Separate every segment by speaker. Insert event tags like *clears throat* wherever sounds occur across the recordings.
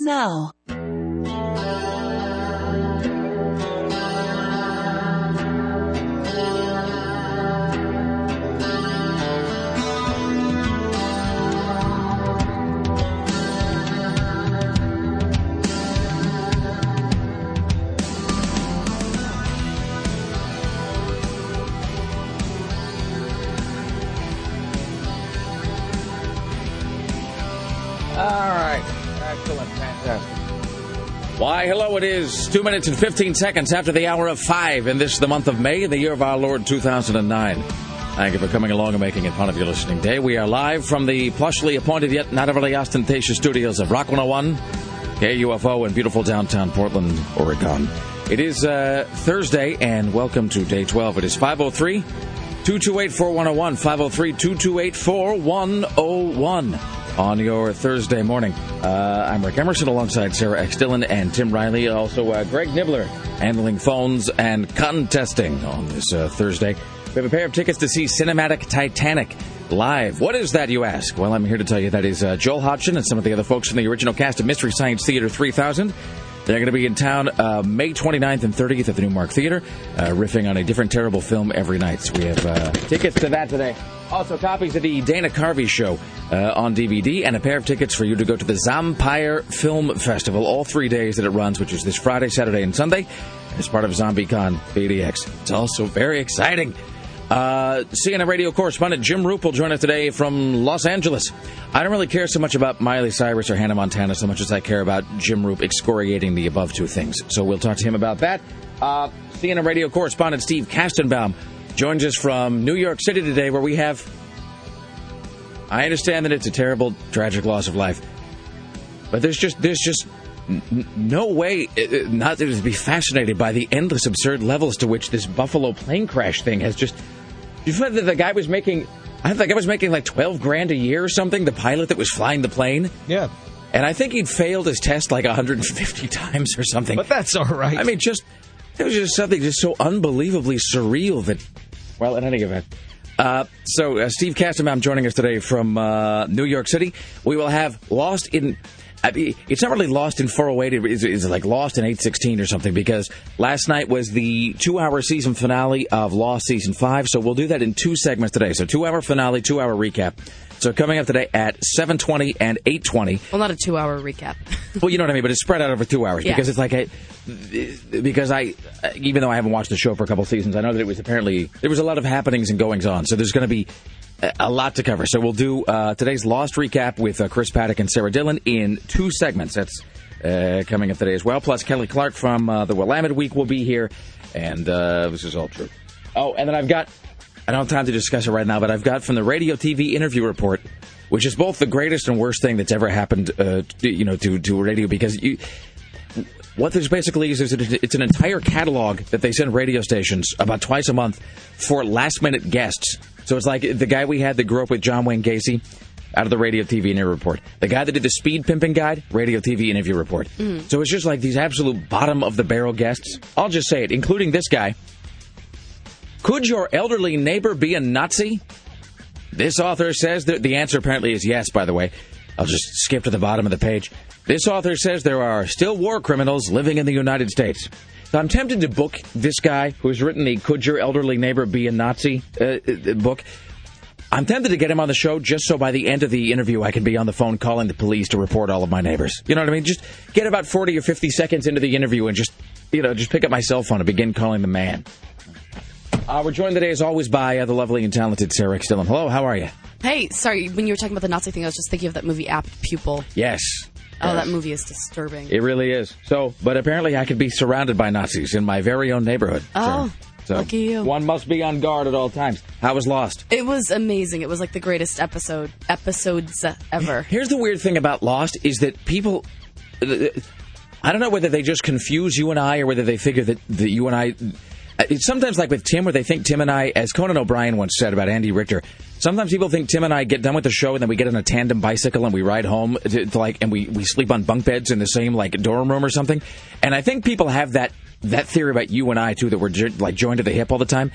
Speaker 1: now.
Speaker 2: Why, hello, it is 2 minutes and 15 seconds after the hour of 5, and this is the month of May, the year of our Lord 2009. Thank you for coming along and making it fun of your listening day. We are live from the plushly appointed yet not overly ostentatious studios of Rock 101, KUFO, in beautiful downtown Portland, Oregon. It is uh, Thursday, and welcome to day 12. It is 503 228 4101, 503 228 4101 on your Thursday morning. Uh, I'm Rick Emerson alongside Sarah X. Dillon and Tim Riley. Also, uh, Greg Nibler handling phones and contesting on this uh, Thursday. We have a pair of tickets to see Cinematic Titanic live. What is that, you ask? Well, I'm here to tell you that is uh, Joel Hodgson and some of the other folks from the original cast of Mystery Science Theater 3000. They're going to be in town uh, May 29th and 30th at the Newmark Theater, uh, riffing on a different terrible film every night. So we have uh, tickets to that today. Also, copies of the Dana Carvey show uh, on DVD, and a pair of tickets for you to go to the Zampire Film Festival all three days that it runs, which is this Friday, Saturday, and Sunday, as part of ZombieCon PDX. It's also very exciting. Uh, CNN radio correspondent Jim Roope will join us today from Los Angeles. I don't really care so much about Miley Cyrus or Hannah Montana so much as I care about Jim Roope excoriating the above two things. So we'll talk to him about that. Uh, CNN radio correspondent Steve Kastenbaum joins us from New York City today, where we have. I understand that it's a terrible, tragic loss of life, but there's just there's just no way uh, not to be fascinated by the endless, absurd levels to which this Buffalo plane crash thing has just. You thought that the guy was making. I think I was making like twelve grand a year or something. The pilot that was flying the plane.
Speaker 3: Yeah.
Speaker 2: And I think he'd failed his test like 150 *laughs* times or something.
Speaker 3: But that's all right.
Speaker 2: I mean, just it was just something just so unbelievably surreal that. Well, in any event. Uh, so, uh, Steve Kastenbaum joining us today from uh, New York City. We will have Lost in. I mean, it's not really Lost in 408. It's, it's like Lost in 816 or something because last night was the two-hour season finale of Lost season five. So we'll do that in two segments today. So two-hour finale, two-hour recap. So coming up today at 7:20 and 8:20.
Speaker 4: Well, not a two-hour recap. *laughs*
Speaker 2: Well, you know what I mean, but it's spread out over two hours
Speaker 4: Yeah.
Speaker 2: because it's like I, because I, even though I haven't watched the show for a couple seasons, I know that it was apparently there was a lot of happenings and goings on. So there's going to be a- lot to cover. So we'll do uh, today's Lost recap with uh, Chris Paddock and Sarah Dillon in two segments. That's uh, coming up today as well. Plus Kelly Clark from uh, the Willamette Week will be here, and uh, this is all true. Oh, and then I've got. I don't have time to discuss it right now, but I've got from the radio TV interview report, which is both the greatest and worst thing that's ever happened, uh, to, you know, to to radio because you. What this basically is it's an entire catalog that they send radio stations about twice a month for last minute guests. So it's like the guy we had that grew up with John Wayne Gacy out of the radio TV interview report. The guy that did the speed pimping guide, radio TV interview report. Mm. So it's just like these absolute bottom of the barrel guests. I'll just say it, including this guy. Could your elderly neighbor be a Nazi? This author says that the answer apparently is yes, by the way. I'll just skip to the bottom of the page. This author says there are still war criminals living in the United States. I'm tempted to book this guy who's written the Could Your Elderly Neighbor Be a Nazi uh, uh, book. I'm tempted to get him on the show just so by the end of the interview I can be on the phone calling the police to report all of my neighbors. You know what I mean? Just get about 40 or 50 seconds into the interview and just, you know, just pick up my cell phone and begin calling the man. Uh, we're joined today, as always, by uh, the lovely and talented Sarah. Dillon. Hello, how are you?
Speaker 4: hey, sorry, when you were talking about the Nazi thing, I was just thinking of that movie Apt Pupil.
Speaker 2: Yes.
Speaker 4: Oh, that movie is disturbing.
Speaker 2: It really is. So, but apparently I could be surrounded by Nazis in my very own neighborhood.
Speaker 4: Oh,
Speaker 2: so,
Speaker 4: lucky you.
Speaker 2: One must be on guard at all times. How was Lost?
Speaker 4: It was amazing. It was like the greatest episode episodes ever. *laughs*
Speaker 2: Here's the weird thing about Lost is that people. I don't know whether they just confuse you and I or whether they figure that, that you and I. Uh, it's sometimes like with Tim, where they think Tim and I, as Conan O'Brien once said about Andy Richter, sometimes people think Tim and I get done with the show and then we get on a tandem bicycle and we ride home to, to like, and we, we sleep on bunk beds in the same like dorm room or something. And I think people have that that theory about you and I too, that we're jo- like joined at the hip all the time.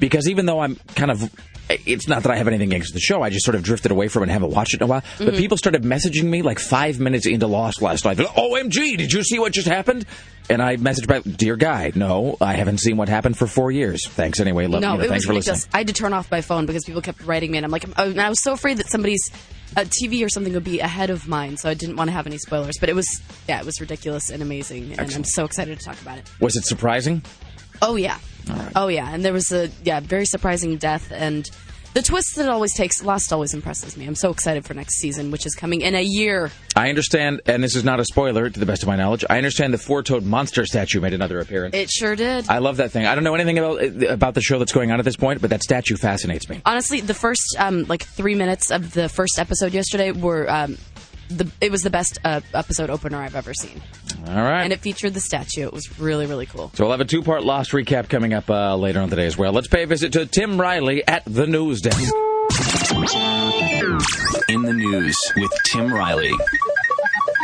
Speaker 2: because even though I'm kind of, it's not that I have anything against the show. I just sort of drifted away from it and haven't watched it in a while. But people started messaging me like five minutes into Lost last night. Like, OMG, did you see what just happened? And I messaged back, dear guy, no, I haven't seen what happened for four years. Thanks anyway. Love,
Speaker 4: No,
Speaker 2: you know,
Speaker 4: it
Speaker 2: thanks
Speaker 4: was
Speaker 2: for listening.
Speaker 4: ridiculous. I had to turn off my phone because people kept writing me, and I'm like, oh, and I was so afraid that somebody's uh, TV or something would be ahead of mine, so I didn't want to have any spoilers. But it was, yeah, it was ridiculous and amazing, and I'm so excited to talk about it.
Speaker 2: Was it surprising?
Speaker 4: Oh yeah, oh yeah, and there was a yeah very surprising death, and the twist that it always takes. Lost always impresses me. I'm so excited for next season, which is coming in a year.
Speaker 2: I understand, and this is not a spoiler to the best of my knowledge. I understand the four-toed monster statue made another appearance.
Speaker 4: It sure did.
Speaker 2: I love that thing. I don't know anything about about the show that's going on at this point, but that statue fascinates me.
Speaker 4: Honestly, the first um, like three minutes of the first episode yesterday were. Um, the, it was the best uh, episode opener I've ever seen,
Speaker 2: All right.
Speaker 4: and it featured the statue. It was really, really cool.
Speaker 2: so we'll have a two-part Lost recap coming up uh, later on today as well. Let's pay a visit to Tim Riley at the news desk.
Speaker 1: In the news with Tim Riley.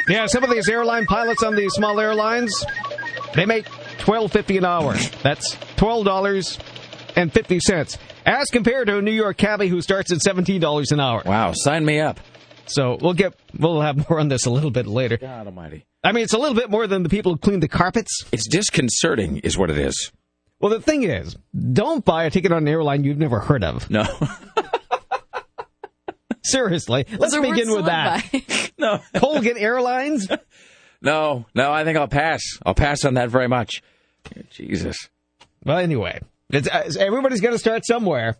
Speaker 3: Yeah, some of these airline pilots on these small airlines, they make twelve fifty an hour. That's twelve dollars and fifty cents, as compared to a New York cabbie who starts at seventeen dollars an hour.
Speaker 2: Wow, sign me up.
Speaker 3: So we'll get we'll have more on this a little bit later.
Speaker 2: God Almighty.
Speaker 3: I mean, it's a little bit more than the people who clean the carpets.
Speaker 2: It's disconcerting, is what it is.
Speaker 3: Well, the thing is, don't buy a ticket on an airline you've never heard of.
Speaker 2: No, *laughs*
Speaker 3: Seriously, let's
Speaker 4: Those
Speaker 3: begin with that. *laughs*
Speaker 2: no,
Speaker 3: Colgan Airlines. *laughs*
Speaker 2: no, no. I think I'll pass. I'll pass on that very much. Jesus.
Speaker 3: Well, anyway, it's, uh, everybody's going to start somewhere.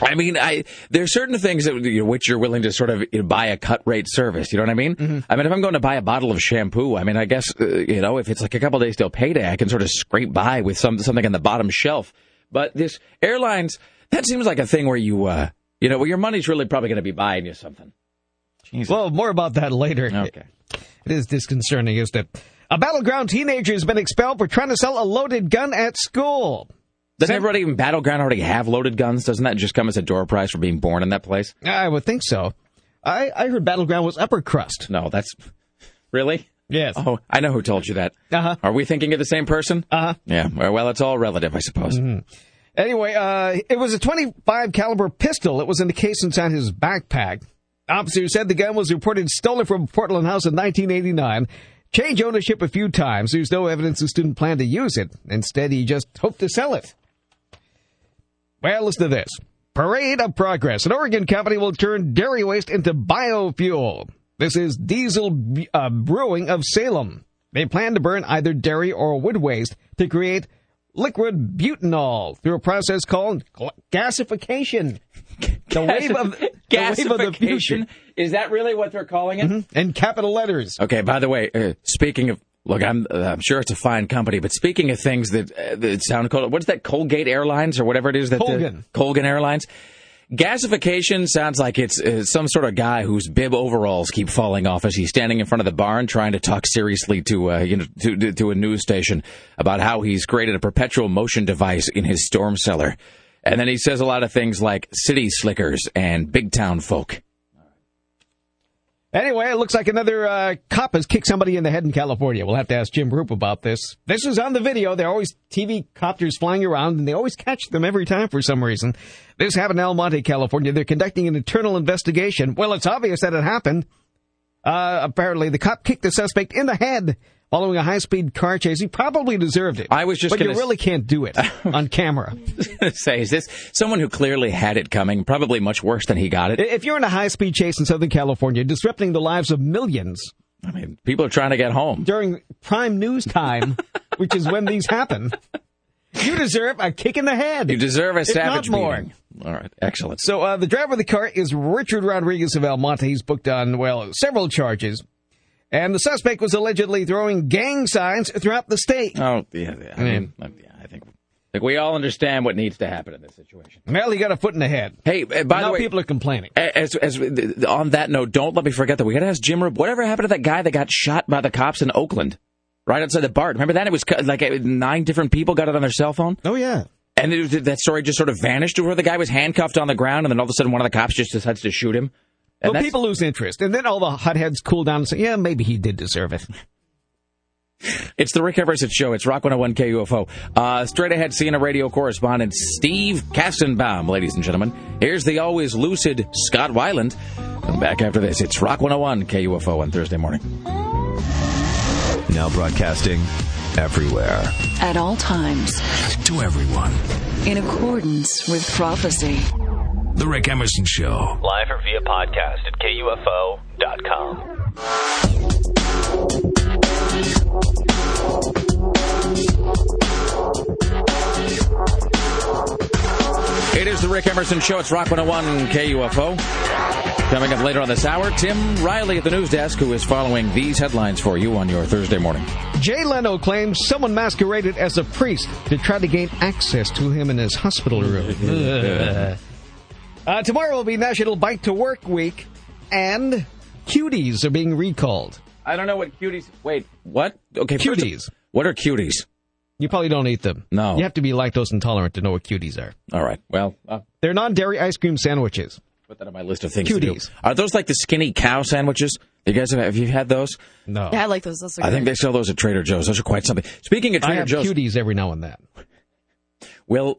Speaker 2: I mean, I are certain things that you know, which you're willing to sort of you know, buy a cut rate service. You know what I mean? I mean, if I'm going to buy a bottle of shampoo, I mean, I guess uh, you know if it's like a couple days till payday, I can sort of scrape by with some something on the bottom shelf. But this airlines, that seems like a thing where you uh, you know, well, your money's really probably going to be buying you something. Jesus.
Speaker 3: Well, more about that later.
Speaker 2: Okay.
Speaker 3: It is disconcerting, isn't it? A battleground teenager has been expelled for trying to sell a loaded gun at school.
Speaker 2: Doesn't everybody in Battleground already have loaded guns? Doesn't that just come as a door prize for being born in that place?
Speaker 3: I would think so. I, I heard battleground was upper crust.
Speaker 2: No, that's really.
Speaker 3: Yes.
Speaker 2: Oh, I know who told you that.
Speaker 3: Uh-huh.
Speaker 2: Are we thinking of the same person?
Speaker 3: Uh-huh.
Speaker 2: Yeah. Well, it's all relative, I suppose.
Speaker 3: Anyway, uh, it was a 25 caliber pistol. It was in the case inside his backpack. Officers said the gun was reported stolen from a Portland house in 1989. Changed ownership a few times. There's no evidence the student planned to use it. Instead, he just hoped to sell it. Well, listen to this. Parade of Progress. An Oregon company will turn dairy waste into biofuel. This is Diesel uh, Brewing of Salem. They plan to burn either dairy or wood waste to create liquid butanol through a process called gl- gasification. *laughs* The wave of the wave of the future.
Speaker 2: Is that really what they're calling it?
Speaker 3: in capital letters.
Speaker 2: Okay. By the way, uh, speaking of, look, I'm uh, I'm sure it's a fine company, but speaking of things that uh, that sound cold, what's that? Colgate Airlines or whatever it is that the-
Speaker 3: Colgan.
Speaker 2: Colgan Airlines. Gasification sounds like it's uh, some sort of guy whose bib overalls keep falling off as he's standing in front of the barn trying to talk seriously to uh, you know to, to a news station about how he's created a perpetual motion device in his storm cellar, and then he says a lot of things like city slickers and big town folk.
Speaker 3: Anyway, it looks like another uh, cop has kicked somebody in the head in California. We'll have to ask Jim Roope about this. This is on the video. There are always TV copters flying around, and they always catch them every time for some reason. This happened in El Monte, California. They're conducting an internal investigation. Well, it's obvious that it happened. Uh, apparently, the cop kicked the suspect in the head following a high-speed car chase. He probably deserved it.
Speaker 2: I was just
Speaker 3: but you
Speaker 2: s-
Speaker 3: really can't do it *laughs* on camera. *laughs*
Speaker 2: say, is this someone who clearly had it coming? Probably much worse than he got it.
Speaker 3: If you're in a high-speed chase in Southern California, disrupting the lives of millions
Speaker 2: I mean, people are trying to get home.
Speaker 3: during prime news time, *laughs* which is when these happen, you deserve a kick in the head.
Speaker 2: You deserve a savage beating. All right, excellent.
Speaker 3: So uh, the driver of the car is Richard Rodriguez of El Monte. He's booked on well several charges, and the suspect was allegedly throwing gang signs throughout the state.
Speaker 2: Oh, yeah, yeah, I mean, yeah, I think, I think we all understand what needs to happen in this situation.
Speaker 3: Well, he got a foot in the head.
Speaker 2: Hey, uh, by
Speaker 3: now
Speaker 2: the way,
Speaker 3: people are complaining.
Speaker 2: Eh, as, as eh, on that note, don't let me forget that we got to ask Jim. Whatever happened to that guy that got shot by the cops in Oakland, right outside the bar? Remember that? It was like nine different people got it on their cell phone,
Speaker 3: Oh yeah.
Speaker 2: and it, was- that story just sort of vanished where the guy was handcuffed on the ground, and then all of a sudden one of the cops just decides to shoot him. And
Speaker 3: Well, people lose interest, and then all the hotheads cool down and say, "Yeah, maybe he did deserve it." *laughs*
Speaker 2: It's the Rick Emerson Show. It's Rock 101 KUFO. Uh, straight ahead, CNN radio correspondent Steve Kastenbaum, ladies and gentlemen. Here's the always lucid Scott Weiland. Come back after this. It's Rock 101 KUFO on Thursday morning.
Speaker 1: Now broadcasting everywhere.
Speaker 5: At all times.
Speaker 1: To everyone.
Speaker 5: In accordance with prophecy.
Speaker 1: The Rick Emerson Show.
Speaker 6: Live or via podcast at KUFO.com.
Speaker 2: It is the Rick Emerson Show. It's Rock 101 KUFO. Coming up later on this hour, Tim Riley at the news desk, who is following these headlines for you on your Thursday morning.
Speaker 3: Jay Leno claims someone masqueraded as a priest to try to gain access to him in his hospital room. *laughs* uh, tomorrow will be National Bike to Work Week, and cuties are being recalled.
Speaker 2: I don't know what cuties. Wait, what? Okay,
Speaker 3: cuties.
Speaker 2: Of, what are cuties?
Speaker 3: You probably don't eat them.
Speaker 2: No.
Speaker 3: You have to be lactose intolerant to know what cuties are.
Speaker 2: All right. Well, uh,
Speaker 3: they're non-dairy ice cream sandwiches.
Speaker 2: Put that on my list of things
Speaker 3: cuties.
Speaker 2: to do. Are those like the skinny cow sandwiches? You guys have, have you had those?
Speaker 3: No.
Speaker 4: Yeah, I like those. those
Speaker 2: I think they sell those at Trader Joe's. Those are quite something. Speaking of Trader
Speaker 3: I have
Speaker 2: Joe's,
Speaker 3: cuties every now and then.
Speaker 2: Well,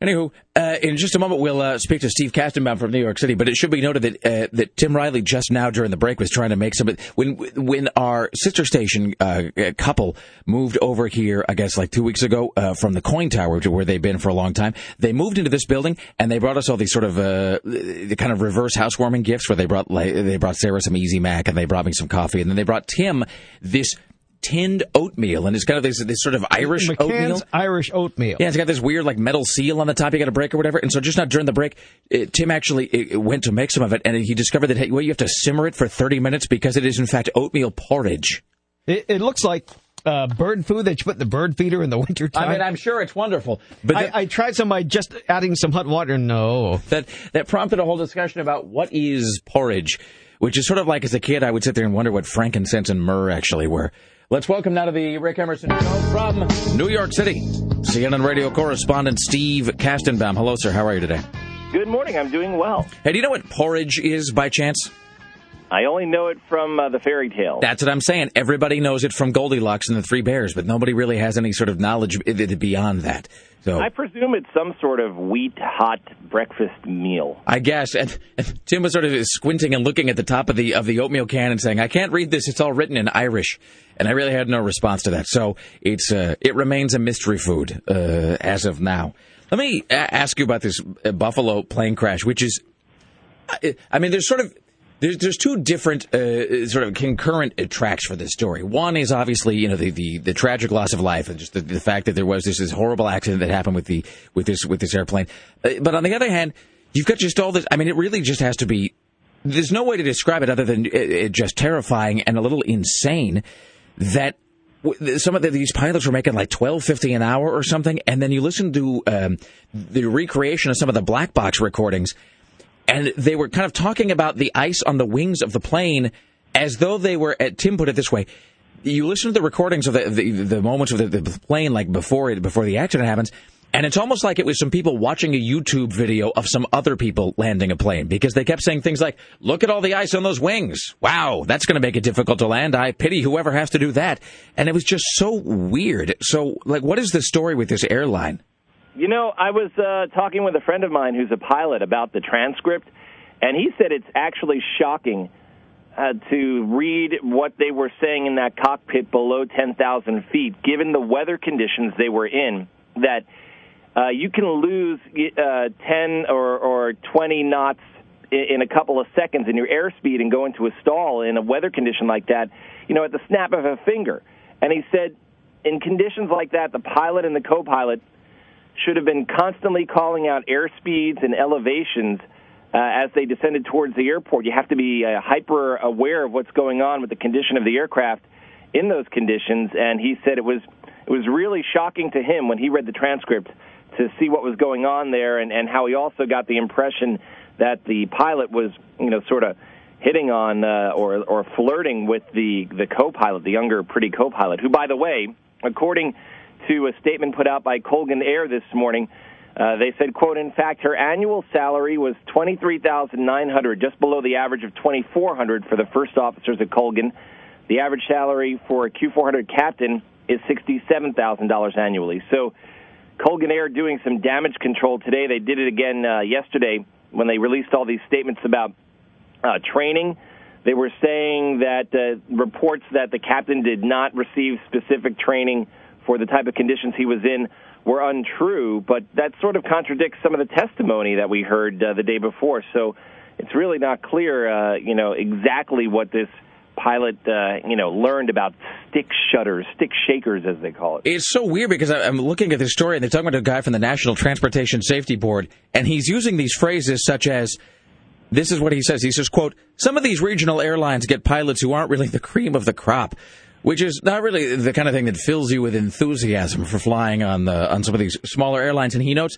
Speaker 2: Anywho, uh, in just a moment we'll uh, speak to Steve Kastenbaum from New York City. But it should be noted that uh, that Tim Riley just now during the break was trying to make some when when our sister station uh, couple moved over here, I guess like two weeks ago uh, from the KOIN Tower to where they've been for a long time. They moved into this building and they brought us all these sort of uh, the kind of reverse housewarming gifts where they brought like, they brought Sarah some Easy Mac and they brought me some coffee and then they brought Tim this tinned oatmeal, and it's kind of this, this sort of Irish
Speaker 3: McCann's
Speaker 2: oatmeal.
Speaker 3: Irish oatmeal.
Speaker 2: Yeah, it's got this weird like metal seal on the top. You got to break or whatever. And so just now during the break, it, Tim actually it, went to make some of it, and he discovered that hey, well, you have to simmer it for thirty minutes because it is in fact oatmeal porridge.
Speaker 3: It, it looks like uh, bird food that you put in the bird feeder in the *laughs* wintertime.
Speaker 2: I mean, I'm sure it's wonderful, but
Speaker 3: I,
Speaker 2: that,
Speaker 3: I tried some by just adding some hot water. No,
Speaker 2: that that prompted a whole discussion about what is porridge, which is sort of like as a kid I would sit there and wonder what frankincense and myrrh actually were. Let's welcome now to the Rick Emerson Show from New York City, CNN radio correspondent Steve Kastenbaum. Hello, sir. How are you today?
Speaker 7: Good morning. I'm doing well.
Speaker 2: Hey, do you know what porridge is by chance?
Speaker 7: I only know it from uh, the fairy tale.
Speaker 2: That's what I'm saying. Everybody knows it from Goldilocks and the Three Bears, but nobody really has any sort of knowledge beyond that. So
Speaker 7: I presume it's some sort of wheat hot breakfast meal.
Speaker 2: I guess. And, and Tim was sort of squinting and looking at the top of the of the oatmeal can and saying, "I can't read this. It's all written in Irish." And I really had no response to that. So it's uh, it remains a mystery food uh, as of now. Let me a- ask you about this uh, Buffalo plane crash, which is, I mean, there's sort of there's, there's two different uh, sort of concurrent uh, tracks for this story. One is obviously you know the, the, the tragic loss of life and just the, the, fact that there was this, this horrible accident that happened with the with this with this airplane. Uh, but on the other hand, you've got just all this. I mean, it really just has to be. There's no way to describe it other than it, it just terrifying and a little insane that some of the, these pilots were making like twelve fifty an hour or something, and then you listen to um, the recreation of some of the black box recordings and they were kind of talking about the ice on the wings of the plane as though they were. At, Tim put it this way: you listen to the recordings of the the, the moments of the, the, plane, like before it, before the accident happens, and it's almost like it was some people watching a YouTube video of some other people landing a plane because they kept saying things like, "Look at all the ice on those wings! Wow, that's going to make it difficult to land. I pity whoever has to do that." And it was just so weird. So, like, what is the story with this airline?
Speaker 7: You know, I was uh, talking with a friend of mine who's a pilot about the transcript, and he said it's actually shocking uh, to read what they were saying in that cockpit below 10,000 feet, given the weather conditions they were in, that uh, you can lose uh, 10 or, or 20 knots in a couple of seconds in your airspeed and go into a stall in a weather condition like that, you know, at the snap of a finger. And he said, in conditions like that, the pilot and the co-pilot – should have been constantly calling out airspeeds and elevations uh, as they descended towards the airport. You have to be uh, hyper aware of what's going on with the condition of the aircraft in those conditions. And he said it was it was really shocking to him when he read the transcript to see what was going on there, and, and how he also got the impression that the pilot was you know sort of hitting on uh, or or flirting with the the co-pilot, the younger pretty co-pilot, who by the way, according to a statement put out by Colgan Air this morning. Uh, they said, quote, in fact, her annual salary was 23900 just below the average of 2400 for the first officers at Colgan. The average salary for a Q400 captain is $67,000 annually. So Colgan Air doing some damage control today. They did it again uh, yesterday when they released all these statements about uh, training. They were saying that uh, reports that the captain did not receive specific training for the type of conditions he was in were untrue, but that sort of contradicts some of the testimony that we heard uh, the day before. So it's really not clear, uh, you know, exactly what this pilot, uh, you know, learned about stick shutters, stick shakers, as they call it.
Speaker 2: It's so weird because I'm looking at this story and they're talking about a guy from the National Transportation Safety Board, and he's using these phrases such as, this is what he says. He says, quote, some of these regional airlines get pilots who aren't really the cream of the crop, which is not really the kind of thing that fills you with enthusiasm for flying on the, on some of these smaller airlines. And he notes,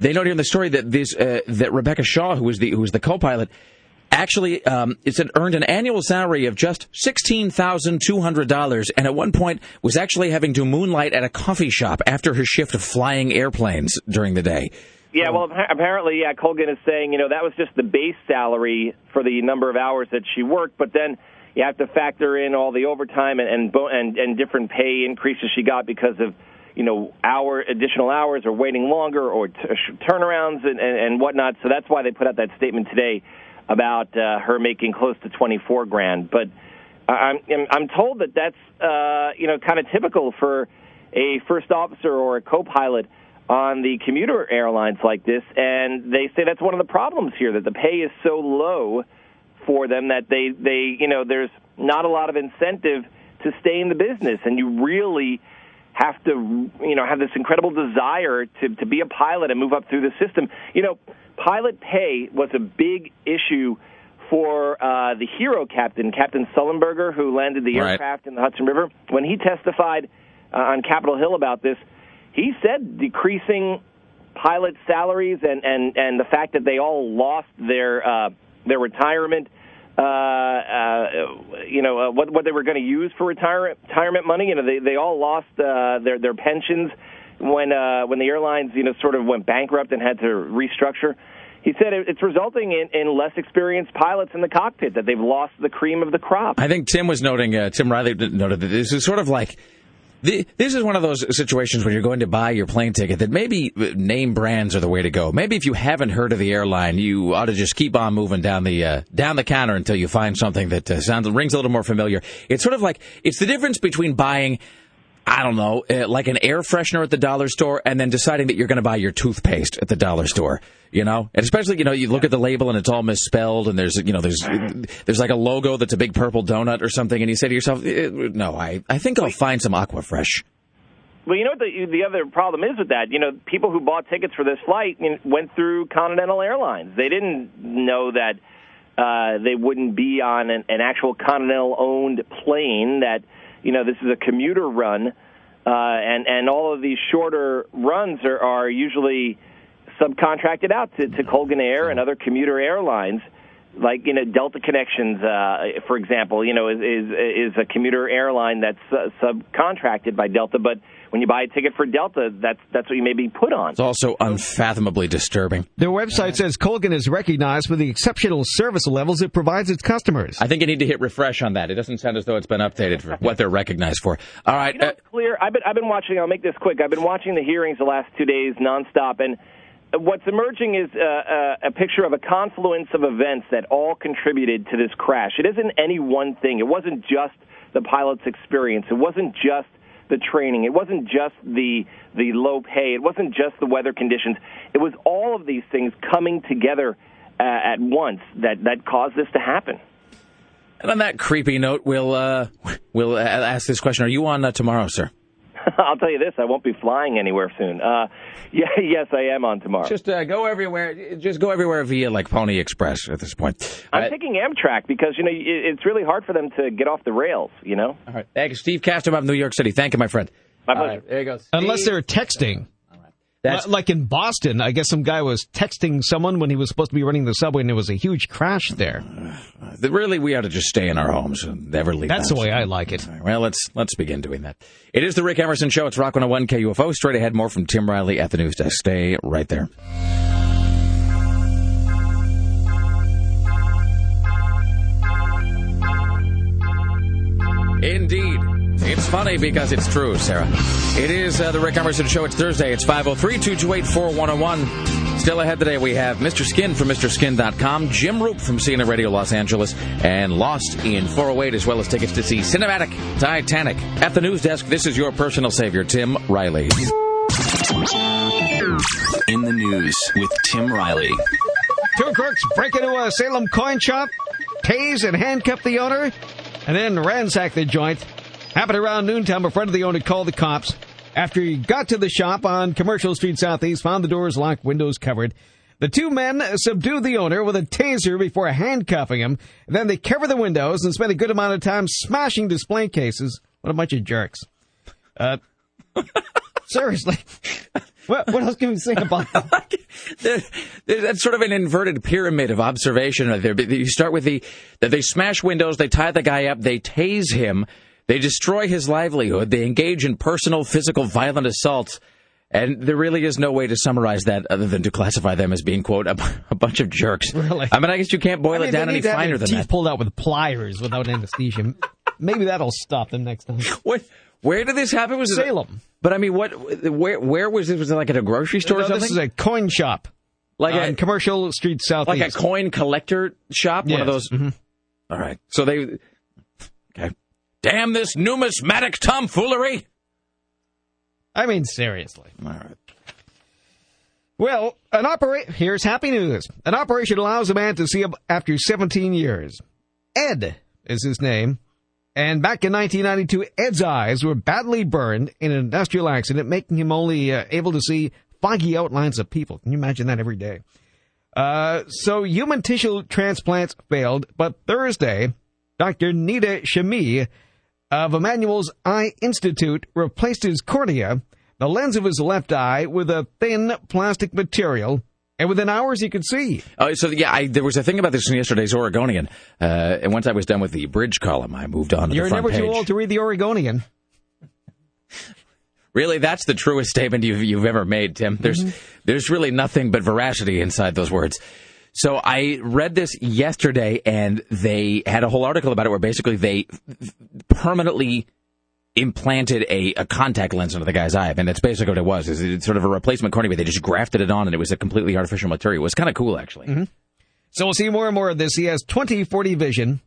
Speaker 2: they note here in the story that this, uh, that Rebecca Shaw, who was the, who was the co-pilot, actually um, it said earned an annual salary of just sixteen thousand two hundred dollars, and at one point was actually having to moonlight at a coffee shop after her shift of flying airplanes during the day.
Speaker 7: Yeah, well, apparently, yeah, Colgan is saying, you know, that was just the base salary for the number of hours that she worked, but then you have to factor in all the overtime and and and, and different pay increases she got because of, you know, hour additional hours or waiting longer or t- turnarounds and, and and whatnot. So that's why they put out that statement today about uh, her making close to twenty four grand. But I'm I'm- I'm told that that's uh, you know kind of typical for a first officer or a co-pilot on the commuter airlines like this, and they say that's one of the problems here that the pay is so low for them that they they you know there's not a lot of incentive to stay in the business, and you really have to you know have this incredible desire to to be a pilot and move up through the system. You know, pilot pay was a big issue for uh, the hero captain, Captain Sullenberger, who landed the
Speaker 2: Right.
Speaker 7: aircraft in the Hudson River. When he testified uh, on Capitol Hill about this, he said decreasing pilot salaries and, and, and the fact that they all lost their uh, their retirement, uh, uh, you know, uh, what what they were going to use for retire, retirement money. You know, they they all lost uh, their their pensions when uh, when the airlines you know sort of went bankrupt and had to restructure. He said it's resulting in, in less experienced pilots in the cockpit that they've lost the cream of the crop.
Speaker 2: I think Tim was noting, uh, Tim Riley noted that this is sort of like. This is one of those situations when you're going to buy your plane ticket that maybe uh, name brands are the way to go. Maybe if you haven't heard of the airline, you ought to just keep on moving down the uh, down the counter until you find something that uh, sounds rings a little more familiar. It's sort of like it's the difference between buying I don't know, uh, like an air freshener at the dollar store and then deciding that you're going to buy your toothpaste at the dollar store, you know? And especially, you know, you look at the label and it's all misspelled and there's, you know, there's there's like a logo that's a big purple donut or something and you say to yourself, eh, no, I, I think I'll find some Aquafresh.
Speaker 7: Well, you know what the the other problem is with that? You know, people who bought tickets for this flight you know, went through Continental Airlines. They didn't know that uh, they wouldn't be on an, an actual Continental owned plane. That you know, this is a commuter run, uh, and and all of these shorter runs are, are usually subcontracted out to, to Colgan Air and other commuter airlines. Like you know, Delta Connections, uh, for example, you know, is is, is a commuter airline that's uh, subcontracted by Delta. But when you buy a ticket for Delta, that's that's what you may be put on.
Speaker 2: It's also unfathomably disturbing.
Speaker 3: Their website says Colgan is recognized for the exceptional service levels it provides its customers.
Speaker 2: I think you need to hit refresh on that. It doesn't sound as though it's been updated for what they're recognized for. All right.
Speaker 7: You know,
Speaker 2: uh,
Speaker 7: clear. I've been I've been watching. I'll make this quick. I've been watching the hearings the last two days nonstop, and what's emerging is uh, uh, a picture of a confluence of events that all contributed to this crash. It isn't any one thing. It wasn't just the pilot's experience. It wasn't just the training. It wasn't just the the low pay. It wasn't just the weather conditions. It was all of these things coming together uh, at once that that caused this to happen.
Speaker 2: and on that creepy note, we'll uh, we'll uh, ask this question: Are you on uh, tomorrow, sir? *laughs*
Speaker 7: I'll tell you this: I won't be flying anywhere soon. Uh, *laughs* yeah, yes, I am on tomorrow.
Speaker 2: Just uh, go everywhere. Just go everywhere via like Pony Express at this point.
Speaker 7: I'm
Speaker 2: Uh,
Speaker 7: taking Amtrak because you know it- it's really hard for them to get off the rails. You know,
Speaker 2: all right. Thank you, Steve Castor of New York City. Thank you, my friend.
Speaker 7: my pleasure.
Speaker 2: right, there you go.
Speaker 3: Unless they're texting.
Speaker 2: That's
Speaker 3: like in Boston, I guess some guy was texting someone when he was supposed to be running the subway, and there was a huge crash there.
Speaker 2: Uh, really we ought to just stay in our homes and never leave.
Speaker 3: That's
Speaker 2: the
Speaker 3: the way I like it.
Speaker 2: Well, let's let's begin doing that. It is the Rick Emerson Show. It's Rock 101 KUFO. Straight ahead, more from Tim Riley at the news desk. Stay right there. indeed. It's funny because it's true, Sarah. It is uh, the Rick Emerson Show. It's Thursday. It's 503 228 4101. Still ahead today, we have Mr. Skin from MrSkin.com, Jim Roope from CNN Radio Los Angeles, and Lost in 408, as well as tickets to see Cinematic Titanic. At the news desk, this is your personal savior, Tim Riley.
Speaker 1: In the news with Tim Riley.
Speaker 3: Two crooks break into a Salem coin shop, tase and handcuff the owner, and then ransack the joint. Happened around noontime. A friend of the owner called the cops. After he got to the shop on Commercial Street Southeast, found the doors locked, windows covered. The two men subdued the owner with a taser before handcuffing him. Then they covered the windows and spent a good amount of time smashing display cases. What a bunch of jerks. Uh, *laughs* seriously. What, what else can we say about *laughs* that?
Speaker 2: That's sort of an inverted pyramid of observation. right there. You start with the that they smash windows, they tie the guy up, they tase him, they destroy his livelihood, they engage in personal, physical, violent assaults. And there really is no way to summarize that other than to classify them as being, quote, a, *laughs* a bunch of jerks.
Speaker 3: Really?
Speaker 2: I mean, I guess you can't boil
Speaker 3: I mean,
Speaker 2: it down any finer than
Speaker 3: teeth
Speaker 2: that.
Speaker 3: pulled out with pliers without anesthesia. Maybe that'll stop them next time. *laughs*
Speaker 2: What, where did this happen? Was it
Speaker 3: Salem.
Speaker 2: But I mean, what? Where? Where was this? Was it like at a grocery store or something?
Speaker 3: this is a coin shop
Speaker 2: like
Speaker 3: on
Speaker 2: a
Speaker 3: Commercial Street
Speaker 2: south.
Speaker 3: like
Speaker 2: a coin collector shop. One of
Speaker 3: Yes.
Speaker 2: those. Mm-hmm. All right. So they. Okay. Damn this numismatic tomfoolery.
Speaker 3: I mean, seriously.
Speaker 2: All right.
Speaker 3: Well, an operation. Here's happy news. An operation allows a man to see him after 17 years. Ed is his name. And back in 1992, Ed's eyes were badly burned in an industrial accident, making him only uh, able to see foggy outlines of people. Can you imagine that every day? Uh, so human tissue transplants failed, but Thursday, Dr. Nita Shami of Emmanuel's Eye Institute replaced his cornea, the lens of his left eye, with a thin plastic material, and within hours he could see.
Speaker 2: Uh, so yeah, I, there was a thing about this in yesterday's Oregonian, uh, and once I was done with the bridge column, I moved on to
Speaker 3: You're
Speaker 2: the front
Speaker 3: never
Speaker 2: page.
Speaker 3: too old to read the Oregonian. *laughs*
Speaker 2: Really, that's the truest statement you've you've ever made, Tim. There's there's really nothing but veracity inside those words. So I read this yesterday, and they had a whole article about it where basically they permanently implanted a, a contact lens into the guy's eye. and that's basically what it was. Is it's sort of a replacement cornea, but they just grafted it on, and it was a completely artificial material. It was kind of cool, actually. Mm-hmm.
Speaker 3: So we'll see more and more of this. He has 20/40 vision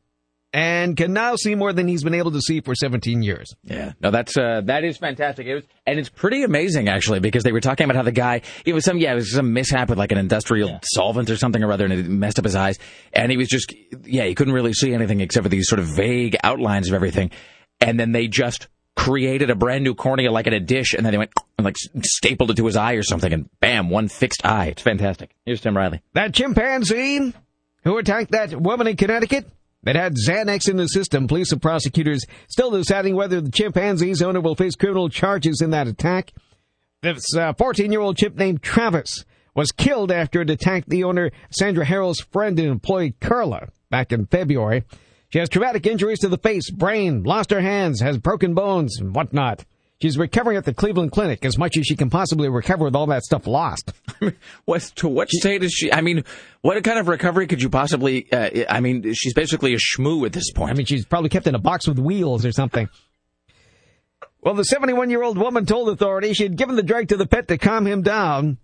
Speaker 3: and can now see more than he's been able to see for 17 years.
Speaker 2: Yeah, no, that's uh, that is fantastic. It was, and it's pretty amazing actually because they were talking about how the guy it was some yeah it was some mishap with like an industrial solvent or something or other, and it messed up his eyes, and he was just yeah he couldn't really see anything except for these sort of vague outlines of everything, and then they just created a brand new cornea like in a dish, and then they went and like stapled it to his eye or something, and bam, one fixed eye. It's fantastic. Here's Tim Riley.
Speaker 3: That chimpanzee who attacked that woman in Connecticut that had Xanax in the system. Police and prosecutors still deciding whether the chimpanzee's owner will face criminal charges in that attack. This uh, 14 year old chimp named Travis was killed after it attacked the owner, Sandra Herold's friend and employee, Carla, back in February. She has traumatic injuries to the face, brain, lost her hands, has broken bones, and whatnot. She's recovering at the Cleveland Clinic as much as she can possibly recover with all that stuff lost. *laughs*
Speaker 2: What to what state is she? I mean, what kind of recovery could you possibly? Uh, I mean, she's basically a shmoo at this point.
Speaker 3: I mean, she's probably kept in a box with wheels or something. Well, the 71 year old woman told authorities she had given the drug to the pet to calm him down.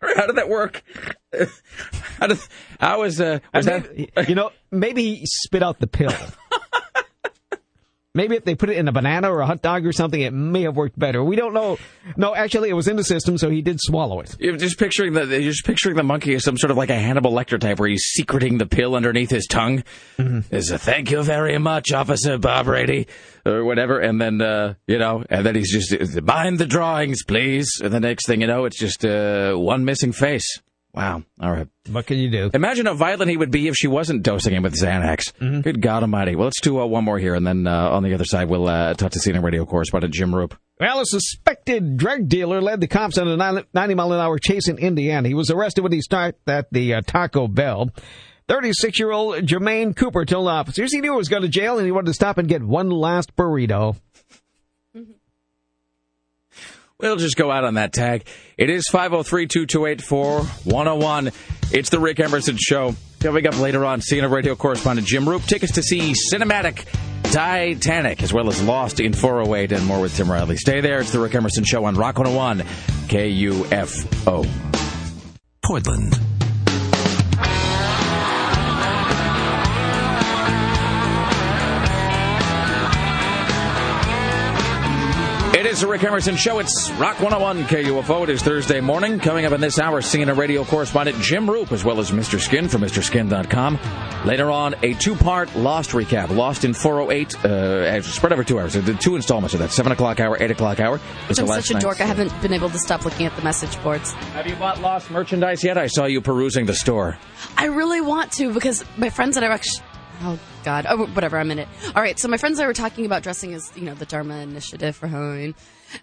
Speaker 2: How did that work? *laughs* How did how was uh was
Speaker 3: And
Speaker 2: that?
Speaker 3: you know, maybe he spit out the pill. *laughs* maybe if they put it in a banana or a hot dog or something, it may have worked better. We don't know. No, actually, it was in the system, so he did swallow it.
Speaker 2: You're just picturing the you're just picturing the monkey as some sort of like a Hannibal Lecter type, where he's secreting the pill underneath his tongue. Is a thank you very much, Officer Bob Brady, or whatever, and then uh, you know, and then he's just mind the drawings, please. And the next thing you know, it's just uh, one missing face. Wow. All right.
Speaker 3: What can you do?
Speaker 2: Imagine how violent he would be if she wasn't dosing him with Xanax. Good God Almighty. Well, let's do uh, one more here, and then uh, on the other side, we'll uh, talk to CNN radio correspondent Jim Roope.
Speaker 3: Well, a suspected drug dealer led the cops on a 90 mile an hour chase in Indiana. He was arrested when he stopped at the uh, Taco Bell. 36 year old Jermaine Cooper told officers he knew he was going to jail and he wanted to stop and get one last burrito.
Speaker 2: We'll just go out on that tag. It is 503 228 4101. It's the Rick Emerson Show. Coming up later on, CNN radio correspondent Jim Roope. Tickets to see Cinematic Titanic, as well as Lost in 408 and more with Tim Riley. Stay there. It's the Rick Emerson Show on Rock 101 KUFO.
Speaker 1: Portland.
Speaker 2: It is the Rick Emerson Show. It's Rock 101 KUFO. It is Thursday morning. Coming up in this hour, CNN radio correspondent Jim Roope, as well as Mr. Skin from MrSkin.com. Later on, a two-part Lost recap. Lost in 408, uh, spread over two hours. The two installments of that, 7 o'clock hour, 8 o'clock hour. It's
Speaker 4: I'm such a dork. I haven't been able to stop looking at the message boards.
Speaker 2: Have you bought Lost merchandise yet? I saw you perusing the store.
Speaker 4: I really want to because my friends that are actually. Oh God! Oh, whatever. I'm in it. All right. So my friends and I were talking about dressing as you know the Dharma Initiative for Halloween,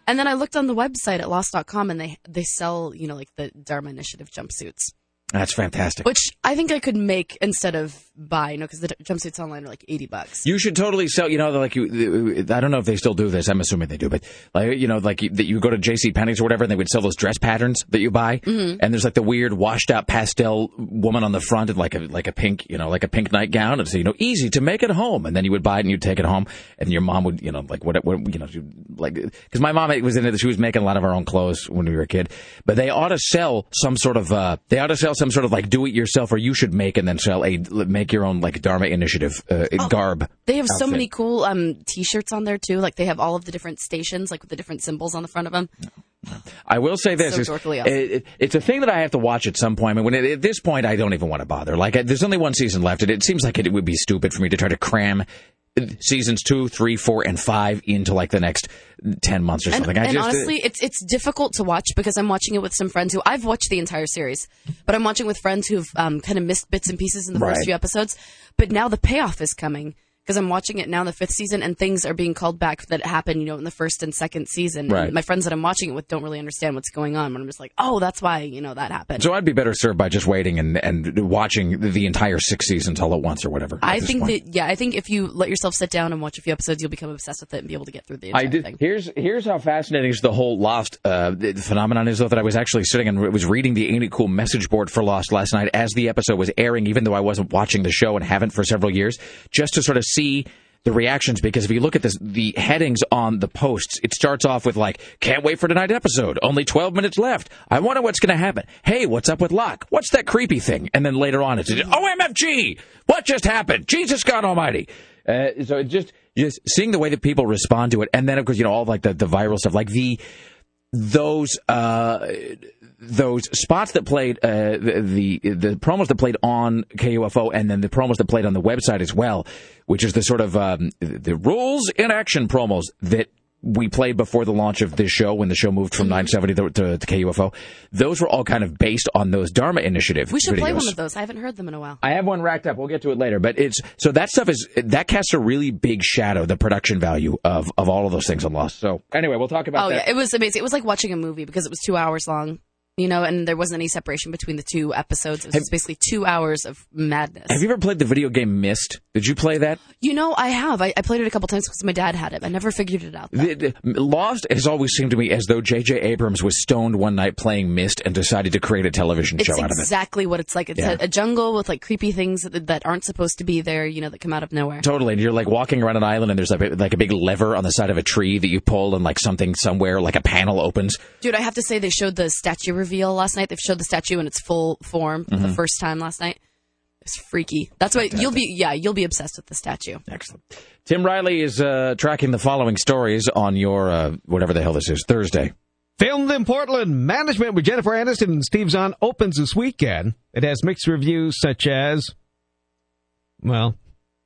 Speaker 4: and then I looked on the website at Lost.com and they they sell you know like the Dharma Initiative jumpsuits,
Speaker 2: That's fantastic.
Speaker 4: which I think I could make instead of buy. You know, because the jumpsuits online are like eighty bucks.
Speaker 2: You should totally sell. You know, like you. I don't know if they still do this. I'm assuming they do, but like you know, like you, that you go to J.C. Penney's or whatever, and they would sell those dress patterns that you buy,
Speaker 4: Mm-hmm.
Speaker 2: and there's like the weird washed out pastel woman on the front and like a like a pink, you know, like a pink nightgown, and so you know, easy to make at home, and then you would buy it and you'd take it home, and your mom would, you know, like what, what you know, like because my mom was into this. She was making a lot of our own clothes when we were a kid, but they ought to sell some sort of uh, they ought to sell some sort of like do it yourself, or you should make and then sell a make your own like Dharma Initiative uh, garb.
Speaker 4: They have so many cool um, T-shirts on there too. Like they have all of the different stations, like with the different symbols on the front of them.
Speaker 2: I will say this:
Speaker 4: So
Speaker 2: is- it- it- it's a thing that I have to watch at some point. I mean, when it, at this point, I don't even want to bother. Like, I- there's only one season left, and it seems like it, would be stupid for me to try to cram seasons two, three, four, and five into like the next ten months or
Speaker 4: And,
Speaker 2: something. I
Speaker 4: and
Speaker 2: just, uh,
Speaker 4: honestly, it's it's difficult to watch because I'm watching it with some friends who I've watched the entire series, but I'm watching with friends who've um, kind of missed bits and pieces in the
Speaker 2: Right.
Speaker 4: first few episodes. But now the payoff is coming because I'm watching it now in the fifth season, and things are being called back that happened, you know, in the first and second season.
Speaker 2: Right.
Speaker 4: And my friends that I'm watching it with don't really understand what's going on. But I'm just like, oh, that's why you know that happened.
Speaker 2: so I'd be better served by just waiting and, and watching the entire six seasons all at once or whatever.
Speaker 4: I think
Speaker 2: point.
Speaker 4: that yeah, I think if you let yourself sit down and watch a few episodes, you'll become obsessed with it and be able to get through the entire
Speaker 2: I did.
Speaker 4: thing.
Speaker 2: Here's here's how fascinating is the whole Lost uh, the phenomenon is, though. That I was actually sitting and was reading the Ain't It Cool message board for Lost last night as the episode was airing, even though I wasn't watching the show and haven't for several years, just to sort of see the reactions. Because if you look at this, the headings on the posts, it starts off with like, "Can't wait for tonight's episode. Only 12 minutes left. I wonder what's going to happen. Hey, what's up with Locke? What's that creepy thing?" And then later on, it's OMFG. What just happened? Jesus God Almighty. Uh, so it just just seeing the way that people respond to it, and then of course you know all like the, the viral stuff, like the those uh, those spots that played uh, the, the the promos that played on KUFO, and then the promos that played on the website as well, which is the sort of um, the rules in action promos that we played before the launch of this show when the show moved from 970 to, to, KUFO. Those were all kind of based on those Dharma Initiative.
Speaker 4: we should play one of those. I haven't heard them in a while.
Speaker 2: I have one racked up. We'll get to it later, but it's so that stuff is that casts a really big shadow, the production value of of all of those things on Lost. So anyway, we'll talk about
Speaker 4: Oh
Speaker 2: that.
Speaker 4: yeah, it was amazing. It was like watching a movie because it was two hours long, you know, and there wasn't any separation between the two episodes. It was just basically two hours of madness.
Speaker 2: have you ever played the video game Myst? Did you play that?
Speaker 4: You know, I have. I, I played it a couple times because my dad had it. I never figured it out.
Speaker 2: The, the- Lost has always seemed to me as though J.J. Abrams was stoned one night playing Myst and decided to create a television
Speaker 4: It's
Speaker 2: show out of it.
Speaker 4: exactly what it's like. It's
Speaker 2: Yeah.
Speaker 4: a, a jungle with like creepy things that, that aren't supposed to be there, you know, that come out of nowhere.
Speaker 2: Totally, and you're like walking around an island, and there's like a, like a big lever on the side of a tree that you pull, and like something somewhere, like a panel opens.
Speaker 4: Dude, I have to say they showed the statue reveal last night. They've showed the statue in its full form for
Speaker 2: Mm-hmm.
Speaker 4: the first time last night. It's freaky. That's why you'll be yeah, you'll be obsessed with the statue.
Speaker 2: Excellent. Tim Riley is uh, tracking the following stories on your uh, whatever the hell this is Thursday.
Speaker 3: Filmed in Portland, Management with Jennifer Aniston and Steve Zahn opens this weekend. It has mixed reviews such as, well,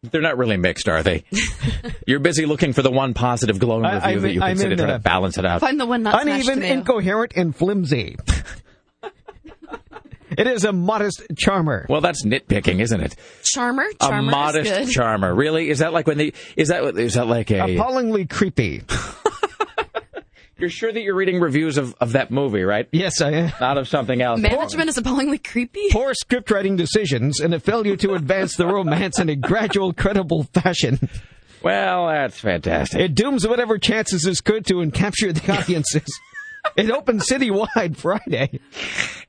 Speaker 2: They're not really mixed, are they? *laughs* You're busy looking for the one positive glowing
Speaker 3: I-
Speaker 2: review
Speaker 3: I'm-
Speaker 2: that you
Speaker 3: I'm
Speaker 2: consider
Speaker 3: in
Speaker 2: trying to balance it out.
Speaker 4: Find the one not smashed
Speaker 3: uneven, incoherent, and flimsy. *laughs* it is a modest charmer.
Speaker 2: Well, that's nitpicking, isn't it?
Speaker 4: Charmer,
Speaker 2: A
Speaker 4: charmer is
Speaker 2: modest
Speaker 4: good.
Speaker 2: charmer. Really? Is that like when the is that is that like a?
Speaker 3: Appallingly creepy. *laughs*
Speaker 2: You're sure that you're reading reviews of, of that movie, right?
Speaker 3: Yes, I am.
Speaker 2: Not of something else.
Speaker 4: Management is appallingly creepy.
Speaker 3: Poor script writing decisions and a failure to advance the romance in a gradual, credible fashion.
Speaker 2: Well, that's fantastic.
Speaker 3: It dooms whatever chances this could to and capture the audiences. it opened citywide Friday.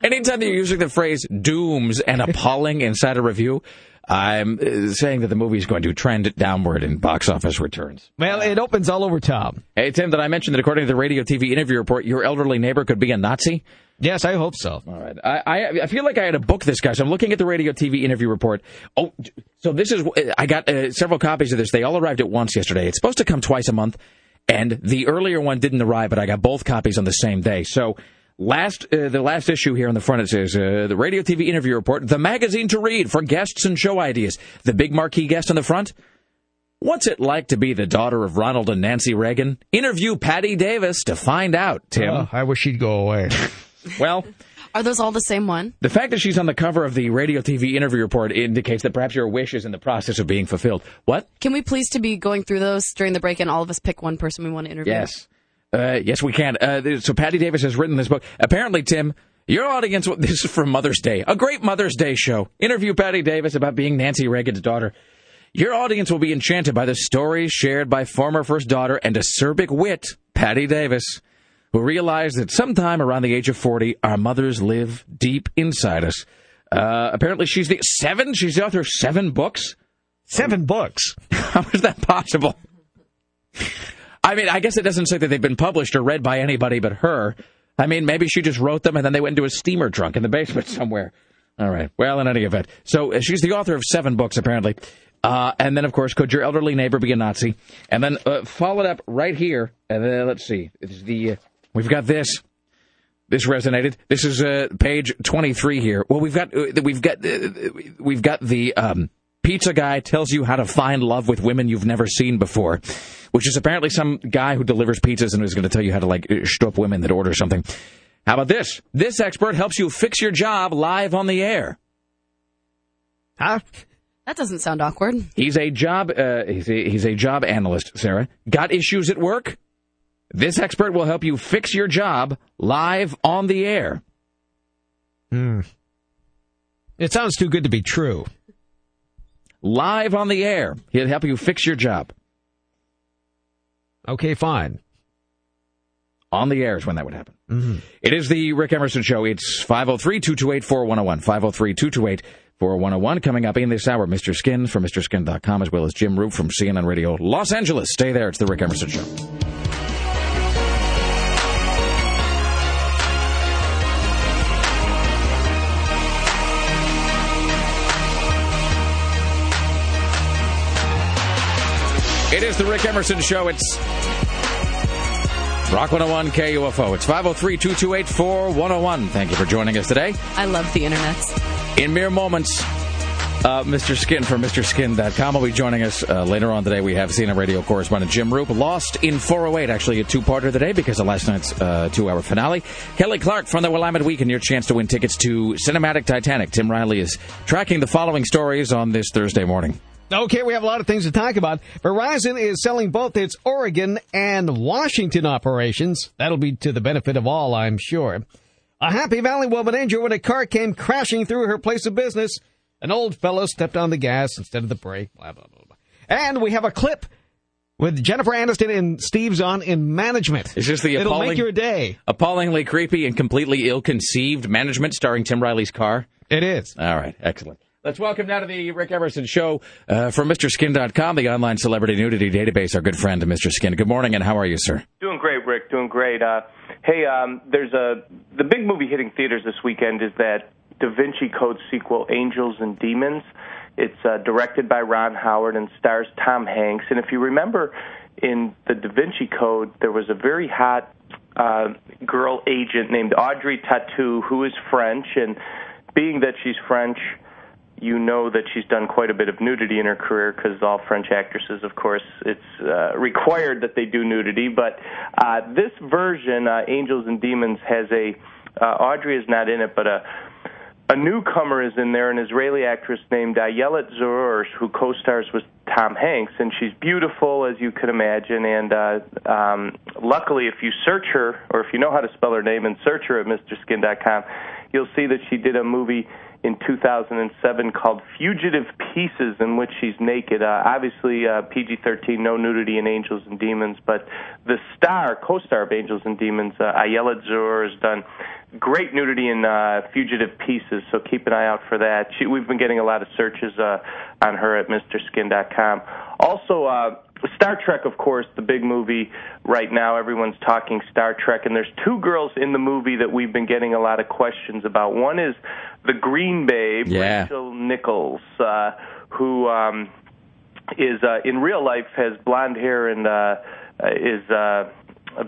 Speaker 2: Anytime that you're using the phrase "dooms" and "appalling" inside a review, I'm uh, saying that the movie is going to trend downward in box office returns.
Speaker 3: Well, it opens all over town.
Speaker 2: Hey, Tim, did I mention that according to the radio TV interview report, your elderly neighbor could be a Nazi?
Speaker 3: Yes, I hope so.
Speaker 2: All right. I, I, I feel like I had to book this guy. So I'm looking at the radio TV interview report. Oh, so this is, I got uh, several copies of this. They all arrived at once yesterday. It's supposed to come twice a month. And the earlier one didn't arrive, but I got both copies on the same day. So last, uh, the last issue here on the front, it says, uh, the radio TV interview report, the magazine to read for guests and show ideas. The big marquee guest on the front. What's it like to be the daughter of Ronald and Nancy Reagan? Interview Patti Davis to find out, Tim.
Speaker 3: Oh, I wish she'd go away. *laughs*
Speaker 2: Well,
Speaker 4: Are those all the same one?
Speaker 2: the fact that she's on the cover of the radio TV interview report indicates that perhaps your wish is in the process of being fulfilled. What?
Speaker 4: Can we please to be going through those during the break and all of us pick one person we want to interview?
Speaker 2: Yes. Uh, yes, we can. Uh, so Patti Davis has written this book. Apparently, Tim, your audience, *laughs* this is from Mother's Day, a great Mother's Day show. Interview Patti Davis about being Nancy Reagan's daughter. Your audience will be enchanted by the stories shared by former first daughter and acerbic wit, Patty Davis, who realized that sometime around the age of 40, our mothers live deep inside us. Uh, apparently, she's the seven. She's the author of seven books.
Speaker 3: Seven books. *laughs*
Speaker 2: How is that possible? I mean, I guess it doesn't say that they've been published or read by anybody but her. I mean, maybe she just wrote them and then they went into a steamer trunk in the *laughs* basement somewhere. All right. Well, in any event, so uh, she's the author of seven books apparently. Uh, and then, of course, could your elderly neighbor be a Nazi? And then uh, followed up right here. And then let's see. It's the uh, we've got this. This resonated. This is uh, page twenty-three here. Well, we've got uh, we've got uh, we've got the um, pizza guy tells you how to find love with women you've never seen before, which is apparently some guy who delivers pizzas and is going to tell you how to like shtup women that order something. How about this? This expert helps you fix your job live on the air.
Speaker 3: Huh?
Speaker 4: That doesn't sound awkward.
Speaker 2: He's a job uh, he's, a, he's a job analyst, Sarah. Got issues at work? This expert will help you fix your job live on the air.
Speaker 3: Hmm. It sounds too good to be true.
Speaker 2: Live on the air. He'll help you fix your job.
Speaker 3: Okay, fine.
Speaker 2: On the air is when that would happen. Mm-hmm. It is the Rick Emerson Show. It's 503 228 4101. 503 228 4101. Coming up in this hour, Mr. Skin from MrSkin.com, as well as Jim Roope from CNN Radio Los Angeles. Stay there. It's the Rick Emerson Show. It is the Rick Emerson Show. It's Rock 101 KUFO. It's 503 228 4101. Thank you for joining us today.
Speaker 4: I love the internet.
Speaker 2: In mere moments, uh, Mr. Skin from MrSkin.com will be joining us uh, later on today. We have CNN radio correspondent Jim Roope. Lost in 408, actually a two-parter today because of last night's uh, two-hour finale. Kelly Clark from the Willamette Week and your chance to win tickets to Cinematic Titanic. Tim Riley is tracking the following stories on this Thursday morning.
Speaker 3: Okay, we have a lot of things to talk about. Verizon is selling both its Oregon and Washington operations. That'll be to the benefit of all, I'm sure. A Happy Valley woman injured when a car came crashing through her place of business. An old fellow stepped on the gas instead of the brake. Blah, blah, blah, blah. And we have a clip with Jennifer Aniston and Steve Zahn in management.
Speaker 2: Is this the
Speaker 3: It'll
Speaker 2: appalling-
Speaker 3: make your day.
Speaker 2: Appallingly creepy and completely ill-conceived management starring Tim Riley's car.
Speaker 3: It is.
Speaker 2: All right, excellent. Let's welcome now to the Rick Emerson Show uh, from MrSkin.com, the online celebrity nudity database, our good friend, Mr. Skin. Good morning, and how are you, sir?
Speaker 8: Doing great, Rick. Doing great. Uh, hey, um, there's a the big movie hitting theaters this weekend is that Da Vinci Code sequel, Angels and Demons. It's uh, directed by Ron Howard and stars Tom Hanks. And if you remember, in the Da Vinci Code, there was a very hot uh, girl agent named Audrey Tautou who is French, and being that she's French you know that she's done quite a bit of nudity in her career because all French actresses, of course, it's uh, required that they do nudity. But uh, this version, uh, Angels and Demons, has a uh, Audrey is not in it, but a a newcomer is in there, an Israeli actress named Ayelet Zurer, who co-stars with Tom Hanks, and she's beautiful as you can imagine. And uh, um, luckily, if you search her, or if you know how to spell her name and search her at MrSkin.com, you'll see that she did a movie in 2007 called Fugitive Pieces, in which she's naked. Uh, obviously, uh, PG-13, no nudity in Angels and Demons, but the star, co-star of Angels and Demons, uh, Ayelet Zurer, has done great nudity in uh, Fugitive Pieces, so keep an eye out for that. She, we've been getting a lot of searches uh, on her at MrSkin.com. Also, uh, Star Trek, of course, the big movie right now. Everyone's talking Star Trek, and there's two girls in the movie that we've been getting a lot of questions about. One is the Green Babe,
Speaker 2: Yeah.
Speaker 8: Rachel Nichols, uh, who um, is uh, in real life has blonde hair and uh, uh, is. Uh,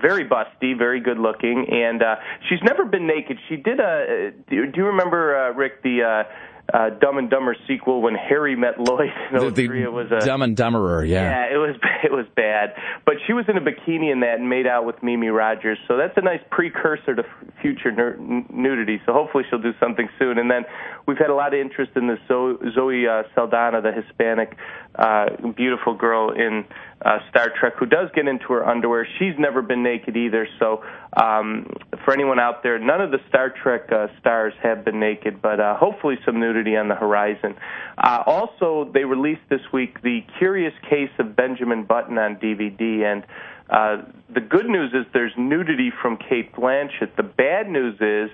Speaker 8: very busty, very good looking, and uh, she's never been naked. She did a. Do, do you remember uh, Rick the uh, uh, Dumb and Dumber sequel when Harry met Lloyd
Speaker 2: The,
Speaker 8: 03? it was a
Speaker 2: Dumb and Dumberer, yeah.
Speaker 8: yeah, it was *laughs* it was bad. But she was in a bikini in that and made out with Mimi Rogers. So that's a nice precursor to future ner- nudity. So hopefully she'll do something soon. And then we've had a lot of interest in this Zoe uh, Saldana, the Hispanic uh, beautiful girl in uh, Star Trek, who does get into her underwear. She's never been naked either. So um, for anyone out there, none of the Star Trek uh, stars have been naked, but uh, hopefully some nudity on the horizon. Uh, also, they released this week the Curious Case of Benjamin Button on DVD, and uh, the good news is there's nudity from Cate Blanchett. The bad news is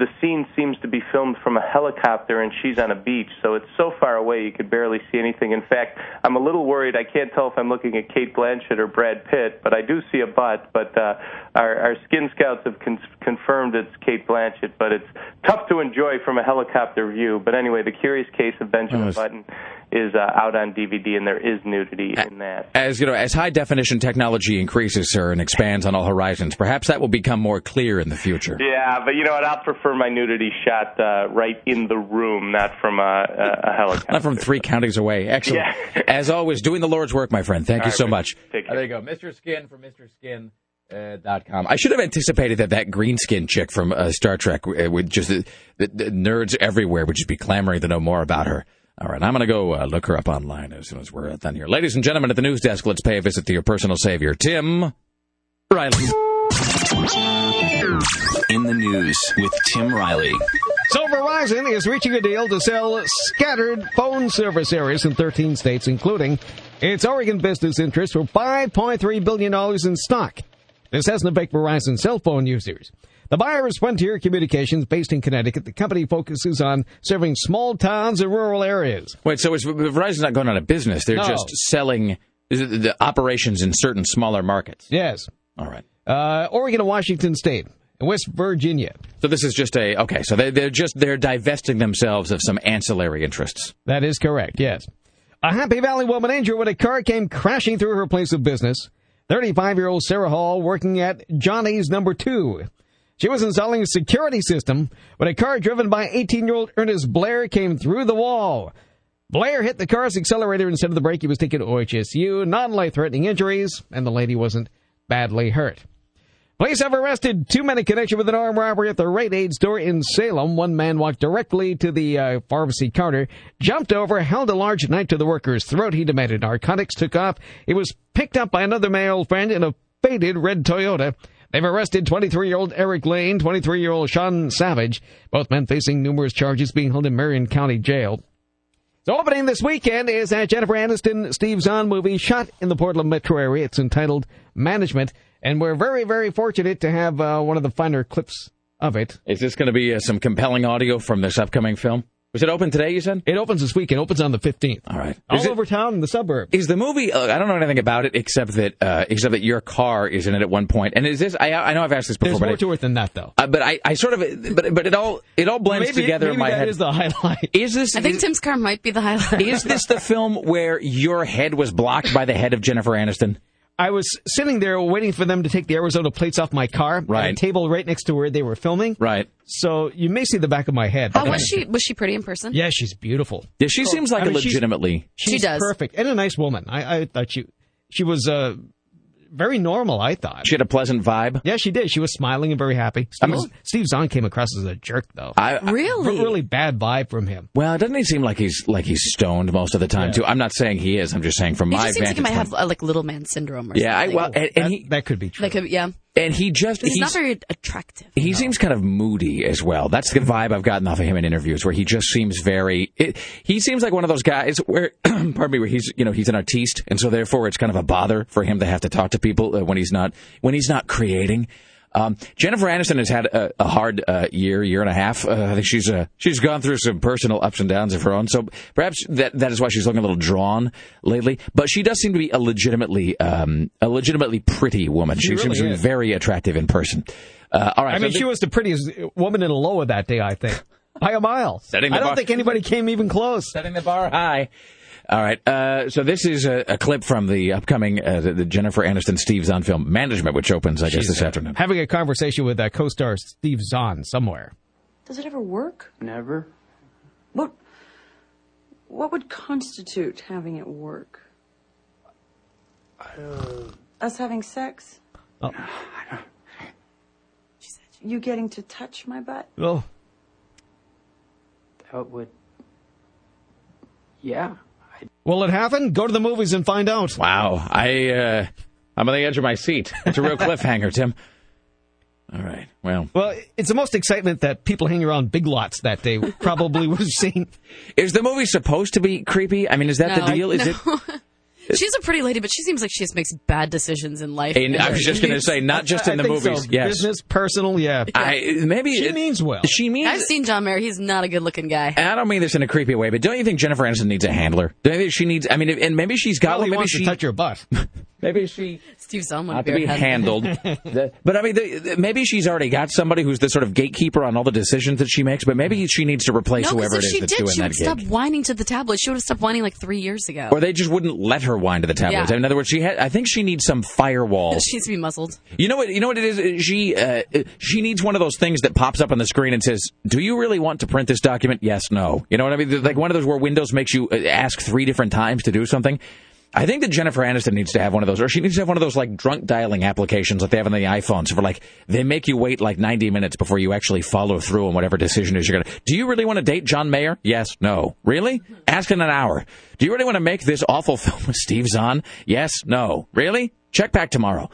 Speaker 8: the scene seems to be filmed from a helicopter and she's on a beach, so it's so far away you could barely see anything. In fact, I'm a little worried. I can't tell if I'm looking at Cate Blanchett or Brad Pitt, but I do see a butt. But uh, our, our skin scouts have con- confirmed it's Cate Blanchett, but it's tough to enjoy from a helicopter view. But anyway, the curious case of Benjamin
Speaker 2: Yes.
Speaker 8: Button is uh, out on DVD, and there is nudity in that.
Speaker 2: As you know, as high definition technology increases, sir, and expands on all horizons, perhaps that will become more clear in the future.
Speaker 8: Yeah, but you know what? I'll prefer my nudity shot uh, right in the room, not from a, a, a helicopter.
Speaker 2: Not from three counties away. Excellent.
Speaker 8: Yeah. *laughs*
Speaker 2: As always, doing the Lord's work, my friend. Thank
Speaker 8: All
Speaker 2: you
Speaker 8: right,
Speaker 2: so much.
Speaker 8: Take care.
Speaker 2: there you go. Mr. Skin from Mr. Skin. Uh, dot com. I should have anticipated that that green skin chick from uh, Star Trek uh, would just the, the, the nerds everywhere would just be clamoring to know more about her. All right, I'm going to go uh, look her up online as soon as we're done here. Ladies and gentlemen, at the news desk, let's pay a visit to your personal savior, Tim Riley.
Speaker 1: In the news with Tim Riley.
Speaker 3: So Verizon is reaching a deal to sell scattered phone service areas in 13 states, including its Oregon business interest for $5.3 billion in stock. This hasn't affected Verizon cell phone users. The buyer is Frontier Communications, based in Connecticut. The company focuses on serving small towns and rural areas.
Speaker 2: Wait, so is, Verizon's not going out of business? They're
Speaker 3: No.
Speaker 2: just selling the operations in certain smaller markets.
Speaker 3: Yes.
Speaker 2: All right.
Speaker 3: Uh, Oregon and Washington State, and West Virginia.
Speaker 2: So this is just a okay. So they, they're just they're divesting themselves of some ancillary interests.
Speaker 3: That is correct, yes. A Happy Valley woman injured when a car came crashing through her place of business. 35 year old Sarah Hall working at Johnny's number two. She was installing a security system when a car driven by 18 year old Ernest Blair came through the wall. Blair hit the car's accelerator instead of the brake. He was taken to OHSU, non life threatening injuries, and the lady wasn't badly hurt. Police have arrested two men in connection with an armed robbery at the Rite Aid store in Salem. One man walked directly to the uh, pharmacy counter, jumped over, held a large knife to the worker's throat. He demanded narcotics, took off. He was picked up by another male friend in a faded red Toyota. They've arrested 23-year-old Eric Lane, 23-year-old Sean Savage, both men facing numerous charges being held in Marion County Jail. So opening this weekend is that Jennifer Aniston, Steve Zahn movie shot in the Portland metro area. It's entitled Management, and we're very, very fortunate to have uh, one of the finer clips of it.
Speaker 2: Is this going to be uh, some compelling audio from this upcoming film? Was it open today? You said.
Speaker 3: It opens this weekend. It opens on the 15th.
Speaker 2: All right.
Speaker 3: All
Speaker 2: Is it-
Speaker 3: over town in the suburbs.
Speaker 2: Is the movie? Uh, I don't know anything about it except that uh, except that your car is in it at one point. And is this? I, I know I've asked this before,
Speaker 3: There's
Speaker 2: but
Speaker 3: more
Speaker 2: I,
Speaker 3: to it than that, though.
Speaker 2: uh, but I, I sort of but but it all it all blends
Speaker 3: maybe
Speaker 2: together
Speaker 3: maybe
Speaker 2: in my
Speaker 3: that
Speaker 2: head.
Speaker 3: is the highlight.
Speaker 2: Is this?
Speaker 4: I think
Speaker 2: is,
Speaker 4: Tim's car might be the highlight.
Speaker 2: is this the film where your head was blocked by the head of Jennifer Aniston?
Speaker 3: I was sitting there waiting for them to take the Arizona plates off my car. at
Speaker 2: Right.
Speaker 3: a table right next to where they were filming.
Speaker 2: Right.
Speaker 3: So you may see the back of my head.
Speaker 4: Oh, was she? Was she pretty in person?
Speaker 3: Yeah, she's beautiful.
Speaker 2: Yeah, she seems like
Speaker 3: I
Speaker 2: a
Speaker 3: mean, she's-
Speaker 2: legitimately.
Speaker 3: She's
Speaker 4: She does.
Speaker 3: perfect and a nice woman. I, I thought she she was uh, very normal. I thought.
Speaker 2: She had a pleasant vibe.
Speaker 3: yeah, she did. She was smiling and very happy.
Speaker 2: I
Speaker 3: Steve,
Speaker 2: mean-
Speaker 3: Steve Zahn came across as a jerk, though.
Speaker 2: I, I-
Speaker 4: Really?
Speaker 3: Really bad vibe from him.
Speaker 2: well, doesn't he seem like he's like he's stoned most of the time too? I'm not saying he is. I'm just saying from
Speaker 4: He
Speaker 2: my
Speaker 4: just seems like he might
Speaker 2: point.
Speaker 4: have uh, like little man syndrome or
Speaker 2: yeah, I,
Speaker 4: something.
Speaker 2: well, and, and
Speaker 3: that,
Speaker 2: he
Speaker 3: that could be true.
Speaker 4: like a, yeah.
Speaker 2: And he just
Speaker 4: He's,
Speaker 2: he's
Speaker 4: not very attractive.
Speaker 2: He seems kind of moody as well. That's the vibe I've gotten off of him in interviews, where he just seems very. It, he seems like one of those guys where, *clears throat* pardon me, where he's you know he's an artiste, and so therefore it's kind of a bother for him to have to talk to people uh, when he's not when he's not creating. Um, Jennifer Aniston has had a, a hard uh, year, year and a half. Uh, I think she's uh, she's gone through some personal ups and downs of her own. So perhaps that that is why she's looking a little drawn lately. But she does seem to be a legitimately um, a legitimately pretty woman. She,
Speaker 3: really
Speaker 2: seems to be
Speaker 3: is.
Speaker 2: very attractive in person. Uh, all right,
Speaker 3: I
Speaker 2: so
Speaker 3: mean,
Speaker 2: the-
Speaker 3: she was the prettiest woman in Aloha that day, I think. *laughs* By a mile.
Speaker 2: Setting the
Speaker 3: I don't
Speaker 2: bar-
Speaker 3: think anybody came even close.
Speaker 2: setting the bar high. All right. Uh, so this is a, a clip from the upcoming uh, the, the Jennifer Aniston Steve Zahn film Management, which opens, I guess, this afternoon.
Speaker 3: Having a conversation with uh, co-star Steve Zahn somewhere.
Speaker 9: Does it ever work?
Speaker 10: Never.
Speaker 9: What what would constitute having it work? Us having sex?
Speaker 3: Oh. *sighs*
Speaker 9: You getting to touch my butt?
Speaker 3: Oh,
Speaker 10: That would. Yeah.
Speaker 3: Will it happen? Go to the movies and find out.
Speaker 2: Wow. I uh, I'm on the edge of my seat. It's a real *laughs* cliffhanger, Tim. All right. Well,
Speaker 3: Well, it's the most excitement that people hanging around big lots that day *laughs* probably would have seen.
Speaker 2: is the movie supposed to be creepy? I mean, is that
Speaker 4: No,
Speaker 2: the deal? Is *laughs*
Speaker 4: no.
Speaker 2: it?
Speaker 4: She's a pretty lady, but she seems like she just makes bad decisions in life.
Speaker 2: And I was just going to say, not just in
Speaker 3: I
Speaker 2: the
Speaker 3: think
Speaker 2: movies.
Speaker 3: So.
Speaker 2: Yes.
Speaker 3: Business, personal, yeah.
Speaker 2: I maybe
Speaker 3: She
Speaker 2: it-
Speaker 3: means well.
Speaker 2: She means.
Speaker 4: I've seen John Mayer. He's not a good-looking guy.
Speaker 2: and I don't mean this in a creepy way, but don't you think Jennifer Aniston needs a handler? Don't you think she needs? I mean, and maybe she's got
Speaker 3: Well,
Speaker 2: one.
Speaker 3: he
Speaker 2: Maybe
Speaker 3: wants
Speaker 2: she
Speaker 3: to touch your butt. *laughs*
Speaker 2: maybe she
Speaker 4: Steve would
Speaker 2: not
Speaker 4: be
Speaker 2: to be handled. *laughs* The- but I mean, the, the- maybe she's already got somebody who's the sort of gatekeeper on all the decisions that she makes. But maybe she needs to replace
Speaker 4: No,
Speaker 2: whoever it is
Speaker 4: she
Speaker 2: that's
Speaker 4: did,
Speaker 2: doing
Speaker 4: she
Speaker 2: that
Speaker 4: would stop
Speaker 2: gig.
Speaker 4: whining to the tabloids. She would have stopped whining like three years ago.
Speaker 2: Or they just wouldn't let her whine to the tabloids.
Speaker 4: Yeah.
Speaker 2: In other words, she had. I think she needs some firewall. *laughs*
Speaker 4: she needs to be muzzled.
Speaker 2: You know what? You know what it is. She uh, she needs one of those things that pops up on the screen and says, "Do you really want to print this document? Yes, no." You know what I mean? Like one of those where Windows makes you uh, ask three different times to do something. I think that Jennifer Aniston needs to have one of those, or she needs to have one of those like drunk dialing applications like they have on the iPhones, for like they make you wait like 90 minutes before you actually follow through on whatever decision is you're gonna. Do you really want to date John Mayer? Yes, no. Really? Ask in an hour. Do you really want to make this awful *laughs* film with Steve Zahn? Yes, no. Really? Check back tomorrow.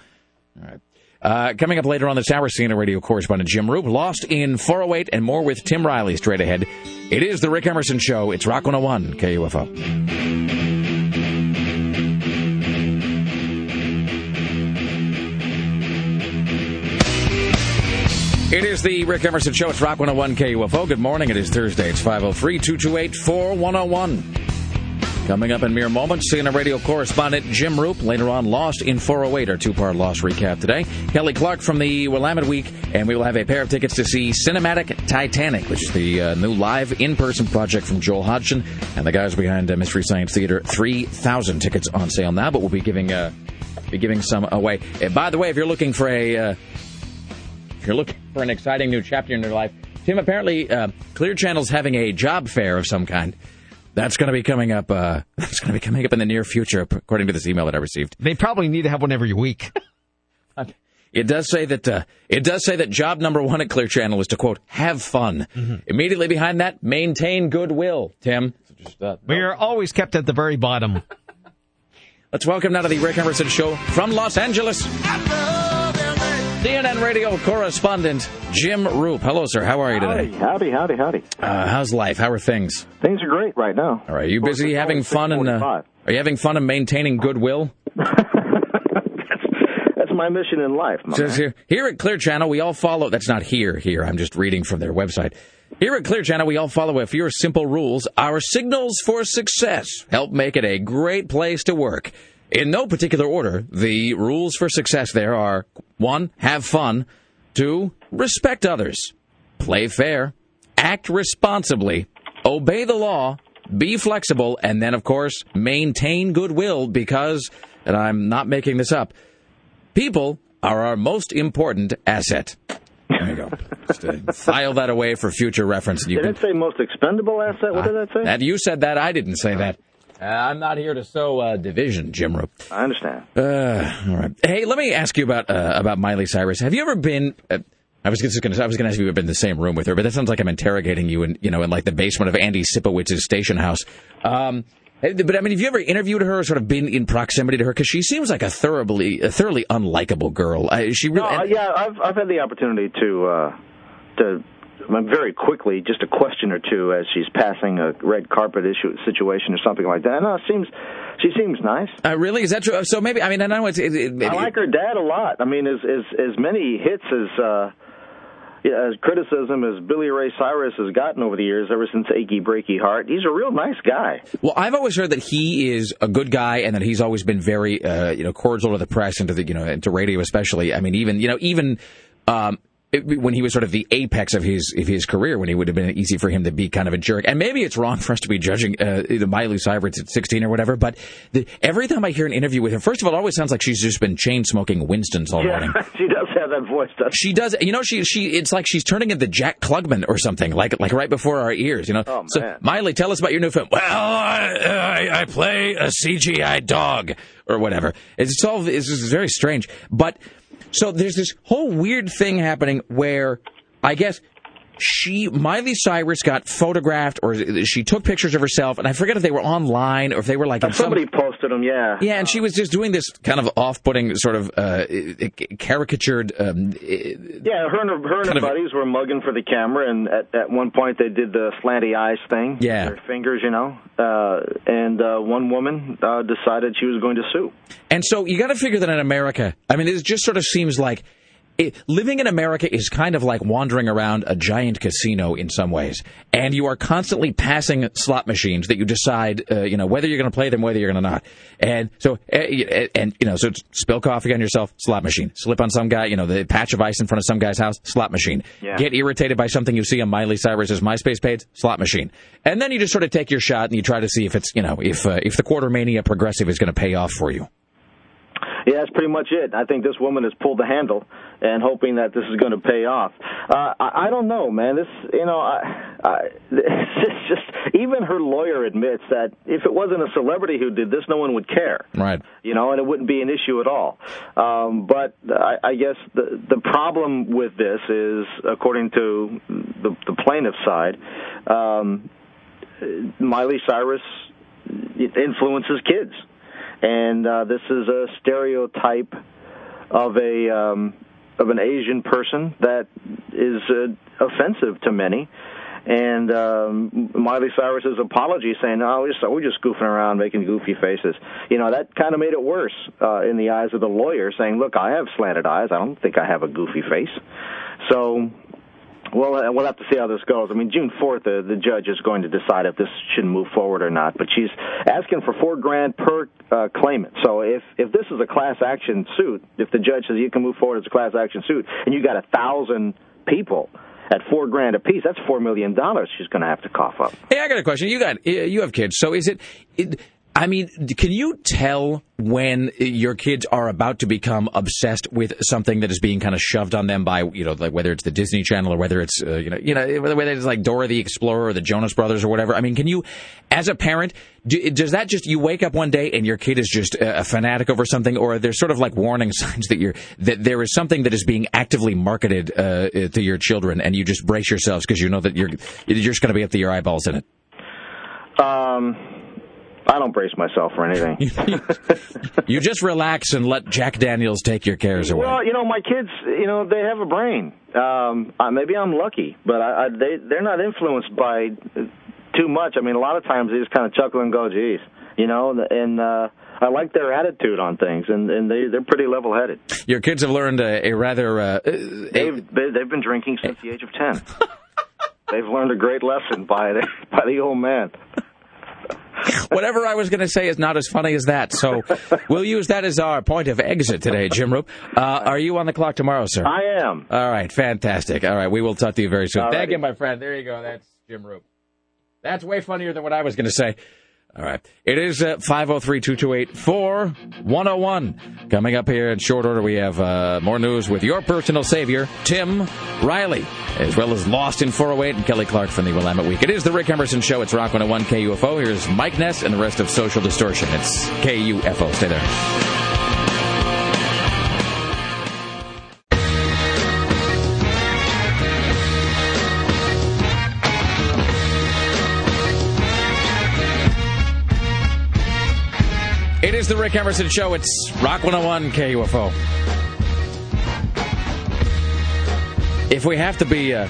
Speaker 2: All right. Uh, coming up later on this hour, CNN radio correspondent Jim Roope, lost in 408 and more with Tim Riley straight ahead. It is the Rick Emerson Show. It's Rock 101 KUFO. It is the Rick Emerson Show. It's Rock 101 KUFO. Good morning. It is Thursday. It's 503 228 4101. Coming up in mere moments, CNN radio correspondent Jim Roope. Later on, Lost in 408, our two-part Lost recap today. Kelly Clark from the Willamette Week, and we will have a pair of tickets to see Cinematic Titanic, which is the uh, new live in-person project from Joel Hodgson and the guys behind uh, Mystery Science Theater. 3,000 tickets on sale now, but we'll be giving uh, be giving some away. Uh, by the way, if you're looking for a uh, if you're looking for an exciting new chapter in your life, Tim, apparently uh, Clear Channel's having a job fair of some kind. That's going to be coming up. Uh, *laughs* that's going to be coming up in the near future, according to this email that I received.
Speaker 3: They probably need to have one every week. *laughs*
Speaker 2: It does say that uh, it does say that job number one at Clear Channel is to quote have fun. Immediately behind that, maintain goodwill. Tim, So just, uh,
Speaker 3: We are always kept at the very bottom. *laughs*
Speaker 2: let's welcome now to the Rick Emerson Show from Los Angeles. CNN radio correspondent Jim Roope. Hello, sir. How are you today?
Speaker 11: Howdy, howdy, howdy.
Speaker 2: Uh, how's life? How are things?
Speaker 11: Things are great right now.
Speaker 2: All right. You busy having fun and uh, are you having fun and maintaining goodwill? *laughs*
Speaker 11: my mission in life.
Speaker 2: Here, here at Clear Channel, we all follow. That's not here. Here, I'm just reading from their website. Here at Clear Channel, we all follow a few simple rules. Our signals for success help make it a great place to work. In no particular order, the rules for success there are one, have fun, two, respect others, play fair, act responsibly, obey the law, be flexible, and then, of course, maintain goodwill because, and I'm not making this up, people are our most important asset. There you go. Just uh, file that away for future reference. You
Speaker 11: Did
Speaker 2: can,
Speaker 11: it say most expendable asset? What did that say?
Speaker 2: that you said that. I didn't say that. Uh, I'm not here to sow uh, division, Jim Roope.
Speaker 11: I understand.
Speaker 2: Uh, all right. Hey, let me ask you about uh, about Miley Cyrus. Have you ever been? Uh, I was just going to. I was going to ask if you have been in the same room with her, but that sounds like I'm interrogating you in you know in like the basement of Andy Sipowicz's station house. Um, but I mean, have you ever interviewed her or sort of been in proximity to her? Because she seems like a thoroughly, a thoroughly unlikable girl. Uh, she
Speaker 11: No,
Speaker 2: really.
Speaker 11: uh, yeah, I've I've had the opportunity to uh, to I very quickly, just a question or two as she's passing a red carpet issue situation or something like that. No, it seems she seems nice.
Speaker 2: Uh, really, is that true? So maybe I mean I know it's. It, it,
Speaker 11: I like her dad a lot. I mean, as as as many hits as. uh yeah, as criticism as Billy Ray Cyrus has gotten over the years, ever since Achy Breaky Heart, he's a real nice guy.
Speaker 2: Well, I've always heard that he is a good guy, and that he's always been very, uh, you know, cordial to the press and to the, you know, and to radio especially. I mean, even, you know, even. Um, it- when he was sort of the apex of his of his career, when it would have been easy for him to be kind of a jerk, and maybe it's wrong for us to be judging uh, the Miley Cyrus at sixteen or whatever. But the, every time I hear an interview with her, first of all, it always sounds like she's just been chain smoking Winston's all morning.
Speaker 11: Yeah, *laughs* she does have that voice. Doesn't
Speaker 2: She does, you know. She she. It's like she's turning into Jack Klugman or something, like like right before our ears, you know.
Speaker 11: Oh,
Speaker 2: so
Speaker 11: man.
Speaker 2: Miley, tell us about your new film. Well, I, I, I play a CGI dog or whatever. It's all it's very strange. But so there's this whole weird thing happening where I guess she Miley Cyrus got photographed or she took pictures of herself, and I forget if they were online or if they were like in some-
Speaker 11: Somebody posted them, yeah.
Speaker 2: yeah, and she was just doing this kind of off-putting, sort of uh, caricatured. Um,
Speaker 11: Yeah, her and her, her and her
Speaker 2: of-
Speaker 11: buddies were mugging for the camera, and at, at one point they did the slanty eyes thing.
Speaker 2: Yeah.
Speaker 11: Their fingers, you know. Uh, and uh, one woman uh, decided she was going to sue.
Speaker 2: And so you got to figure that in America, I mean, it just sort of seems like it, living in America is kind of like wandering around a giant casino in some ways, and you are constantly passing slot machines that you decide, uh, you know, whether you're going to play them, whether you're going to not. And so, uh, and you know, so it's spill coffee on yourself, slot machine. Slip on some guy, you know, the patch of ice in front of some guy's house, slot machine.
Speaker 11: Yeah.
Speaker 2: Get irritated by something you see on Miley Cyrus's MySpace page, slot machine. And then you just sort of take your shot and you try to see if it's, you know, if uh, if the quartermania progressive is going to pay off for you.
Speaker 11: Yeah, that's pretty much it. I think this woman has pulled the handle and hoping that this is going to pay off. Uh, I, I don't know, man. This, you know, I, I, *laughs* it's just even her lawyer admits that if it wasn't a celebrity who did this, no one would care.
Speaker 2: Right.
Speaker 11: you know, and it wouldn't be an issue at all. Um, but I, I guess the the problem with this is, according to the, the plaintiff's side, um, Miley Cyrus influences kids, and uh, this is a stereotype of a um, of an Asian person that is uh, offensive to many. And um, Miley Cyrus's apology saying, "No, we're just, we're just goofing around, making goofy faces." You know, that kind of made it worse uh, in the eyes of the lawyer, saying, "Look, I have slanted eyes. I don't think I have a goofy face." So, well, uh, we'll have to see how this goes. I mean, June fourth, the the judge is going to decide if this should move forward or not. But she's asking for four grand per uh, claimant. So if if this is a class action suit, if the judge says you can move forward as a class action suit, and you got a thousand people at four grand apiece, that's four million dollars she's going to have to cough up.
Speaker 2: Hey, I got a question. You got you have kids, so is it? it I mean, can you tell when your kids are about to become obsessed with something that is being kind of shoved on them by, you know, like whether it's the Disney Channel or whether it's, uh, you know, you know, whether it's like Dora the Explorer or the Jonas Brothers or whatever? I mean, can you, as a parent, do, does that just you wake up one day and your kid is just a, fanatic over something, or there's sort of like warning *laughs* signs that you're that there is something that is being actively marketed uh, to your children, and you just brace yourselves because you know that you're you're just going to be up to your eyeballs in it.
Speaker 11: Um, I don't brace myself for anything. *laughs*
Speaker 2: You just relax and let Jack Daniels take your cares away.
Speaker 11: Well, you know, my kids, you know, they have a brain. Um, uh, maybe I'm lucky, but I, I, they they're not influenced by uh, too much. I mean, a lot of times they just kind of chuckle and go, "Geez," you know, and uh, I like their attitude on things, and and they they're pretty level-headed.
Speaker 2: Your kids have learned a, a rather. Uh, a,
Speaker 11: They've they- they've been drinking since the age of ten. *laughs* they've learned a great lesson by the by the old man. *laughs*
Speaker 2: whatever I was going to say is not as funny as that. So we'll use that as our point of exit today, Jim Roope. Uh, are you on the clock tomorrow, sir?
Speaker 11: I am.
Speaker 2: All right, fantastic. All right, we will talk to you very soon.
Speaker 11: All
Speaker 2: Thank you, my friend. There you go. That's Jim Roope. That's way funnier than what I was going to say. All right. It is uh, 503-228-4101. Coming up here in short order, we have uh, more news with your personal savior, Tim Riley, as well as Lost in 408 and Kelly Clark from the Willamette Week. It is the Rick Emerson Show. It's Rock 101 KUFO. Here's Mike Ness and the rest of Social Distortion. It's KUFO. Stay there. It is the Rick Emerson Show. It's Rock 101 KUFO. If we have to be uh,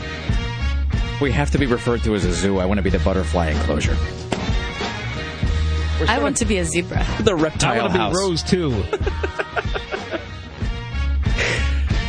Speaker 2: We have to be referred to as a zoo. I want to be the butterfly enclosure.
Speaker 4: I want to be a zebra.
Speaker 2: The reptile
Speaker 3: I
Speaker 2: reptile
Speaker 3: want to be. Rose too.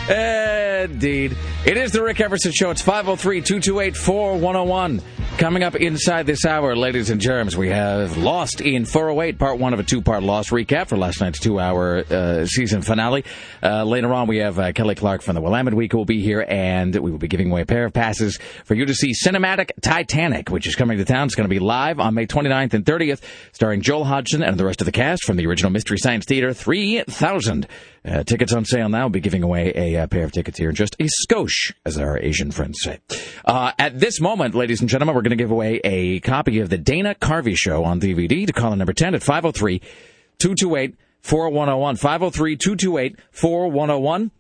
Speaker 3: *laughs* *laughs*
Speaker 2: Indeed. It is the Rick Emerson Show. It's 503 228 4101. Coming up inside this hour, ladies and germs, we have Lost in 408, part one of a two part Lost recap for last night's two hour uh, season finale. Uh, later on, we have uh, Kelly Clark from the Willamette Week will be here, and we will be giving away a pair of passes for you to see Cinematic Titanic, which is coming to town. It's going to be live on May 29th and 30th, starring Joel Hodgson and the rest of the cast from the original Mystery Science Theater. 3,000 uh, tickets on sale now. We'll be giving away a uh, pair of tickets here in just a skosh, as our Asian friends say. Uh, at this moment, ladies and gentlemen, we're going to give away a copy of the Dana Carvey Show on DVD to caller number 10 at 503 228 4101. 503 228 4101.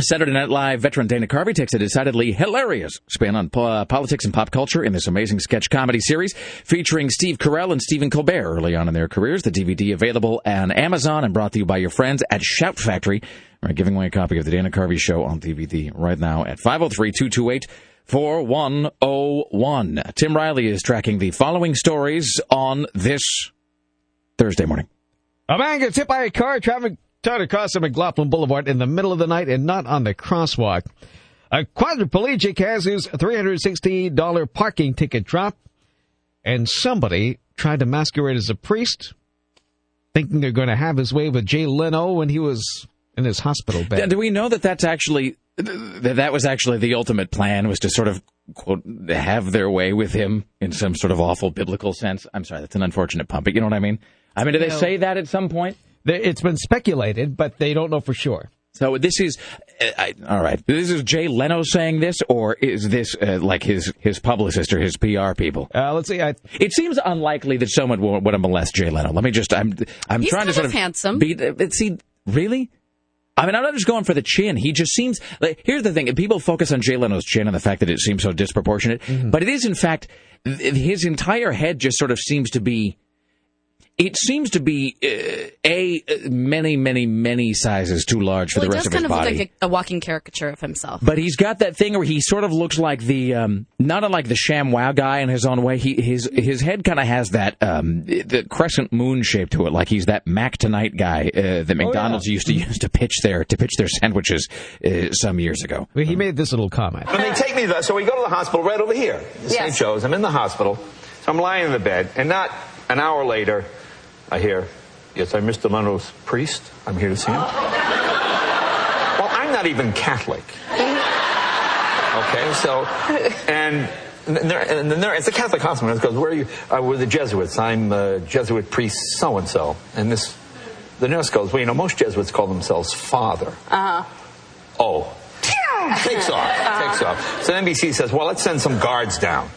Speaker 2: Saturday Night Live veteran Dana Carvey takes a decidedly hilarious spin on po- uh, politics and pop culture in this amazing sketch comedy series featuring Steve Carell and Stephen Colbert early on in their careers. The DVD available on Amazon and brought to you by your friends at Shout Factory. We're giving away a copy of the Dana Carvey Show on DVD right now at 503 228 4101. Tim Riley is tracking the following stories on this Thursday morning.
Speaker 3: A man gets hit by a car traveling trying to cross the McLaughlin Boulevard in the middle of the night and not on the crosswalk. A quadriplegic has his $360 parking ticket dropped, and somebody tried to masquerade as a priest, thinking they're going to have his way with Jay Leno when he was in his hospital bed.
Speaker 2: Do we know that that's actually that that was actually the ultimate plan was to sort of quote have their way with him in some sort of awful biblical sense? I'm sorry, that's an unfortunate pun, but you know what I mean. I mean, do they
Speaker 3: No.
Speaker 2: say that at some point?
Speaker 3: They- It's been speculated, but they don't know for sure.
Speaker 2: So this is uh, I, all right. This is Jay Leno saying this, or is this uh, like his his publicist or his PR people?
Speaker 3: Uh, let's see. I,
Speaker 2: It seems unlikely that someone would, would molest Jay Leno. Let me just. I'm. I'm
Speaker 4: He's
Speaker 2: trying to
Speaker 4: kind
Speaker 2: sort
Speaker 4: of
Speaker 2: of
Speaker 4: handsome.
Speaker 2: Be, uh, see, really. I mean, I'm not just going for the chin. He just seems. Like, here's the thing: people focus on Jay Leno's chin and the fact that it seems so disproportionate, but it is, in fact, th- his entire head just sort of seems to be. It seems to be uh, a uh, many, many, many sizes too large for
Speaker 4: Well,
Speaker 2: the
Speaker 4: he
Speaker 2: rest
Speaker 4: does
Speaker 2: of his
Speaker 4: kind of look like a, a walking caricature of himself.
Speaker 2: But he's got that thing where he sort of looks like the um, not unlike the Sham Wow guy in his own way. He his his head kind of has that um, the crescent moon shape to it, like he's that Mac Tonight guy uh, that McDonald's used to use to pitch their to pitch their sandwiches uh, some years ago.
Speaker 3: he made this little comment.
Speaker 10: And they take me to, so we go to the hospital right over here, St. Joe's. I'm in the hospital. So I'm lying in the bed, and not an hour later, I hear, Yes, I'm Mr. Leno's priest. I'm here to see him. well, I'm not even Catholic. Okay, so, and. And there, and there, it's a Catholic hospital. It goes, where are you? Uh, we're the Jesuits. I'm uh, Jesuit priest so and so. And this, the nurse goes, well, you know, most Jesuits call themselves Father.
Speaker 12: Uh huh.
Speaker 10: Oh, takes off, takes off. So NBC says, well, let's send some guards down.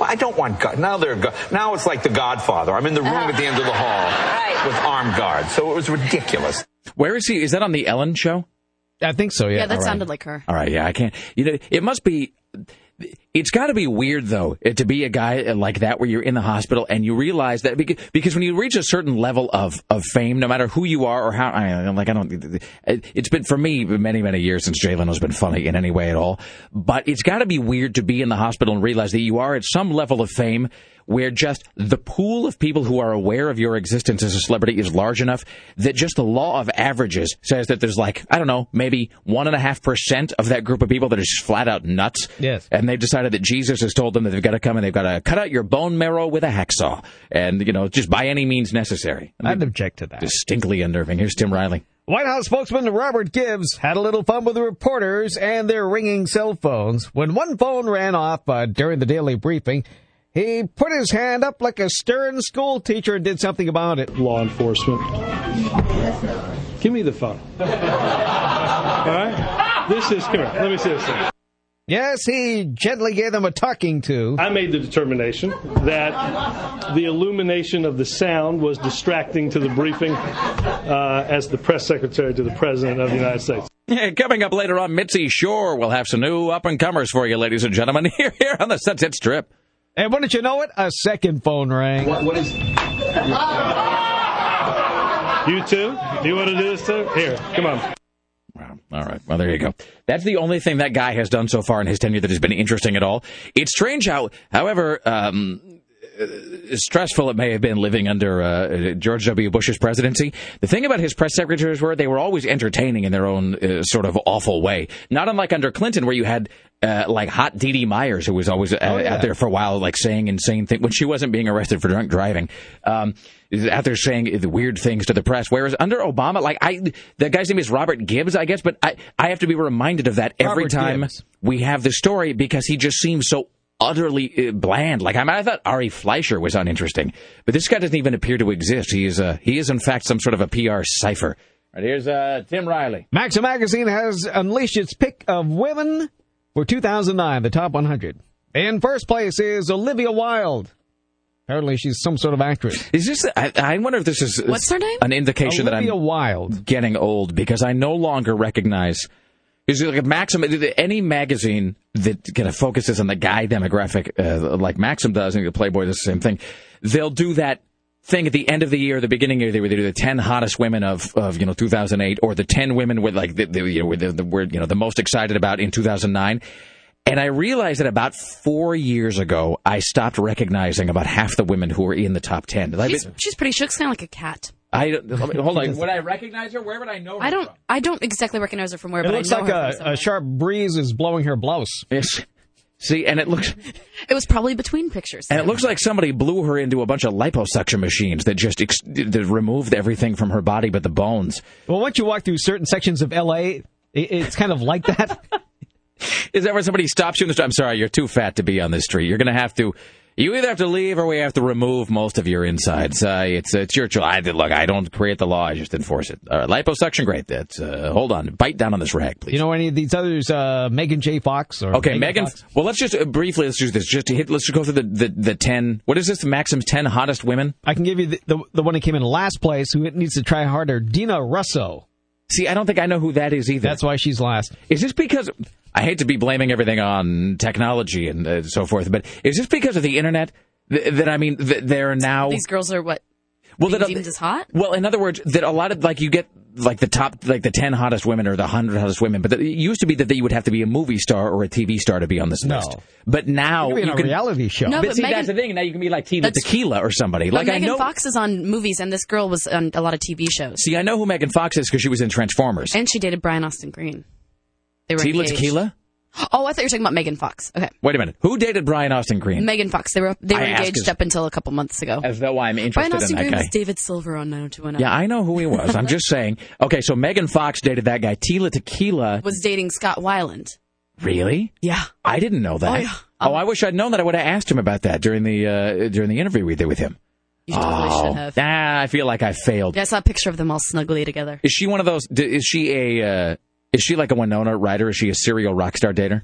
Speaker 10: Well, I don't want guards. Now they're gu- now it's like The Godfather. I'm in the room at the end of the hall *laughs* with armed guards. So it was ridiculous.
Speaker 2: Where is he? Is that on the Ellen show?
Speaker 3: I think so.
Speaker 4: Yeah, Yeah, that
Speaker 2: All right.
Speaker 4: sounded like her.
Speaker 2: All right, yeah, I can't. You know, it must be. It's got to be weird though uh, to be a guy uh, like that where you're in the hospital and you realize that because, because when you reach a certain level of, of fame, no matter who you are or how, I, like I don't, it's been for me many many years since Jay Leno's been funny in any way at all. But it's got to be weird to be in the hospital and realize that you are at some level of fame where just the pool of people who are aware of your existence as a celebrity is large enough that just the law of averages says that there's like, I don't know, maybe one and a half percent of that group of people that are just flat out nuts.
Speaker 3: Yes.
Speaker 2: And they've decided that Jesus has told them that they've got to come and they've got to cut out your bone marrow with a hacksaw. And, you know, just by any means necessary.
Speaker 3: I'd object to that.
Speaker 2: Distinctly unnerving. Here's Tim Riley.
Speaker 3: White House spokesman Robert Gibbs had a little fun with the reporters and their ringing cell phones. When one phone ran off uh, during the daily briefing, he put his hand up like a stern school teacher and did something about it.
Speaker 13: Law enforcement. Give me the phone. *laughs* All right? This is, come here, let me see this thing.
Speaker 3: Yes, he gently gave them a talking to.
Speaker 13: I made the determination that the illumination of the sound was distracting to the briefing uh, as the press secretary to the President of the United States.
Speaker 2: Yeah, coming up later on, Mitzi Shore will have some new up and comers for you, ladies and gentlemen, *laughs* here, here on the Sunset Strip.
Speaker 3: And wouldn't you know it, a second phone rang.
Speaker 13: what is. You too? Do you want to do this too? Here, come on.
Speaker 2: All right. Well, there you go. That's the only thing that guy has done so far in his tenure that has been interesting at all. It's strange how, however, um, uh, stressful it may have been living under uh, George W. Bush's presidency. The thing about his press secretaries were they were always entertaining in their own uh, sort of awful way. Not unlike under Clinton, where you had uh, like hot Dee Dee Myers, who was always uh,
Speaker 3: Oh, yeah.
Speaker 2: out there for a while, like saying insane things when she wasn't being arrested for drunk driving. Um, out there saying the weird things to the press. Whereas under Obama, like I, the guy's name is Robert Gibbs, I guess, but I, I have to be reminded of that every
Speaker 3: Robert
Speaker 2: time
Speaker 3: Gibbs.
Speaker 2: we have the story because he just seems so utterly uh, bland. Like I, mean, I thought Ari Fleischer was uninteresting, but this guy doesn't even appear to exist. He is, uh, he is in fact some sort of a PR cipher. Right here's uh, Tim Riley.
Speaker 3: Maxim Magazine has unleashed its pick of women for 2009, the top 100. In first place is Olivia Wilde. Apparently, she's some sort of actress.
Speaker 2: Is this? I, I wonder if this is
Speaker 4: What's her name?
Speaker 2: an indication
Speaker 3: Olivia
Speaker 2: that I'm Olivia
Speaker 3: Wilde.
Speaker 2: getting old because I no longer recognize. Is like a Maxim? Any magazine that kind of focuses on the guy demographic, uh, like Maxim does, and the Playboy does the same thing. They'll do that thing at the end of the year, the beginning of the year, they do the ten hottest women of, of you know 2008, or the ten women with like the, the you know with the, the we're you know the most excited about in 2009. And I realized that about four years ago, I stopped recognizing about half the women who were in the top ten. Like,
Speaker 4: She's, she's pretty. She looks kind of like a cat.
Speaker 2: I hold on. Would I recognize her? Where would I know her?
Speaker 4: I don't. I don't exactly recognize her from where,
Speaker 3: It
Speaker 4: but
Speaker 3: looks
Speaker 4: I know
Speaker 3: like
Speaker 4: her
Speaker 3: a,
Speaker 4: somewhere.
Speaker 3: a sharp breeze is blowing her blouse.
Speaker 2: Yes. See, and it looks
Speaker 4: It was probably between pictures.
Speaker 2: and it looks like somebody blew her into a bunch of liposuction machines that just ex- that removed everything from her body but the bones.
Speaker 3: Well, once you walk through certain sections of L.A., it, it's kind of like that. *laughs*
Speaker 2: Is that where somebody stops you in the street? I'm sorry, you're too fat to be on this street. You're going to have to. You either have to leave or we have to remove most of your insides. Uh, it's it's your choice. I look. I don't create the law. I just enforce it. Right, liposuction, great. That's uh, hold on. Bite down on this rag, please.
Speaker 3: you know any of these others? Uh, Megan J. Fox or
Speaker 2: Okay, Megan.
Speaker 3: Fox?
Speaker 2: Well, let's just uh, briefly let's do this. Just to hit. Let's just go through the, the the ten. What is this? The Maxim's ten hottest women.
Speaker 3: I can give you the, the the one that came in last place. Who needs to try harder? Dina Russo.
Speaker 2: See, I don't think I know who that is either.
Speaker 3: That's why she's last.
Speaker 2: Is this because I hate to be blaming everything on technology and uh, so forth, but is this because of the internet th- that I mean that they're now
Speaker 4: These girls are what
Speaker 2: well
Speaker 4: being
Speaker 2: that
Speaker 4: deemed as hot.
Speaker 2: well in other words that a lot of like you get like the top like the 10 hottest women or the 100 hottest women but it used to be that you would have to be a movie star or a TV star to be on this
Speaker 3: No.
Speaker 2: list but now
Speaker 3: You could be in
Speaker 2: you
Speaker 3: a
Speaker 2: can
Speaker 3: reality show.
Speaker 4: No,
Speaker 2: but,
Speaker 4: but
Speaker 2: see
Speaker 4: Megan-
Speaker 2: that's the thing now you can be like Tila Tequila or somebody
Speaker 4: But
Speaker 2: like I
Speaker 4: Megan
Speaker 2: know
Speaker 4: Fox is on movies, and this girl was on a lot of TV shows,
Speaker 2: see I know who Megan Fox is because she was in Transformers
Speaker 4: and she dated Brian Austin Green. They were
Speaker 2: Tila
Speaker 4: engaged.
Speaker 2: Tequila
Speaker 4: Oh, I thought you were talking about Megan Fox. Okay,
Speaker 2: wait a minute who dated Brian Austin Green
Speaker 4: Megan Fox. They were they were
Speaker 2: I ask
Speaker 4: engaged
Speaker 2: is-
Speaker 4: up until a couple months ago.
Speaker 2: as though I'm interested
Speaker 4: Brian Austin
Speaker 2: in that
Speaker 4: Green
Speaker 2: guy
Speaker 4: was David Silver on 90210.
Speaker 2: Yeah, I know who he was. I'm just saying. Okay, so Megan Fox dated that guy. Tila Tequila.
Speaker 4: was dating Scott Weiland.
Speaker 2: Really?
Speaker 4: Yeah.
Speaker 2: I didn't know that.
Speaker 4: Oh, yeah.
Speaker 2: Oh, I wish I'd known that. I would have asked him about that during the uh, during the interview we did with him.
Speaker 4: You totally
Speaker 2: oh,
Speaker 4: should have.
Speaker 2: Ah, I feel like I failed.
Speaker 4: Yeah, I saw a picture of them all snuggly together.
Speaker 2: Is she one of those? Is she a? Uh, is she like a Winona Ryder? Is she a serial rock star dater?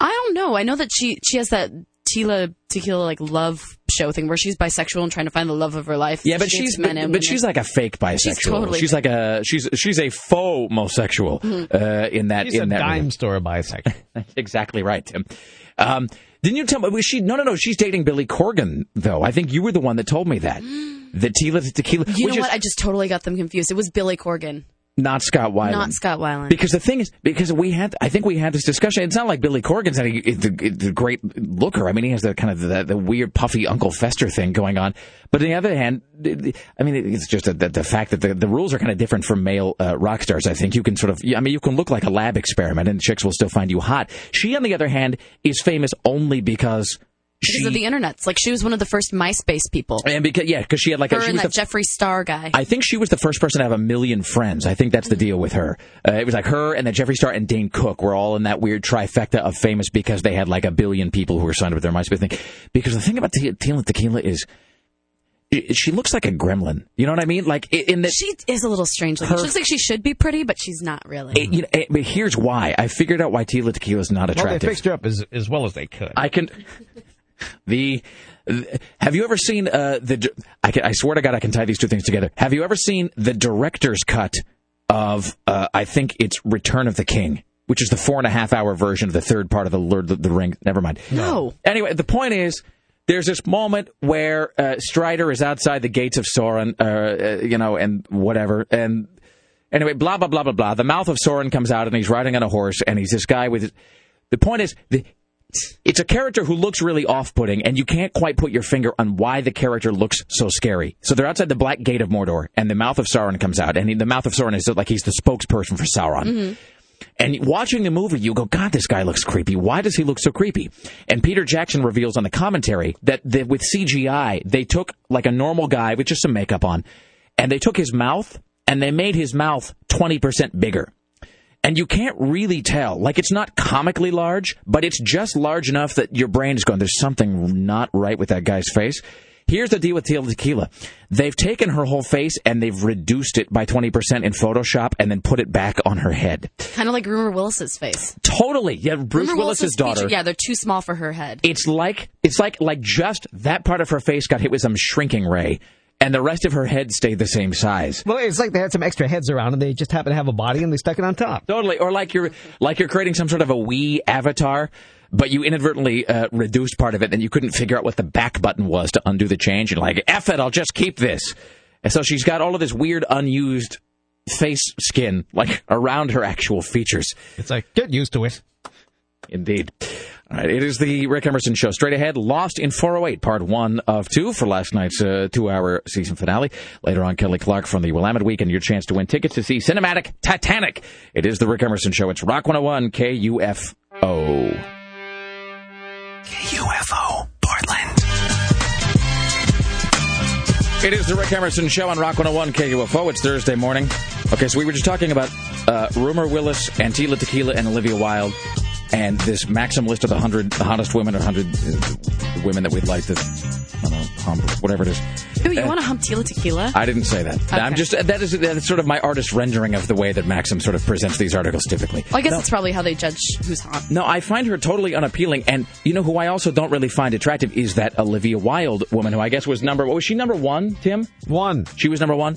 Speaker 4: I don't know. I know that she she has that Tila Tequila like love show thing where she's bisexual and trying to find the love of her life.
Speaker 2: Yeah, but
Speaker 4: She
Speaker 2: she's
Speaker 4: men
Speaker 2: but, but she's like a fake bisexual.
Speaker 4: She's totally
Speaker 2: she's like a she's she's a faux homosexual
Speaker 4: Mm-hmm.
Speaker 2: uh, in that
Speaker 3: She's
Speaker 2: in
Speaker 3: a
Speaker 2: that
Speaker 3: dime
Speaker 2: regard.
Speaker 3: store bisexual.
Speaker 2: That's *laughs* exactly right, Tim. Um, didn't you tell me? Was she? No, no, no. She's dating Billy Corgan, though. I think you were the one that told me that. *gasps* The Tila Tequila,
Speaker 4: You
Speaker 2: which
Speaker 4: know
Speaker 2: is
Speaker 4: what? I just totally got them confused. It was Billy Corgan,
Speaker 2: not Scott Weiland.
Speaker 4: not Scott Weiland.
Speaker 2: Because the thing is, because we had, I think we had this discussion. It's not like Billy Corgan's any the, the great looker. I mean, he has the kind of the, the weird puffy Uncle Fester thing going on. But on the other hand, I mean, it's just the, the fact that the, the rules are kind of different for male uh, rock stars. I think you can sort of, I mean, you can look like a lab experiment, and chicks will still find you hot. She, on the other hand, is famous only because.
Speaker 4: Because
Speaker 2: She,
Speaker 4: of the internet. It's like she was one of the first MySpace people.
Speaker 2: and because yeah, because she had like
Speaker 4: Her
Speaker 2: a, she
Speaker 4: and
Speaker 2: was
Speaker 4: that
Speaker 2: the,
Speaker 4: Jeffree Star guy.
Speaker 2: I think she was the first person to have a million friends. I think that's the deal with her. Uh, it was like her and then Jeffree Star and Dane Cook were all in that weird trifecta of famous because they had like a billion people who were signed up with their MySpace thing. Because the thing about Te- Tila Tequila is she looks like a gremlin. You know what I mean? Like in that.
Speaker 4: she is a little strange. looking.
Speaker 2: Her-
Speaker 4: She looks like she should be pretty, but she's not really.
Speaker 2: it- you know, eh, but here's why. I figured out why Tila Tequila is not
Speaker 3: well, they
Speaker 2: attractive.
Speaker 3: fixed her up as, as well as they could.
Speaker 2: I can. The have you ever seen uh, the? I, can, I swear to God, I can tie these two things together. Have you ever seen the director's cut of? Uh, I think it's Return of the King, which is the four and a half hour version of the third part of the Lord of the Ring. Never mind.
Speaker 4: no.
Speaker 2: Anyway, the point is. There's this moment where uh, Strider is outside the gates of Sauron, uh, uh, you know, and whatever, and Anyway, blah blah blah blah blah. The mouth of Sauron comes out, and he's riding on a horse, and he's this guy with. The point is, the, it's a character who looks really off-putting, and you can't quite put your finger on why the character looks so scary. So they're outside the Black Gate of Mordor, and the mouth of Sauron comes out, and he, the mouth of Sauron is like he's the spokesperson for Sauron. Mm-hmm. And watching the movie, you go, God, this guy looks creepy. Why does he look so creepy? And Peter Jackson reveals on the commentary that the, with CGI, they took like a normal guy with just some makeup on, and they took his mouth and they made his mouth 20% bigger. And you can't really tell. Like, it's not comically large, but it's just large enough that your brain is going, there's something not right with that guy's face. Here's the deal with Tila Tequila. They've taken her whole face and they've reduced it by 20% in Photoshop and then put it back on her head.
Speaker 4: Kind of like Rumor Willis's face.
Speaker 2: Totally. Yeah, Bruce
Speaker 4: Rumor
Speaker 2: Willis's daughter.
Speaker 4: feature- yeah, they're too small for her head.
Speaker 2: It's like it's like like just that part of her face got hit with some shrinking ray, and the rest of her head stayed the same size.
Speaker 3: Well, it's like they had some extra heads around and they just happen to have a body and they stuck it on top.
Speaker 2: Totally, or like you're like you're creating some sort of a Wii avatar, but you inadvertently uh, reduced part of it, and you couldn't figure out what the back button was to undo the change. And like, F it, I'll just keep this. And so she's got all of this weird unused face skin like around her actual features.
Speaker 3: It's like get used to it.
Speaker 2: Indeed. Right, it is the Rick Emerson Show. Straight ahead, Lost in 408, part one of two for last night's uh, two-hour season finale. Later on, Kelly Clark from the Willamette Week and your chance to win tickets to see Cinematic Titanic. It is the Rick Emerson Show. It's Rock 101 KUFO.
Speaker 1: KUFO, Portland.
Speaker 2: It is the Rick Emerson Show on Rock 101 KUFO. It's Thursday morning. Okay, so we were just talking about uh, Rumer Willis, and Tila Tequila, and Olivia Wilde, and this Maxim list of the 100 hottest women or 100 uh, women that we'd like to, I don't know, hump, whatever it is.
Speaker 4: Ooh, you
Speaker 2: Uh,
Speaker 4: want to hump Tila Tequila?
Speaker 2: I didn't say that. I'm just that is that's sort of my artist rendering of the way that Maxim sort of presents these articles typically.
Speaker 4: Well, I guess
Speaker 2: No.
Speaker 4: that's probably how they judge who's hot.
Speaker 2: No, I find her totally unappealing. And you know who I also don't really find attractive is that Olivia Wilde woman, who I guess was number. Was she number one, Tim?
Speaker 3: One.
Speaker 2: She was number one.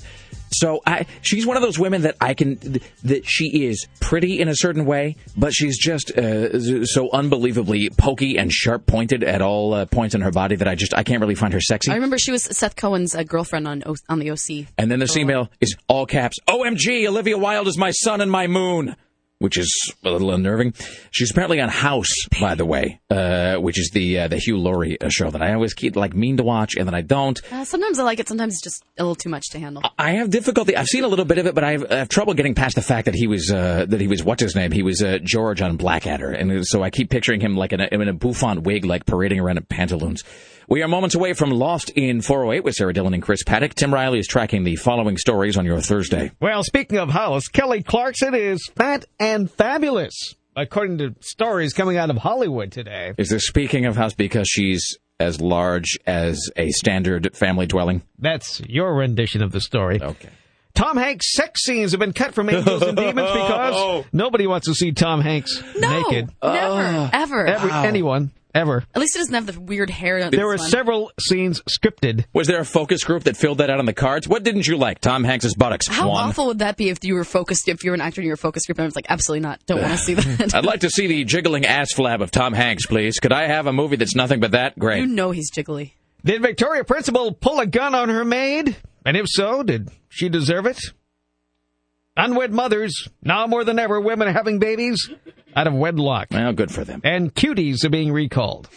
Speaker 2: So I, she's one of those women that I can that she is pretty in a certain way, but she's just uh, so unbelievably pokey and sharp pointed at all uh, points in her body that I just I can't really find her sexy.
Speaker 4: I remember she was Seth Cohen's uh, girlfriend on o- on the OC.
Speaker 2: And then this email is all caps. OMG, Olivia Wilde is my sun and my moon. Which is a little unnerving. She's apparently on House, by the way, uh, which is the uh, the Hugh Laurie uh, show that I always keep like mean to watch, and then I don't.
Speaker 4: Uh, sometimes I like it. Sometimes it's just a little too much to handle.
Speaker 2: I have difficulty. I've seen a little bit of it, but I have, I have trouble getting past the fact that he was uh, that he was what's his name? He was uh, George on Blackadder, and so I keep picturing him like in a, in a bouffant wig, like parading around in pantaloons. We are moments away from Lost in 408 with Sarah Dillon and Chris Paddock. Tim Riley is tracking the following stories on your Thursday.
Speaker 3: Well, speaking of house, Kelly Clarkson is fat and fabulous, according to stories coming out of Hollywood today.
Speaker 2: Is this speaking of house because she's as large as a standard family dwelling?
Speaker 3: That's your rendition of the story.
Speaker 2: Okay.
Speaker 3: Tom Hanks' sex scenes have been cut from Angels and Demons because *laughs* oh. nobody wants to see Tom Hanks
Speaker 4: No,
Speaker 3: naked.
Speaker 4: never, ever.
Speaker 3: Every, Anyone, ever.
Speaker 4: At least it doesn't have the weird hair. On
Speaker 3: There were
Speaker 4: one.
Speaker 3: several scenes scripted.
Speaker 2: Was there a focus group that filled that out on the cards? What didn't you like? Tom Hanks's buttocks.
Speaker 4: How
Speaker 2: One.
Speaker 4: awful would that be if you were focused? If you were an actor and you were focus group, and I was like, absolutely not. Don't want to see that. *laughs*
Speaker 2: I'd like to see the jiggling ass flab of Tom Hanks, please. Could I have a movie that's nothing but that? Great.
Speaker 4: you know he's jiggly.
Speaker 3: Did Victoria Principal pull a gun on her maid? And if so, did she deserve it? Unwed mothers, now more than ever, women are having babies out of wedlock.
Speaker 2: Well, good for them.
Speaker 3: And cuties are being recalled.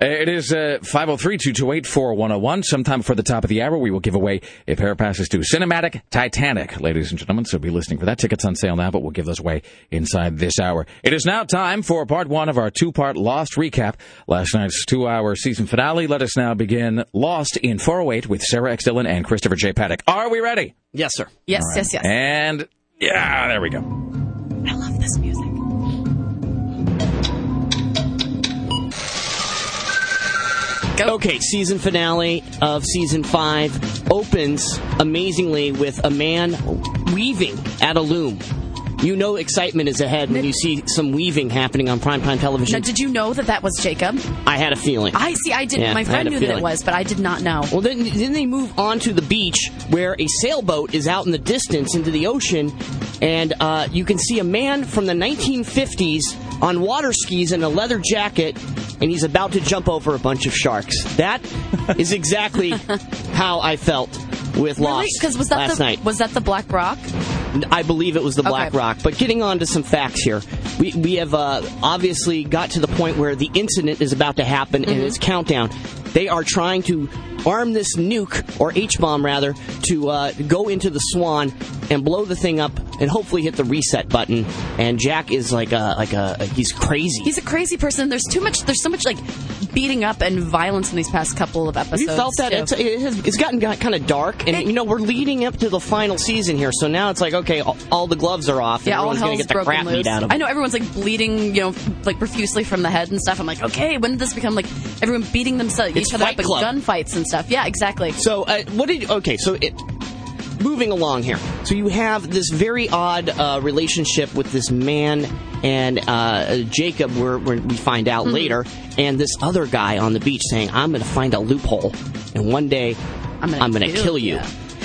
Speaker 2: Uh, It is 503 228 4101. Sometime before the top of the hour, we will give away a pair of passes to Cinematic Titanic, ladies and gentlemen. So be listening for that. Tickets on sale now, but we'll give those away inside this hour. It is now time for part one of our two part Lost recap. Last night's two hour season finale. Let us now begin Lost in 408 with Sarah X. Dillon and Christopher J. Paddock. Are we ready?
Speaker 12: Yes, sir.
Speaker 4: Yes, yes, yes.
Speaker 2: And yeah, there we go.
Speaker 4: I love this music.
Speaker 12: Okay, season finale of season five opens amazingly with a man weaving at a loom. You know excitement is ahead when you see some weaving happening on primetime
Speaker 4: Now,
Speaker 12: television.
Speaker 4: did you know that that was Jacob?
Speaker 12: I had a feeling.
Speaker 4: I see. I didn't.
Speaker 12: Yeah,
Speaker 4: My friend knew that it was, but I did not know.
Speaker 12: Well, then, then they move on to the beach where a sailboat is out in the distance into the ocean, and uh, you can see a man from the 1950s on water skis in a leather jacket, and he's about to jump over a bunch of sharks. That *laughs* is exactly how I felt with Lost
Speaker 4: Because was that
Speaker 12: last
Speaker 4: the
Speaker 12: night.
Speaker 4: was that the Black Rock?
Speaker 12: I believe it was the Black
Speaker 4: Okay.
Speaker 12: Rock. But getting on to some facts here, we we have uh, obviously got to the point where the incident is about to happen and
Speaker 4: Mm-hmm.
Speaker 12: it's countdown. They are trying to arm this nuke or H bomb rather to uh, go into the Swan and blow the thing up and hopefully hit the reset button. And Jack is like a like a he's crazy.
Speaker 4: He's a crazy person. There's too much. There's so much like beating up and violence in these past couple of episodes.
Speaker 12: you felt that? It's, it has, it's gotten kind of dark, and you know we're leading up to the final season here. So now it's like, okay, all, all the gloves are off, and
Speaker 4: yeah, all
Speaker 12: everyone's gonna get the crap
Speaker 4: loose.
Speaker 12: beat out of
Speaker 4: I know everyone's like bleeding, you know, like profusely from the head and stuff. I'm like, okay, when did this become like everyone beating themselves each other up
Speaker 12: Club.
Speaker 4: gunfights and stuff? Yeah, exactly.
Speaker 12: So uh, what did? Okay, so it. Moving along here, so you have this very odd uh, relationship with this man and uh, Jacob, where, where we find out
Speaker 4: Mhm.
Speaker 12: later, and this other guy on the beach saying, "I'm going to find a loophole, and one day I'm going to kill you."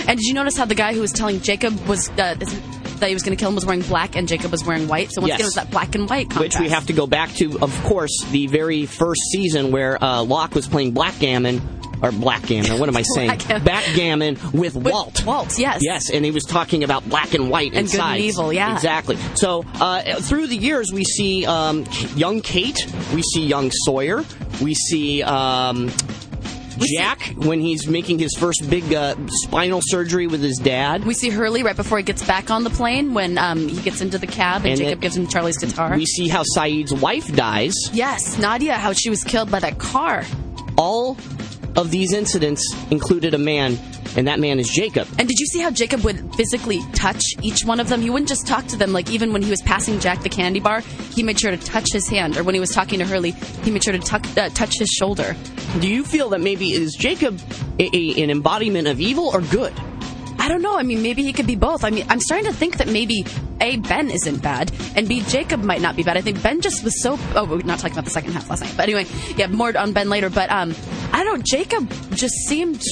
Speaker 4: And did you notice how the guy who was telling Jacob was uh, that he was going to kill him was wearing black and Jacob was wearing white? So once
Speaker 12: Yes.
Speaker 4: again, it was that black and white contrast.
Speaker 12: Which we have to go back to, of course, the very first season where uh, Locke was playing Blackgammon, or Blackgammon, what am I *laughs* saying? Backgammon with, Walt.
Speaker 4: Walt, yes.
Speaker 12: Yes, and he was talking about black and white
Speaker 4: And good and evil, yeah.
Speaker 12: Exactly. So uh, through the years, we see um, young Kate, we see young Sawyer, we see. Um, Jack, when he's making his first big uh, spinal surgery with his dad.
Speaker 4: We see Hurley right before he gets back on the plane when um, he gets into the cab and,
Speaker 12: And
Speaker 4: Jacob
Speaker 12: then
Speaker 4: gives him Charlie's guitar.
Speaker 12: We see how Sayid's wife dies.
Speaker 4: yes, Nadia, how she was killed by that car.
Speaker 12: All of these incidents included a man, and that man is Jacob.
Speaker 4: And did you see how Jacob would physically touch each one of them? He wouldn't just talk to them. Like even when he was passing Jack the candy bar, he made sure to touch his hand. Or when he was talking to Hurley, he made sure to tuck, uh, touch his shoulder.
Speaker 12: Do you feel that maybe is Jacob a, a, an embodiment of evil or good?
Speaker 4: I don't know. I mean, maybe he could be both. I mean, I'm starting to think that maybe A, Ben isn't bad, and B, Jacob might not be bad. I think Ben just was so. Oh, we're not talking about the second half last night. But anyway, yeah, more on Ben later. But um, I don't know. Jacob just seemed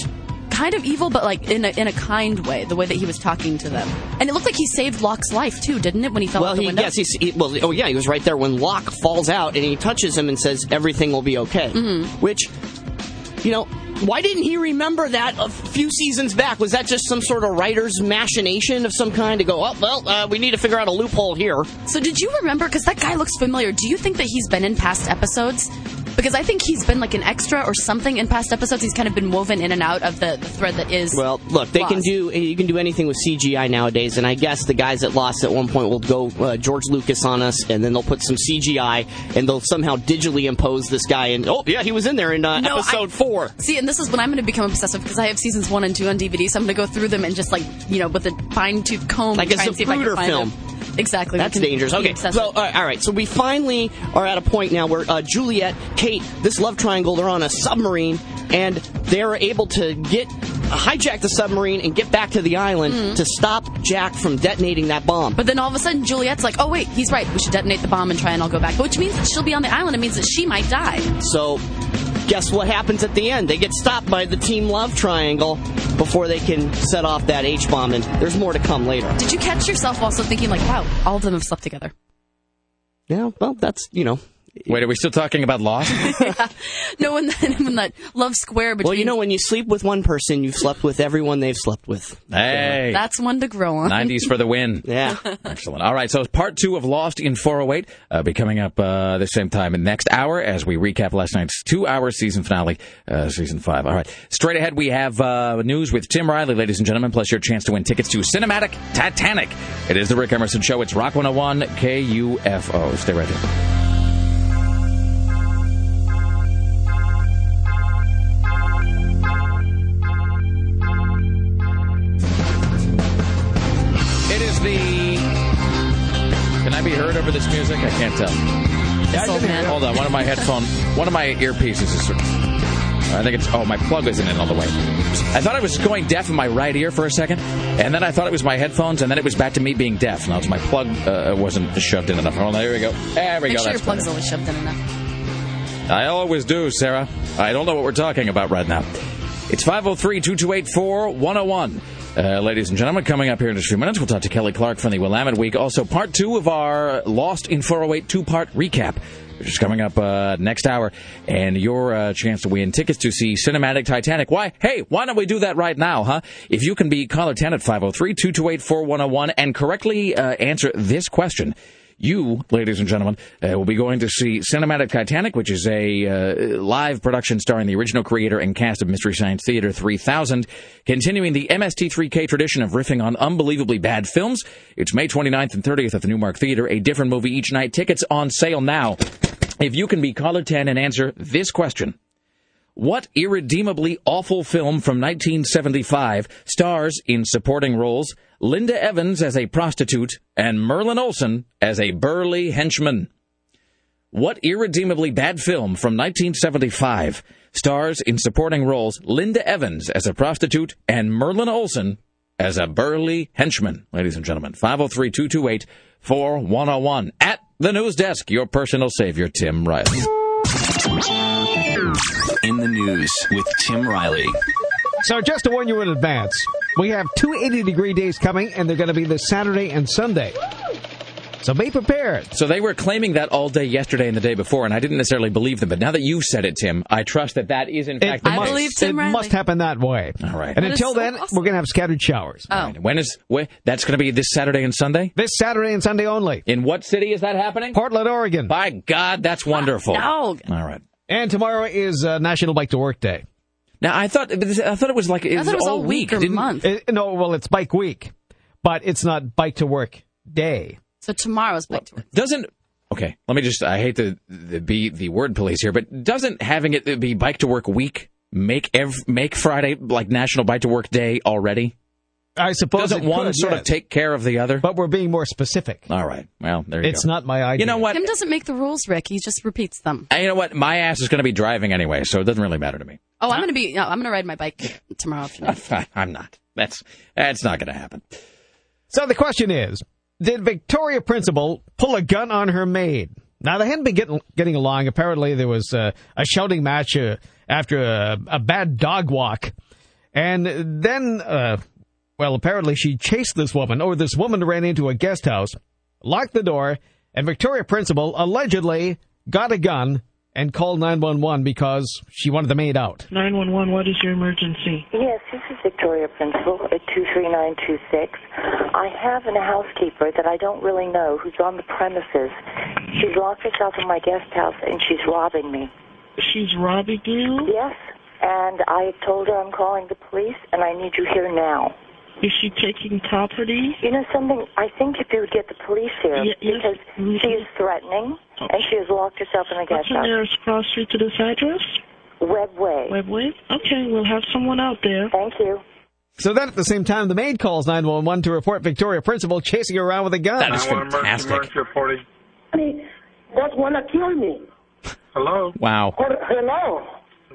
Speaker 4: kind of evil, but like in a, in a kind way, the way that he was talking to them. And it looked like he saved Locke's life too, didn't it, when he fell
Speaker 12: well,
Speaker 4: out the
Speaker 12: he,
Speaker 4: window?
Speaker 12: yes, he's, he, well, oh yeah, he was right there when Locke falls out and he touches him and says everything will be okay.
Speaker 4: Mhm.
Speaker 12: Which, you know, why didn't he remember that a few seasons back? Was that just some sort of writer's machination of some kind to go, oh well, uh, we need to figure out a loophole here?
Speaker 4: So did you remember? Because that guy looks familiar. Do you think that he's been in past episodes? Because I think he's been like an extra or something in past episodes. He's kind of been woven in and out of the, the thread that is.
Speaker 12: Well, look, they can do you can do anything with CGI nowadays, and I guess the guys at Lost at one point will go uh, George Lucas on us, and then they'll put some CGI, and they'll somehow digitally impose this guy. And oh yeah, he was in there in uh,
Speaker 4: No,
Speaker 12: episode
Speaker 4: I-
Speaker 12: four.
Speaker 4: See, and this is when I'm going to become obsessive because I have seasons one and two on DVD. So I'm going to go through them and just like you know with a fine tooth comb,
Speaker 12: Like a
Speaker 4: try and see if I can
Speaker 12: Zapruder
Speaker 4: find
Speaker 12: film.
Speaker 4: them. Exactly.
Speaker 12: That's dangerous. Okay, so uh, all right, so we finally are at a point now where uh, Juliet, Kate, this love triangle, they're on a submarine, and they're able to get hijack the submarine and get back to the island to stop Jack from detonating that bomb.
Speaker 4: But then all of a sudden, Juliet's like, "Oh wait, he's right. We should detonate the bomb and try and I'll go back." Which means that she'll be on the island. It means that she might die.
Speaker 12: So, guess what happens at the end? They get stopped by the Team Love Triangle before they can set off that H bomb, and there's more to come later.
Speaker 4: Did you catch yourself also thinking like, "Wow, all of them have slept together"?
Speaker 12: Yeah, well, that's you know.
Speaker 2: Wait, are we still talking about Lost? *laughs*
Speaker 4: No, when *laughs* that, when that love square between.
Speaker 12: Well, you know, when you sleep with one person, you've slept with everyone they've slept with.
Speaker 2: Hey.
Speaker 4: that's one to grow on.
Speaker 2: 90s for the win. *laughs*
Speaker 12: Yeah.
Speaker 2: Excellent. All right, so part two of Lost in 408 uh, be coming up uh, the same time in next hour as we recap last night's two-hour season finale, uh, season five. All right, straight ahead we have uh, news with Tim Riley, ladies and gentlemen, plus your chance to win tickets to Cinematic Titanic. It is the Rick Emerson Show. It's Rock 101 KUFO. Stay right here. I be heard over this music? I can't tell. Hold on, one of my headphone, one of my earpieces is. I think it's. Oh, my plug isn't in all the way. I thought I was going deaf in my right ear for a second, and then I thought it was my headphones, and then it was back to me being deaf. Now it's my plug uh, wasn't shoved in enough. Hold on, there we go. There we
Speaker 4: Make
Speaker 2: go.
Speaker 4: sure your plug's
Speaker 2: better.
Speaker 4: always shoved in enough.
Speaker 2: I always do, Sarah. I don't know what we're talking about right now. It's 503 228 4101. Uh, ladies and gentlemen, coming up here in just a few minutes, we'll talk to Kelly Clark from the Willamette Week. Also, part two of our Lost in 408 two part recap, which is coming up uh, next hour, and your uh, chance to win tickets to see Cinematic Titanic. Why? Hey, why don't we do that right now, huh? If you can be caller 10 at 503 228 4101 and correctly uh, answer this question. You, ladies and gentlemen, uh, will be going to see Cinematic Titanic, which is a uh, live production starring the original creator and cast of Mystery Science Theater 3000, continuing the MST3K tradition of riffing on unbelievably bad films. It's May 29th and 30th at the Newmark Theater, a different movie each night. Tickets on sale now. If you can be caller 10 and answer this question. What irredeemably awful film from 1975 stars in supporting roles Linda Evans as a prostitute and Merlin Olsen as a burly henchman? What irredeemably bad film from 1975 stars in supporting roles Linda Evans as a prostitute and Merlin Olsen as a burly henchman? Ladies and gentlemen, 503 228 4101. At the news desk, your personal savior, Tim Riley.
Speaker 1: In the news with Tim Riley.
Speaker 3: So, just to warn you in advance, we have two 80 degree days coming, and they're going to be this Saturday and Sunday. So be prepared.
Speaker 2: So they were claiming that all day yesterday and the day before, and I didn't necessarily believe them. But now that you've said it, Tim, I trust that that is in fact.
Speaker 3: It
Speaker 2: the
Speaker 3: must,
Speaker 2: case.
Speaker 3: it must happen that way.
Speaker 2: All right.
Speaker 3: And
Speaker 2: That is
Speaker 3: until
Speaker 2: so
Speaker 3: then,
Speaker 2: awesome.
Speaker 3: we're going to have scattered showers.
Speaker 4: Oh.
Speaker 2: When is when, that's going to be this Saturday and Sunday?
Speaker 3: This Saturday and Sunday only.
Speaker 2: In what city is that happening?
Speaker 3: Portland, Oregon.
Speaker 2: By God, that's wonderful.
Speaker 4: No.
Speaker 2: All right.
Speaker 3: And tomorrow is uh, National Bike to Work Day.
Speaker 2: Now I thought I thought it was like it
Speaker 4: I
Speaker 2: was
Speaker 4: it was
Speaker 2: all
Speaker 4: all week or month.
Speaker 3: It- no, well, it's Bike Week, but it's not Bike to Work Day.
Speaker 4: So tomorrow's bike tour.
Speaker 2: Doesn't okay? Let me just. I hate to, to be the word police here, but doesn't having it be Bike to Work Week make ev- make Friday like National Bike to Work Day already?
Speaker 3: I suppose
Speaker 2: Doesn't
Speaker 3: it
Speaker 2: one
Speaker 3: could,
Speaker 2: sort
Speaker 3: yes.
Speaker 2: of take care of the other?
Speaker 3: But we're being more specific.
Speaker 2: All right. Well, there you
Speaker 3: It's
Speaker 2: go.
Speaker 3: not my idea.
Speaker 2: You know what?
Speaker 4: Tim doesn't make the rules, Rick. He just repeats them.
Speaker 2: Uh, You know what? My ass is going to be driving anyway, so it doesn't really matter to me.
Speaker 4: Oh, I'm gonna be. No, I'm gonna ride my bike tomorrow afternoon. *laughs*
Speaker 2: I'm not. That's that's not going to happen.
Speaker 3: So the question is, did Victoria Principal pull a gun on her maid? Now they hadn't been getting getting along. Apparently there was uh, a shouting match uh, after a, a bad dog walk, and then, uh, well, apparently she chased this woman, or this woman ran into a guest house, locked the door, and Victoria Principal allegedly got a gun and called 911 because she wanted the maid out.
Speaker 14: 911, what is your emergency?
Speaker 15: Yes, this is Victoria Principal at 23926. I have a housekeeper that I don't really know who's on the premises. She's locked herself in my guest house and she's robbing me.
Speaker 14: She's robbing you?
Speaker 15: Yes, and I told her I'm calling the police and I need you here now.
Speaker 14: Is she taking property?
Speaker 15: You know something? I think if you would get the police here
Speaker 14: Ye- yes.
Speaker 15: because she mm-hmm. is threatening and she has locked herself in a
Speaker 14: What's
Speaker 15: guest
Speaker 14: the
Speaker 15: house.
Speaker 14: nearest cross street to this address?
Speaker 15: Webway.
Speaker 14: Webway? Okay, we'll have someone out there.
Speaker 15: Thank you.
Speaker 3: So then at the same time, the maid calls 911 to report Victoria Principal chasing her around with a gun.
Speaker 2: That is fantastic.
Speaker 16: reporting.
Speaker 17: Just wanna kill me.
Speaker 16: Hello?
Speaker 2: Wow.
Speaker 17: Hello.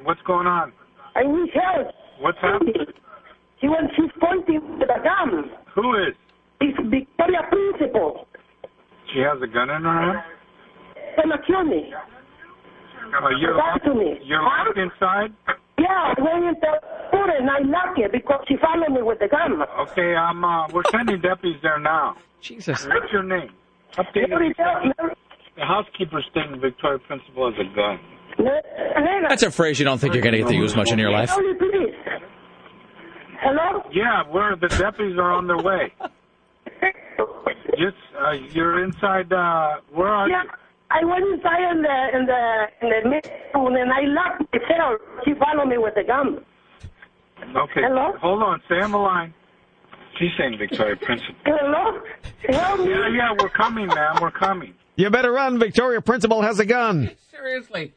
Speaker 16: What's going on?
Speaker 17: I need help.
Speaker 16: What's happening?
Speaker 17: She went, she's pointing with a gun.
Speaker 16: Who is?
Speaker 17: It's Victoria Principal.
Speaker 16: She has a gun in her hand?
Speaker 17: Gonna kill me.
Speaker 16: Uh, you're,
Speaker 17: Talk to me.
Speaker 16: you're
Speaker 17: Huh?
Speaker 16: locked inside?
Speaker 17: Yeah, I went into food and I locked it because she followed me with the gun.
Speaker 16: Okay, I'm, uh, we're sending deputies there now.
Speaker 2: Jesus.
Speaker 16: What's your name? Update
Speaker 17: Mary, Mary,
Speaker 16: The housekeeper's stating Victoria Principal has a gun.
Speaker 2: That's a phrase you don't think you're going to get to use much in your life.
Speaker 17: Mary, please. Hello?
Speaker 16: Yeah, where the deputies are on their way. *laughs* Just, uh, you're inside, uh, where are
Speaker 17: Yeah,
Speaker 16: you?
Speaker 17: I went inside in the in the in the middle and I locked myself. She followed me with the gun.
Speaker 16: Okay.
Speaker 17: Hello?
Speaker 16: Hold on, stay on the line. She's saying Victoria Principal.
Speaker 17: Hello? Help me.
Speaker 16: Yeah, yeah, we're coming, ma'am, we're coming.
Speaker 3: You better run. Victoria Principal has a gun.
Speaker 2: Seriously.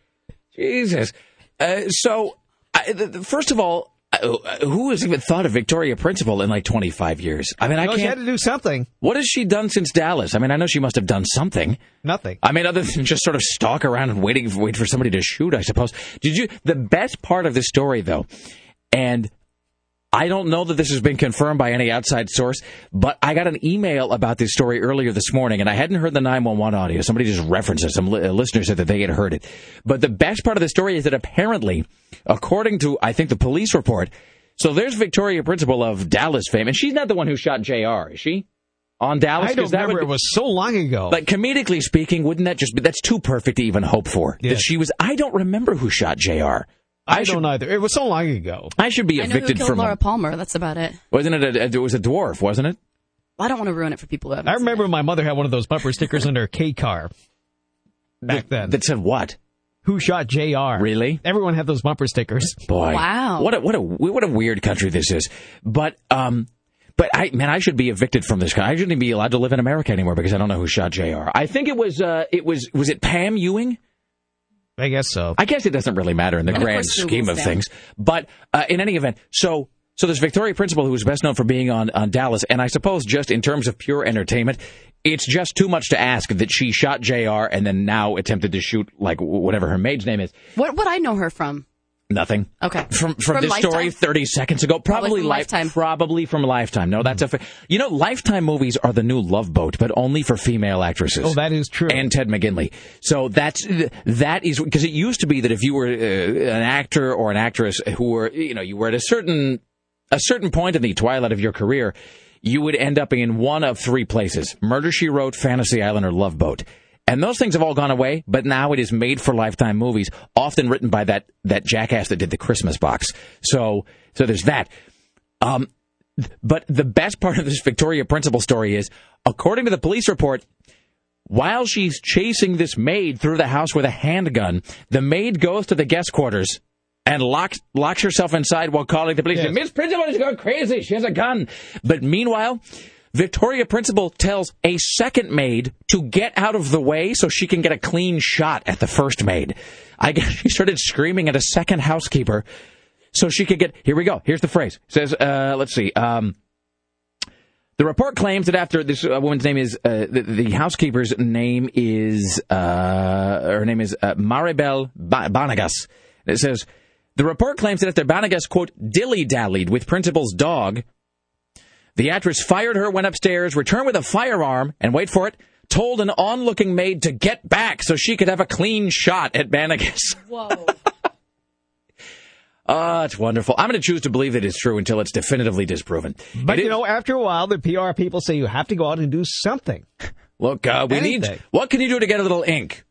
Speaker 2: Jesus. Uh, so, I, the, the- first of all, Uh, who has even thought of Victoria Principal in like 25 years? I mean, I
Speaker 3: Well, she had to do something.
Speaker 2: What has she done since Dallas? I mean, I know she must have done something.
Speaker 3: Nothing.
Speaker 2: I mean, other than just sort of stalk around and waiting, wait for somebody to shoot. I suppose. Did you? The best part of the story, though, and I don't know that this has been confirmed by any outside source, but I got an email about this story earlier this morning, and I hadn't heard the 911 audio. Somebody just referenced it. Some li- uh, listeners said that they had heard it. But the best part of the story is that apparently, according to I think the police report, So there's Victoria Principal of Dallas fame, and she's not the one who shot Jr. Is she? On Dallas,
Speaker 3: I don't
Speaker 2: that
Speaker 3: remember.
Speaker 2: would-
Speaker 3: It was so long ago.
Speaker 2: Like comedically speaking, wouldn't that just be that's too perfect to even hope for? That she was. I don't remember who shot Jr.
Speaker 3: I,
Speaker 2: should,
Speaker 3: don't either. It was so long ago.
Speaker 2: I should be
Speaker 4: I know who
Speaker 2: evicted
Speaker 4: killed
Speaker 2: from.
Speaker 4: Laura Palmer. That's about it.
Speaker 2: wasn't it? A, it was a dwarf, wasn't it?
Speaker 4: Well, I don't want to ruin it for people who haven't.
Speaker 3: I remember my mother had one of those bumper stickers in her K car back then.
Speaker 2: That said what?
Speaker 3: Who shot Jr.
Speaker 2: Really?
Speaker 3: Everyone had those bumper stickers.
Speaker 2: Boy,
Speaker 4: Wow.
Speaker 2: What a what a what a weird country this is. But um, but I man, I should be evicted from this country. I shouldn't be allowed to live in America anymore because I don't know who shot Jr. I think it was uh, it was was it Pam Ewing?
Speaker 3: I guess so.
Speaker 2: I guess it doesn't really matter in the
Speaker 4: And
Speaker 2: grand
Speaker 4: course
Speaker 2: scheme of
Speaker 4: down.
Speaker 2: things. But uh, in any event, so so this Victoria Principal, who is best known for being on on Dallas, and I suppose just in terms of pure entertainment, it's just too much to ask that she shot Jr. and then now attempted to shoot like whatever her maid's name is.
Speaker 4: What would I know her from?
Speaker 2: Nothing.
Speaker 4: Okay.
Speaker 2: From from,
Speaker 4: From
Speaker 2: this story 30 seconds ago. Probably,
Speaker 4: from
Speaker 2: Li-
Speaker 4: Lifetime.
Speaker 2: Probably from Lifetime. No, that's a fa- You know, Lifetime movies are the new Love Boat, but only for female actresses.
Speaker 3: Oh, that is true.
Speaker 2: And Ted McGinley. So that's that is because it used to be that if you were uh, an actor or an actress who were you know you were at a certain a certain point in the twilight of your career, you would end up in one of three places: Murder She Wrote, Fantasy Island, or Love Boat. And those things have all gone away, but now it is made for Lifetime movies, often written by that that jackass that did the Christmas box. So so there's that. Um, but the best part of this Victoria Principal story is, according to the police report, while she's chasing this maid through the house with a handgun, the maid goes to the guest quarters and locks locks herself inside while calling the police.
Speaker 3: Yes.
Speaker 2: Miss Principal is going crazy. She has a gun. But meanwhile, Victoria Principal tells a second maid to get out of the way so she can get a clean shot at the first maid. I guess *laughs* she started screaming at a second housekeeper so she could get. Here we go. Here's the phrase. It says, uh, let's see. Um, the report claims that after this uh, woman's name is uh, the, the housekeeper's name is uh, her name is uh, Maribel ba- Banagas. It says the report claims that after Banagas quote dilly dallied with principal's dog, the actress fired her, went upstairs, returned with a firearm, and wait for it, told an onlooking maid to get back so she could have a clean shot at Banagas. *laughs*
Speaker 4: Whoa.
Speaker 2: Ah, it's wonderful. I'm going to choose to believe that it's true until it's definitively disproven.
Speaker 3: But
Speaker 2: It
Speaker 3: you
Speaker 2: is-
Speaker 3: know, after a while, the PR people say you have to go out and do something.
Speaker 2: Look, uh, we
Speaker 3: Anything.
Speaker 2: need. What can you do to get a little ink?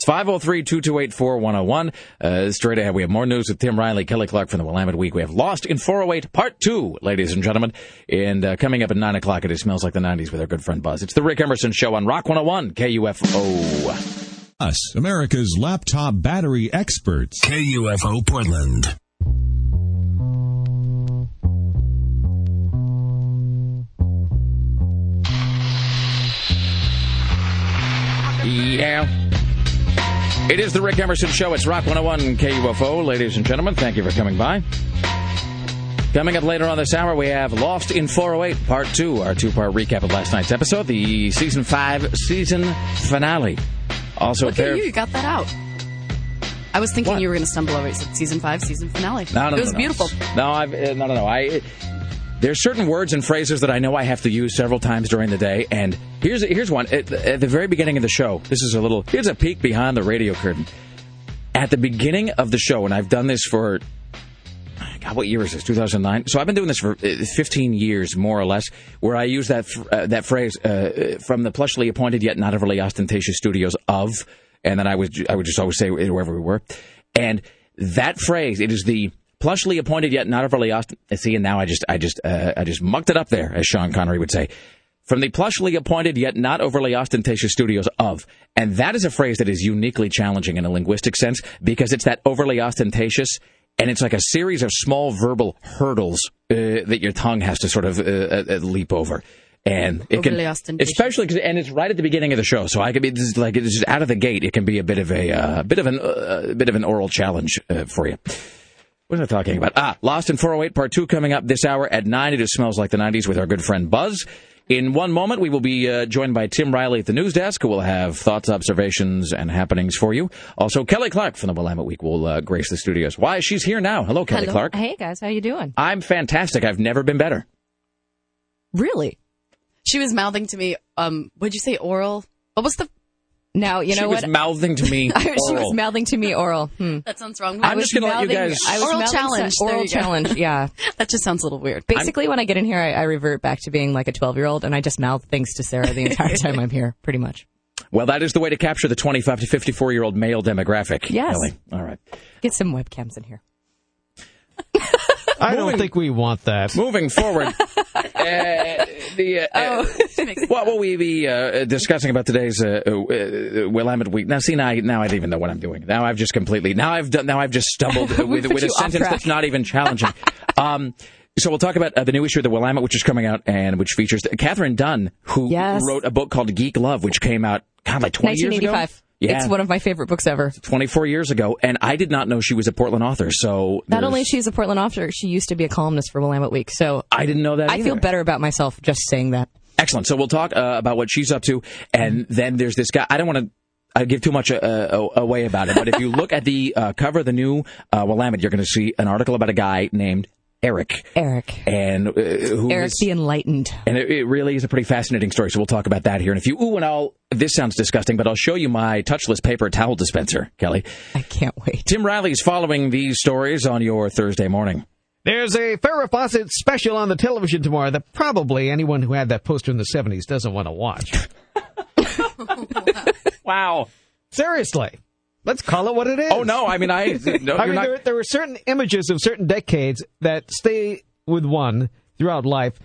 Speaker 2: It's 503 228 4101. Uh, Straight ahead, we have more news with Tim Riley, Kelly Clark from the Willamette Week. We have Lost in 408 Part 2, ladies and gentlemen. And uh, coming up at 9 o'clock, it is Smells Like the 90s with our good friend Buzz. It's the Rick Emerson Show on Rock 101 KUFO.
Speaker 18: Us, America's laptop battery experts.
Speaker 1: KUFO Portland.
Speaker 2: Yeah. It is the Rick Emerson Show. It's Rock 101 KUFO. Ladies and gentlemen, thank you for coming by. Coming up later on this hour, we have Lost in 408, Part 2, our two part recap of last night's episode, the Season 5 season finale. Also,
Speaker 4: Look at you. You got that out. I was thinking you were going to stumble over it. Said season five, season finale.
Speaker 2: No, no,
Speaker 4: it was
Speaker 2: no, no.
Speaker 4: beautiful.
Speaker 2: No, I've, uh, no, no, no. I there's certain words and phrases that I know I have to use several times during the day, and here's here's one at, at the very beginning of the show. This is a little here's a peek behind the radio curtain. At the beginning of the show, and I've done this for God, what year is this? 2009. So I've been doing this for uh, 15 years, more or less, where I use that uh, that phrase uh, from the plushly appointed yet not overly ostentatious studios of, and then I would I would just always say wherever we were, and that phrase it is the plushly appointed yet not overly ostentatious. See, and now I just I just uh, I just mucked it up there, as Sean Connery would say. From the plushly appointed yet not overly ostentatious studios of. And that is a phrase that is uniquely challenging in a linguistic sense because it's that overly ostentatious and it's like a series of small verbal hurdles uh, that your tongue has to sort of uh, uh, uh, leap over. And it
Speaker 4: Overly
Speaker 2: can,
Speaker 4: ostentatious.
Speaker 2: especially because, and it's right at the beginning of the show, so I could be this is like it's just out of the gate. It can be a bit of a uh, bit of an uh, bit of an oral challenge uh, for you. What was I talking about? Ah, Lost in 408 Part 2 coming up this hour at 9. It just smells like the 90s with our good friend Buzz. In one moment, we will be uh, joined by Tim Riley at the news desk, who will have thoughts, observations, and happenings for you. Also, Kelly Clark from the Willamette Week will uh, grace the studios. Why, she's here now. Hello, Kelly
Speaker 19: Hello.
Speaker 2: Clark.
Speaker 19: Hey guys, how you doing?
Speaker 2: I'm fantastic. I've never been better.
Speaker 4: Really? She was mouthing to me, um, what'd you say, oral? What was the
Speaker 19: Now you know
Speaker 2: she
Speaker 19: know
Speaker 2: was
Speaker 19: what?
Speaker 2: mouthing to me *laughs*
Speaker 19: she was mouthing to me oral. Hmm. *laughs*
Speaker 4: That sounds wrong.
Speaker 2: I'm just gonna let you guys-
Speaker 19: I was
Speaker 4: Oral
Speaker 19: mouthing
Speaker 4: challenge.
Speaker 19: some- Oral challenge. Yeah. *laughs*
Speaker 4: that just sounds a little weird.
Speaker 19: Basically, when I get in here, I, I revert back to being like a 12 year old, and I just mouth things to Sarah the entire time I'm here, pretty much.
Speaker 2: Well, that is the way to capture the 25 to 54 year old male demographic.
Speaker 19: Yes.
Speaker 2: Kelly. All right.
Speaker 19: Get some webcams in here.
Speaker 3: I don't think we want that.
Speaker 2: Moving forward, *laughs* uh, the uh, uh, *laughs* what will we be uh, discussing about today's uh, uh, Willamette Week? Now, see, now, now I don't even know what I'm doing. Now I've just completely now I've done now I've just stumbled *laughs* with, with a sentence
Speaker 19: track.
Speaker 2: that's not even challenging. um, so we'll talk about uh, the new issue of the Willamette, which is coming out and which features Katherine Dunn, who
Speaker 19: Yes.
Speaker 2: wrote a book called Geek Love, which came out God like 20 years ago.
Speaker 19: 1985.
Speaker 2: Yeah.
Speaker 19: It's one of my favorite books ever.
Speaker 2: 24 years ago, and I did not know she was a Portland author. So
Speaker 19: Not only she's a Portland author, she used to be a columnist for Willamette Week. So
Speaker 2: I didn't know that.
Speaker 19: I feel better about myself just saying that.
Speaker 2: Excellent. So we'll talk uh, about what she's up to, and then there's this guy. I don't want to. I give too much uh, away about it, but if you look at the uh, cover of the new uh, Willamette, you're going to see an article about a guy named Eric.
Speaker 19: Eric.
Speaker 2: And uh, who
Speaker 19: Eric
Speaker 2: is-
Speaker 19: the Enlightened.
Speaker 2: and it, it really is a pretty fascinating story. So we'll talk about that here in a few. Ooh, and I'll. This sounds disgusting, but I'll show you my touchless paper towel dispenser, Kelly.
Speaker 19: I can't wait.
Speaker 2: Tim Riley's following these stories on your Thursday morning.
Speaker 3: There's a Farrah Fawcett special on the television tomorrow that probably anyone who had that poster in the 70s doesn't want to watch. *laughs* *laughs*
Speaker 2: wow.
Speaker 3: Seriously. Let's call it what it oh, is.
Speaker 2: Oh no, I mean I. *laughs* No,
Speaker 3: I mean,
Speaker 2: not-
Speaker 3: there, there were certain images of certain decades that stay with one throughout life,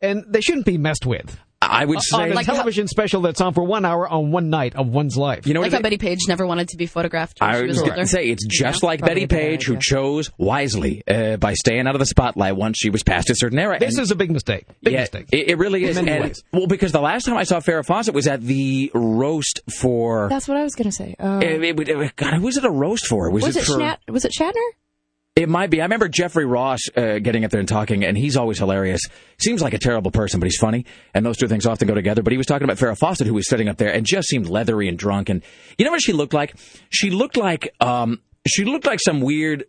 Speaker 3: and they shouldn't be messed with.
Speaker 2: I would *laughs*
Speaker 3: on
Speaker 2: say
Speaker 3: a
Speaker 4: Like how-
Speaker 3: television special that's on for one hour on one night of one's life.
Speaker 2: You know
Speaker 4: like how
Speaker 2: they-
Speaker 4: Bettie Page never wanted to be photographed when
Speaker 2: I
Speaker 4: she
Speaker 2: was
Speaker 4: was
Speaker 2: going to say it's just
Speaker 4: Yeah.
Speaker 2: like
Speaker 19: Bettie
Speaker 2: Page, who chose wisely uh, by staying out of the spotlight once she was past a certain era.
Speaker 3: This
Speaker 2: And-
Speaker 3: is a big mistake. Big
Speaker 2: yeah,
Speaker 3: mistake.
Speaker 2: It, it really
Speaker 3: In
Speaker 2: is.
Speaker 3: many
Speaker 2: And-
Speaker 3: ways.
Speaker 2: Well, because the last time I saw Farrah Fawcett was at the roast for.
Speaker 19: That's what I was going to say. Uh,
Speaker 2: it, it, it- God, who was it a roast for? Was,
Speaker 19: was it,
Speaker 2: for?
Speaker 19: Shat- was it Shatner?
Speaker 2: It might be. I remember Jeffrey Ross uh, getting up there and talking, and he's always hilarious. Seems like a terrible person, but he's funny, and those two things often go together. But he was talking about Farrah Fawcett, who was sitting up there and just seemed leathery and drunk. And you know what she looked like? She looked like um, she looked like some weird,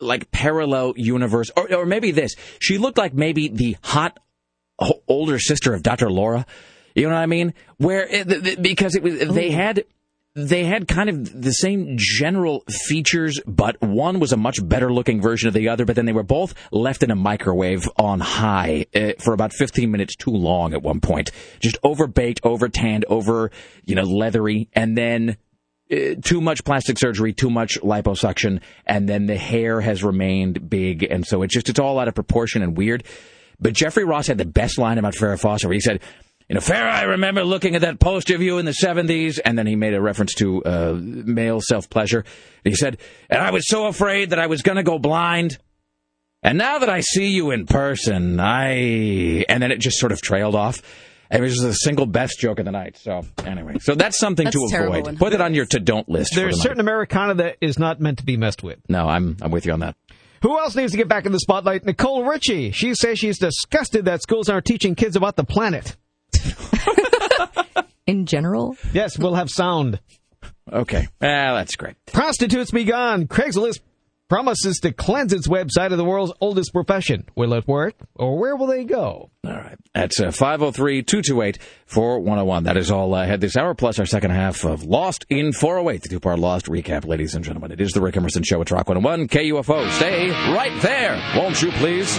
Speaker 2: like parallel universe, or, or maybe this. She looked like maybe the hot older sister of Dr. Laura. You know what I mean? Where it, th- because it was they had they had kind of the same general features, but one was a much better looking version of the other. But then they were both left in a microwave on high uh, for about 15 minutes too long at one point. Just overbaked, over tanned, over, you know, leathery. And then uh, too much plastic surgery, too much liposuction, and then the hair has remained big, and so it's just it's all out of proportion and weird. But Jeffrey Ross had the best line about Farrah Fawcett, where he said, "You know, fair, I remember looking at that poster of you in the '70s," and then he made a reference to uh, male self pleasure. He said, "And I was so afraid that I was going to go blind." And now that I see you in person, I and then it just sort of trailed off. It was the single best joke of the night. So anyway, so that's something
Speaker 3: That's
Speaker 2: to avoid.
Speaker 3: and
Speaker 2: Put it on your to don't list. for
Speaker 3: There's
Speaker 2: the
Speaker 3: certain Americana that is not meant to be messed with.
Speaker 2: No, I'm I'm with you on that.
Speaker 3: Who else needs to get back in the spotlight? Nicole Richie. She says she's disgusted that schools aren't teaching kids about the planet. *laughs*
Speaker 19: In general?
Speaker 3: Yes, we'll have sound.
Speaker 2: Okay. Ah, that's great.
Speaker 3: Prostitutes be gone. Craigslist promises to cleanse its website of the world's oldest profession. Will it work? Or where will they go?
Speaker 2: All right. That's uh, 503 228 4101. That is all I had this hour, plus our second half of Lost in 408, the two part Lost recap, ladies and gentlemen. It is the Rick Emerson Show at Rock 101 KUFO. Stay right there, won't you, please?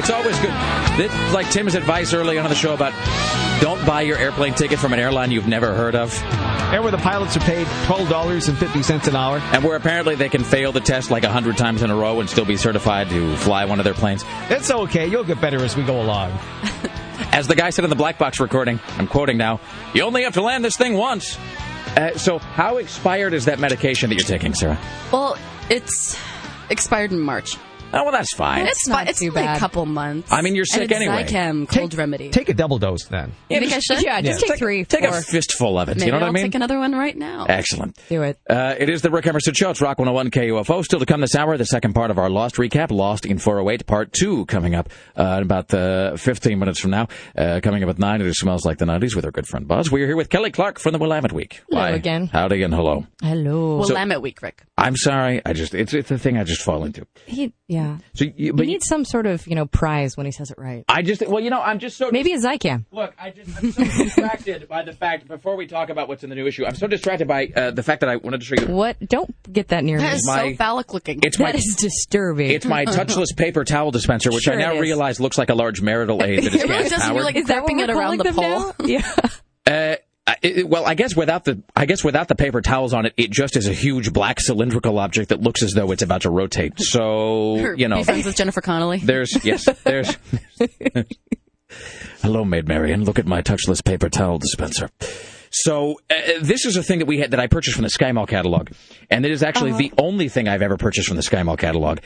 Speaker 2: It's always good. This, like Tim's advice early on in the show about don't buy your airplane ticket from an airline you've never heard of.
Speaker 3: And where the pilots are paid $12.50 an hour.
Speaker 2: And where apparently they can fail the test like a hundred times in a row and still be certified to fly one of their planes.
Speaker 3: It's okay. You'll get better as we go along. *laughs*
Speaker 2: As the guy said in the black box recording, I'm quoting now, you only have to land this thing once. Uh, so, how expired is that medication that you're taking, Sarah?
Speaker 4: Well, it's expired in March.
Speaker 2: Oh, well, that's fine.
Speaker 4: It's fine. It's only a couple months.
Speaker 2: I mean, you're
Speaker 4: And
Speaker 2: sick
Speaker 4: it's
Speaker 2: anyway.
Speaker 4: Zicam cold remedy.
Speaker 3: Take a double dose then.
Speaker 4: You think I should?
Speaker 19: Yeah, just take three.
Speaker 2: Take
Speaker 19: four.
Speaker 2: a fistful of it.
Speaker 4: Maybe
Speaker 2: you know what
Speaker 4: I'll
Speaker 2: I mean?
Speaker 4: take another one right now.
Speaker 2: Excellent.
Speaker 19: Do it.
Speaker 2: Uh, it is the Rick Emerson Show. It's Rock 101 KUFO. Still to come this hour, the second part of our Lost recap, Lost in 408, part two, coming up uh, in about uh, 15 minutes from now. Uh, coming up at 9, it smells like the 90s with our good friend Buzz. We are here with Kelly Clark from the Willamette Week.
Speaker 19: Hello
Speaker 2: Why?
Speaker 19: again.
Speaker 2: Howdy and hello.
Speaker 19: Hello.
Speaker 4: Well,
Speaker 2: So-
Speaker 4: Willamette Week, Rick.
Speaker 2: I'm sorry. I just it's it's a thing I just fall into.
Speaker 19: He, yeah.
Speaker 2: So you,
Speaker 19: He needs some sort of, you know, prize when he says it right.
Speaker 2: I just well, you know, I'm just so
Speaker 19: Maybe a Zicam.
Speaker 2: Look, I just I'm so distracted by the fact. Before we talk about what's in the new issue, I'm so distracted by uh, the fact that I wanted to show you.
Speaker 19: What? Don't get that near
Speaker 4: That
Speaker 19: me.
Speaker 4: is
Speaker 2: my-
Speaker 4: so phallic looking.
Speaker 2: It's my
Speaker 19: That is disturbing.
Speaker 2: it's my touchless paper towel dispenser, which
Speaker 19: Sure
Speaker 2: I now realize looks like a large marital aid that is *laughs*
Speaker 4: It really
Speaker 2: gas
Speaker 4: does. You're
Speaker 2: powered.
Speaker 4: like
Speaker 19: Is that what we're
Speaker 4: it around
Speaker 19: calling
Speaker 4: the
Speaker 19: them
Speaker 4: pole.
Speaker 19: now? *laughs* Yeah.
Speaker 2: Uh, it, well, I guess without the I guess without the paper towels on it, it just is a huge black cylindrical object that looks as though it's about to rotate. So you know,
Speaker 4: friends with Jennifer Connelly.
Speaker 2: There's yes, there's. *laughs* Hello, Maid Marian. Look at my touchless paper towel dispenser. So uh, this is a thing that we had that I purchased from the Sky Mall catalog, and it is actually the only thing I've ever purchased from the Sky Mall catalog.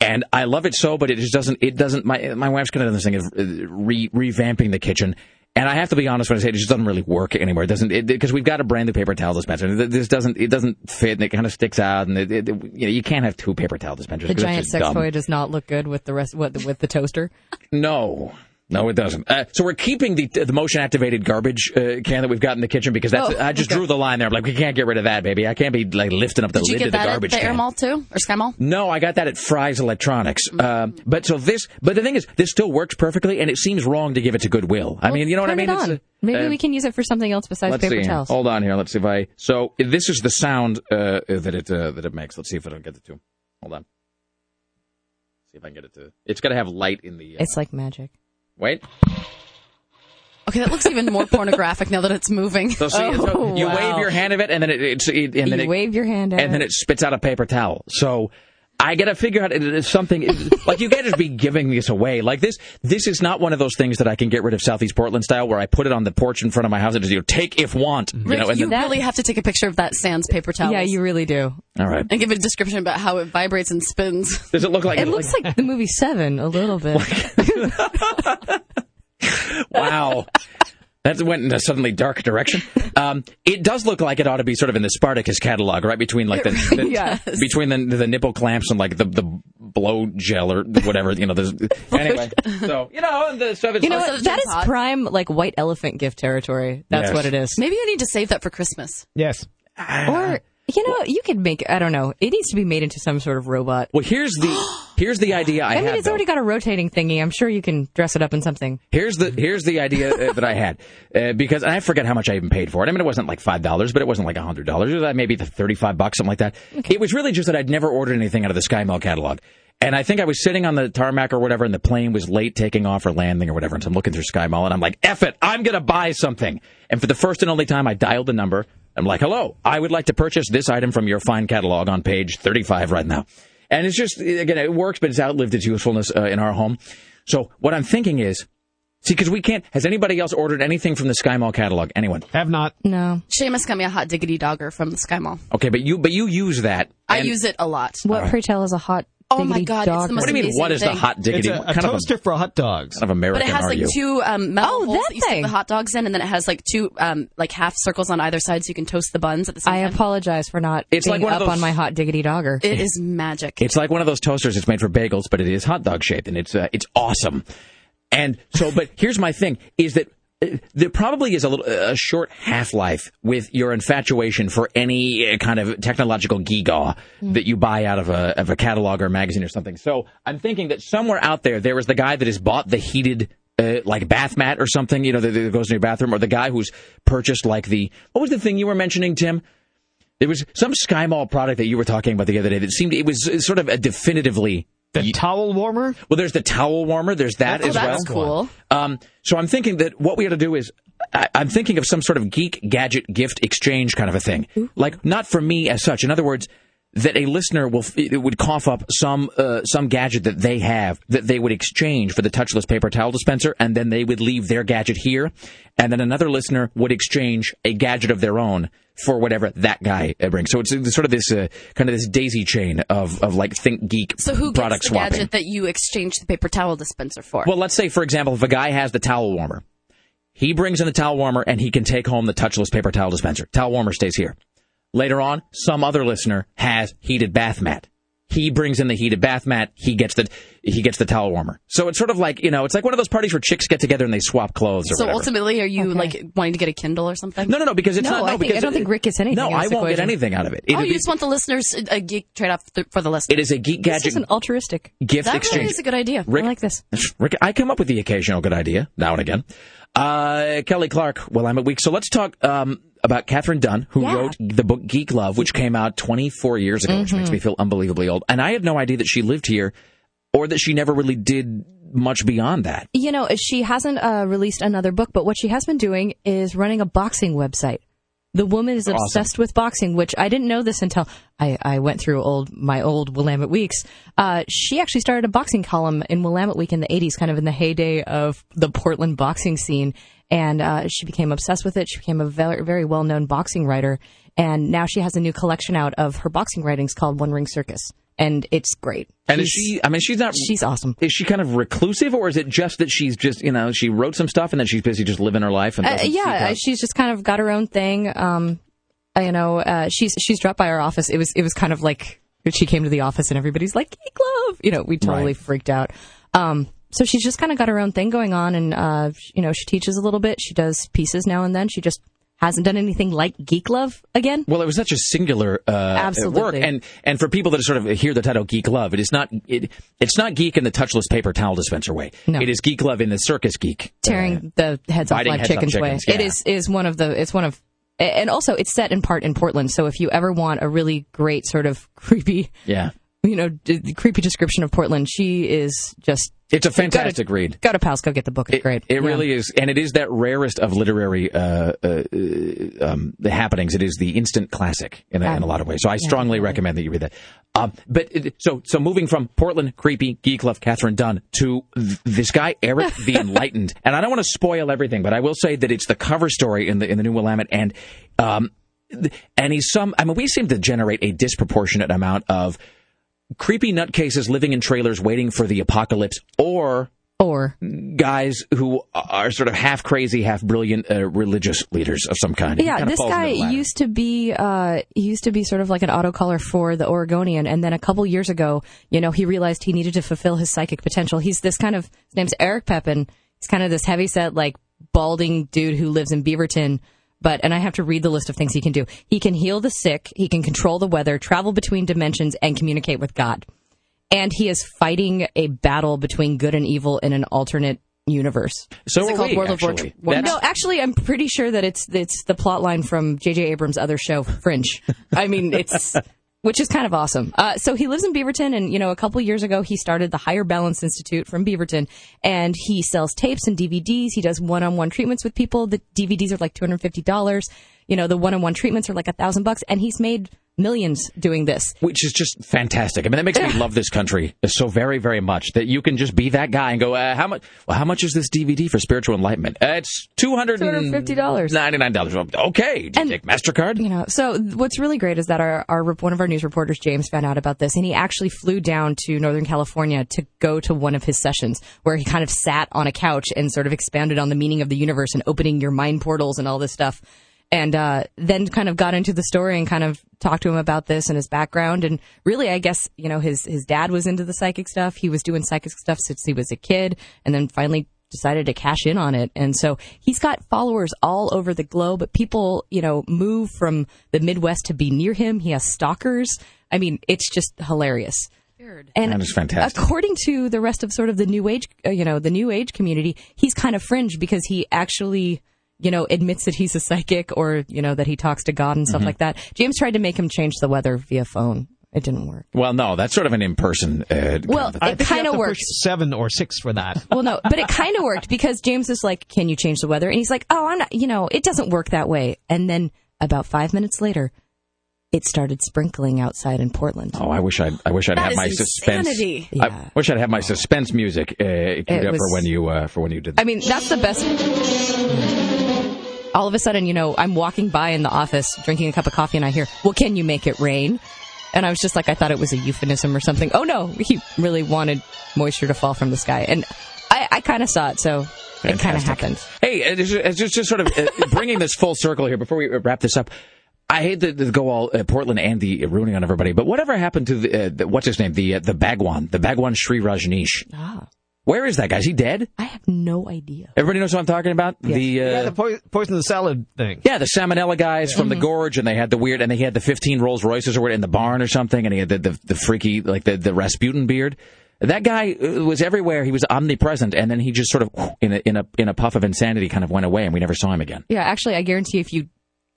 Speaker 2: And I love it so, but it just doesn't. It doesn't. My my wife's kind of done this thing of uh, re, revamping the kitchen, and I have to be honest when I say it, it just doesn't really work anymore. It doesn't because we've got a brand new paper towel dispenser. and This doesn't. It doesn't fit, and it kind of sticks out, and it, it, you know you can't have two paper towel dispensers.
Speaker 19: The giant sex
Speaker 2: dumb.
Speaker 19: toy does not look good with the rest with, with the toaster. *laughs*
Speaker 2: No. No, it doesn't. Uh, so we're keeping the the motion activated garbage uh, can that we've got in the kitchen because that's
Speaker 4: Oh,
Speaker 2: I just
Speaker 4: okay.
Speaker 2: drew the line there. I'm like, we can't get rid of that, baby. I can't be like lifting up the
Speaker 4: Did you
Speaker 2: lid
Speaker 4: get
Speaker 2: of the
Speaker 4: that at
Speaker 2: garbage
Speaker 4: the Air. Mall too, or Sky Mall?
Speaker 2: No, I got that at Fry's Electronics. Uh, but so this, but the thing is, this still works perfectly, and it seems wrong to give it to Goodwill. I mean, you know what I mean?
Speaker 19: it on.
Speaker 2: It's, uh,
Speaker 19: Maybe
Speaker 2: uh,
Speaker 19: we can use it for something else besides
Speaker 2: Let's
Speaker 19: paper
Speaker 2: see.
Speaker 19: towels.
Speaker 2: Hold on here. Let's see if I. So this is the sound uh, that it uh, that it makes. Let's see if I don't get it to. Hold on. See if I can get it to. It's got to have light in the. Uh,
Speaker 19: It's like magic.
Speaker 2: Wait.
Speaker 4: Okay, that looks even more pornographic now that it's moving.
Speaker 2: So, see, so
Speaker 19: Oh,
Speaker 2: you
Speaker 19: wow.
Speaker 2: wave your hand of it, and then it, it's it, and then
Speaker 19: you
Speaker 2: it,
Speaker 19: wave your hand at
Speaker 2: and then
Speaker 19: it.
Speaker 2: it spits out a paper towel. So I got to figure out it is something like you can't just be giving this away like this. This is not one of those things that I can get rid of Southeast Portland style, where I put it on the porch in front of my house and just you know, take if want. You
Speaker 4: Rick,
Speaker 2: know, and
Speaker 4: you
Speaker 2: then,
Speaker 4: really have to take a picture of that Sans paper towel.
Speaker 19: Yeah, you really do.
Speaker 2: all right.
Speaker 4: and give a description about how it vibrates and spins.
Speaker 2: Does it look like
Speaker 19: It looks like the movie Seven a little bit. *laughs*
Speaker 2: wow. That went in a suddenly dark direction. *laughs* Um, it does look like it ought to be sort of in the Spartacus catalog, right between like the, *laughs* the-
Speaker 4: does.
Speaker 2: between the, the nipple clamps and like the the blow gel or whatever. You know, there's *laughs* anyway. So you know, the stuff is
Speaker 19: You know
Speaker 4: Also,
Speaker 19: what? That
Speaker 4: Jen's hot.
Speaker 19: prime like white elephant gift territory. That's
Speaker 2: Yes.
Speaker 19: what it is.
Speaker 4: Maybe I need to save that for Christmas.
Speaker 3: Yes.
Speaker 19: Or you know, you could make. I don't know. It needs to be made into some sort of robot.
Speaker 2: Well, here's the here's the idea I, *gasps*
Speaker 19: I, mean,
Speaker 2: had.
Speaker 19: it's
Speaker 2: though.
Speaker 19: already got a rotating thingy. I'm sure you can dress it up in something.
Speaker 2: Here's the here's the idea uh, that I had uh, because I forget how much I even paid for it. I mean, it wasn't like five dollars, but it wasn't like a hundred dollars. It was uh, maybe the thirty five bucks, something like that. It was really just that I'd never ordered anything out of the Sky Mall catalog. And I think I was sitting on the tarmac or whatever, and the plane was late taking off or landing or whatever. And so I'm looking through Sky Mall, and I'm like, "F it, I'm gonna buy something." And for the first and only time, I dialed the number. I'm like, "Hello, I would like to purchase this item from your fine catalog on page 35 right now." And it's just again, it works, but it's outlived its usefulness uh, in our home. So what I'm thinking is, see, because we can't. Has anybody else ordered anything from the Sky Mall catalog? Anyone?
Speaker 3: Have not.
Speaker 19: No.
Speaker 4: Seamus got me a hot diggity dogger from the Sky Mall.
Speaker 2: Okay, but you but you use that.
Speaker 4: I
Speaker 2: and-
Speaker 4: use it a lot.
Speaker 19: What pray tell is a hot?
Speaker 4: Oh my
Speaker 19: diggity
Speaker 4: God, it's the most
Speaker 2: What do you mean?
Speaker 4: amazing
Speaker 2: What is the hot diggity?
Speaker 3: It's a,
Speaker 2: What
Speaker 3: a
Speaker 2: kind of
Speaker 3: toaster for hot dogs.
Speaker 2: kind of American
Speaker 4: But it has
Speaker 2: are
Speaker 4: like
Speaker 2: you?
Speaker 4: two um, metal
Speaker 19: Oh,
Speaker 4: holes
Speaker 19: that
Speaker 4: you stick
Speaker 19: thing.
Speaker 4: the hot dogs in, and then it has like two um, like half circles on either side, so you can toast the buns at the same
Speaker 19: I
Speaker 4: time.
Speaker 19: I apologize for not
Speaker 2: It's
Speaker 19: being
Speaker 2: like
Speaker 19: up
Speaker 2: those-
Speaker 19: on my hot diggity dogger.
Speaker 4: It is magic.
Speaker 2: It's like one of those toasters. It's made for bagels, but it is hot dog shaped, and it's uh, it's awesome. And so, but here's my thing: is that there probably is a little a short half life with your infatuation for any uh, kind of technological geegaw that you buy out of a of a catalog or magazine or something. So I'm thinking that somewhere out there there is the guy that has bought the heated. Uh, like bath mat or something, you know, that, that goes in your bathroom, or the guy who's purchased like the what was the thing you were mentioning, Tim? There was some Sky Mall product that you were talking about the other day that seemed it was sort of a definitively
Speaker 3: The towel warmer?
Speaker 2: well. There's the towel warmer. There's that
Speaker 4: Oh,
Speaker 2: as
Speaker 4: that's
Speaker 2: well.
Speaker 4: cool.
Speaker 2: Um, so I'm thinking that what we ought to do is I, I'm thinking of some sort of geek gadget gift exchange kind of a thing, like not for me as such. In other words. That a listener will it would cough up some uh, some gadget that they have that they would exchange for the touchless paper towel dispenser, and then they would leave their gadget here, and then another listener would exchange a gadget of their own for whatever that guy brings. So it's sort of this uh, kind of this daisy chain of, of like ThinkGeek
Speaker 4: So who
Speaker 2: product
Speaker 4: gets the
Speaker 2: swapping.
Speaker 4: gadget that you exchange the paper towel dispenser for?
Speaker 2: Well, let's say, for example, if a guy has the towel warmer, he brings in the towel warmer and he can take home the touchless paper towel dispenser. Towel warmer stays here. Later on, some other listener has heated bath mat. He brings in the heated bath mat. He gets the he gets the towel warmer. So it's sort of like you know, it's like one of those parties where chicks get together and they swap clothes or
Speaker 4: so
Speaker 2: whatever.
Speaker 4: ultimately, are you like wanting to get a Kindle or something?
Speaker 2: No, no, no, because it's
Speaker 4: no,
Speaker 2: not. No,
Speaker 4: I, think,
Speaker 2: because
Speaker 4: I don't
Speaker 2: it-
Speaker 4: think Rick gets anything.
Speaker 2: No, I won't get anything out of it.
Speaker 4: oh,
Speaker 2: It'll
Speaker 4: you
Speaker 2: be-
Speaker 4: just want the listeners a geek trade off th- for the listeners.
Speaker 2: it is a geek gadget
Speaker 19: This is an altruistic
Speaker 2: gift
Speaker 4: that
Speaker 2: exchange.
Speaker 4: really is a good idea.
Speaker 2: Rick-
Speaker 4: I like this.
Speaker 2: Rick, I come up with the occasional good idea now and again. Uh, Kelly Clark, Willamette Week. So let's talk um, about Katherine Dunn, who
Speaker 19: Yeah.
Speaker 2: wrote the book Geek Love, which came out 24 years ago, which makes
Speaker 19: Mhm.
Speaker 2: me feel unbelievably old. And I had no idea that she lived here or that she never really did much beyond that.
Speaker 19: You know, she hasn't uh, released another book, but what she has been doing is running a boxing website. The woman is
Speaker 2: Awesome.
Speaker 19: obsessed with boxing, which I didn't know this until I, I went through old my old Willamette Weeks. Uh, she actually started a boxing column in Willamette Week in the 80s, kind of in the heyday of the Portland boxing scene. And uh, she became obsessed with it. She became a very, very well known boxing writer. And now she has a new collection out of her boxing writings called One Ring Circus. And it's great.
Speaker 2: And is
Speaker 19: She's-
Speaker 2: she, I mean, she's not.
Speaker 19: She's awesome.
Speaker 2: Is she kind of reclusive, or is it just that she's just, you know, she wrote some stuff and then she's busy just living her life? And
Speaker 19: Uh, yeah, she's just kind of got her own thing. Um, you know, uh, she's she's dropped by our office. It was it was kind of like she came to the office and everybody's like, "Geek love," you know. We totally
Speaker 2: Right.
Speaker 19: freaked out. Um, so she's just kind of got her own thing going on, and uh, you know, she teaches a little bit. She does pieces now and then. She just hasn't done anything like Geek Love again.
Speaker 2: Well, it was such a singular uh,
Speaker 19: Absolutely.
Speaker 2: work, and and for people that sort of hear the title "Geek Love," it is not it, it's not geek in the touchless paper towel dispenser way.
Speaker 19: No.
Speaker 2: It is geek love in the circus geek.
Speaker 19: tearing the heads off live
Speaker 2: heads off
Speaker 19: chickens,
Speaker 2: chickens,
Speaker 19: way. It
Speaker 2: yeah.
Speaker 19: is is one of the it's one of and also it's set in part in Portland. So if you ever want a really great sort of *laughs* creepy
Speaker 2: Yeah,
Speaker 19: you know, d- the creepy description of Portland. She is just.
Speaker 2: it's a fantastic
Speaker 19: gotta,
Speaker 2: read.
Speaker 19: Go to Powell's, go get the book. It's great.
Speaker 2: It
Speaker 19: Yeah.
Speaker 2: really is, and it is that rarest of literary uh, uh, uh, um, the happenings. It is the instant classic in a, in a lot of ways. So I strongly recommend that you read that. Um, but it, so so moving from Portland creepy geek love Katherine Dunn to th- this guy Eric *laughs* the Enlightened, and I don't want to spoil everything, but I will say that it's the cover story in the in the new Willamette, and um, and he's some. I mean, we seem to generate a disproportionate amount of creepy nutcases living in trailers waiting for the apocalypse, or
Speaker 19: or
Speaker 2: guys who are sort of half crazy, half brilliant uh, religious leaders of some kind.
Speaker 19: Yeah, this guy used to be uh, used to be sort of like an autocaller for the Oregonian, and then a couple years ago, you know, he realized he needed to fulfill his psychic potential. He's this kind of his name's Eric Pepin. He's kind of this heavy set, like balding dude who lives in Beaverton. But and I have to read the list of things he can do. He can heal the sick. He can control the weather, travel between dimensions, and communicate with God. And he is fighting a battle between good and evil in an alternate universe.
Speaker 2: So
Speaker 19: is it called
Speaker 2: we,
Speaker 19: World of War?
Speaker 2: actually.
Speaker 19: War- No, actually, I'm pretty sure that it's it's the plot line from J.J. Abrams' other show, Fringe. I mean, it's which is kind of awesome. Uh, so he lives in Beaverton, and you know, a couple years ago, he started the Higher Balance Institute from Beaverton, and he sells tapes and DVDs. He does one-on-one treatments with people. The DVDs are like two hundred fifty dollars. You know, the one-on-one treatments are like a thousand bucks, and he's made millions doing this.
Speaker 2: Which is just fantastic. I mean, that makes me love this country so very, very much that you can just be that guy and go, uh, how much? Well, how much is this DVD for spiritual enlightenment? Uh, it's
Speaker 19: $250.
Speaker 2: ninety nine dollars. Okay, do you take Mastercard?
Speaker 19: You know, so what's really great is that our, our one of our news reporters, James, found out about this, and he actually flew down to Northern California to go to one of his sessions where he kind of sat on a couch and sort of expanded on the meaning of the universe and opening your mind portals and all this stuff. And uh, then kind of got into the story and kind of talked to him about this and his background. And really, I guess you know his his dad was into the psychic stuff. He was doing psychic stuff since he was a kid, and then finally decided to cash in on it. And so he's got followers all over the globe. But people, you know, move from the Midwest to be near him. He has stalkers. I mean, it's just hilarious. And
Speaker 2: That is fantastic.
Speaker 19: according to the rest of sort of the new age, uh, you know, the new age community, he's kind of fringe because he actually, you know, admits that he's a psychic or, you know, that he talks to God and stuff
Speaker 2: Mhm.
Speaker 19: like that. James tried to make him change the weather via phone. It didn't work.
Speaker 2: Well, no, that's sort of an in person. Uh,
Speaker 19: Well,
Speaker 3: I
Speaker 19: it
Speaker 3: think you
Speaker 19: kind of
Speaker 3: to
Speaker 19: worked.
Speaker 3: push seven or six for that. *laughs*
Speaker 19: Well, no, but it kind of worked because James is like, "Can you change the weather?" And he's like, "Oh, I'm not. You know, it doesn't work that way." And then about five minutes later, it started sprinkling outside in Portland.
Speaker 2: Oh, I wish I'd, I wish I'd
Speaker 19: That
Speaker 2: have
Speaker 19: is
Speaker 2: my suspense.
Speaker 19: insanity.
Speaker 2: I wish I'd have my suspense music uh, queued
Speaker 19: It
Speaker 2: up
Speaker 19: was-
Speaker 2: for when you uh, for when you did.
Speaker 19: I mean, that's the best. All of a sudden, you know, I'm walking by in the office drinking a cup of coffee and I hear, well, can you make it rain? And I was just like, I thought it was a euphemism or something. Oh no, he really wanted moisture to fall from the sky. And I, I kind of saw it, so it kind of happened.
Speaker 2: Hey, uh, just, uh, just, just sort of uh, bringing this full circle here before we wrap this up. I hate to, to go all uh, Portland Andy ruining on everybody, but whatever happened to the, uh, the what's his name, the uh, the Bhagwan, the Bhagwan Shree Rajneesh?
Speaker 19: Ah.
Speaker 2: Where is that guy? Is he dead?
Speaker 19: I have no idea.
Speaker 2: Everybody knows what I'm talking about. The uh,
Speaker 3: yeah, the po- poison the salad thing.
Speaker 2: Yeah, the salmonella guys from the gorge, and they had the weird, and they had the 15 Rolls Royces or what in the barn or something, and he had the, the, the freaky, like the, the Rasputin beard. That guy uh, was everywhere. He was omnipresent, and then he just sort of, in a, in a in a puff of insanity, kind of went away, and we never saw him again.
Speaker 19: Yeah, actually, I guarantee if you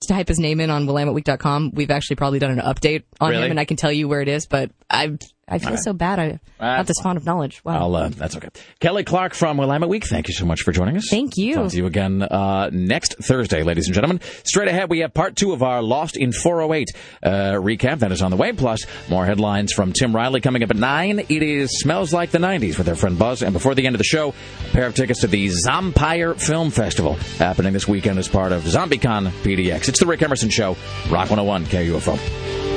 Speaker 19: type his name in on willametteweek.com, we've actually probably done an update on
Speaker 2: Really?
Speaker 19: him, and I can tell you where it is. But I I feel
Speaker 2: right.
Speaker 19: so bad. I not this fond of knowledge. Wow.
Speaker 2: Uh, that's okay. Kelly Clark from Willamette Week, thank you so much for joining us.
Speaker 19: Thank you.
Speaker 2: Talk to you again uh, next Thursday, ladies and gentlemen. Straight ahead, we have part two of our Lost in 408 uh, recap. That is on the way. Plus, more headlines from Tim Riley coming up at 9. It is Smells Like the 90s with our friend Buzz. And before the end of the show, a pair of tickets to the Zompire Film Festival happening this weekend as part of ZombieCon PDX. It's the Rick Emerson Show, Rock 101 KUFO.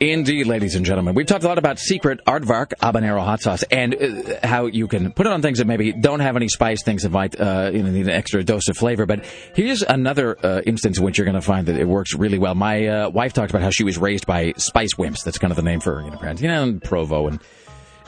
Speaker 2: Indeed, ladies and gentlemen. We've talked a lot about secret aardvark habanero hot sauce and uh, how you can put it on things that maybe don't have any spice, things that might uh, need an extra dose of flavor. But here's another uh, instance in which you're going to find that it works really well. My uh, wife talked about how she was raised by spice wimps. That's kind of the name for you know, parents. You know, and Provo and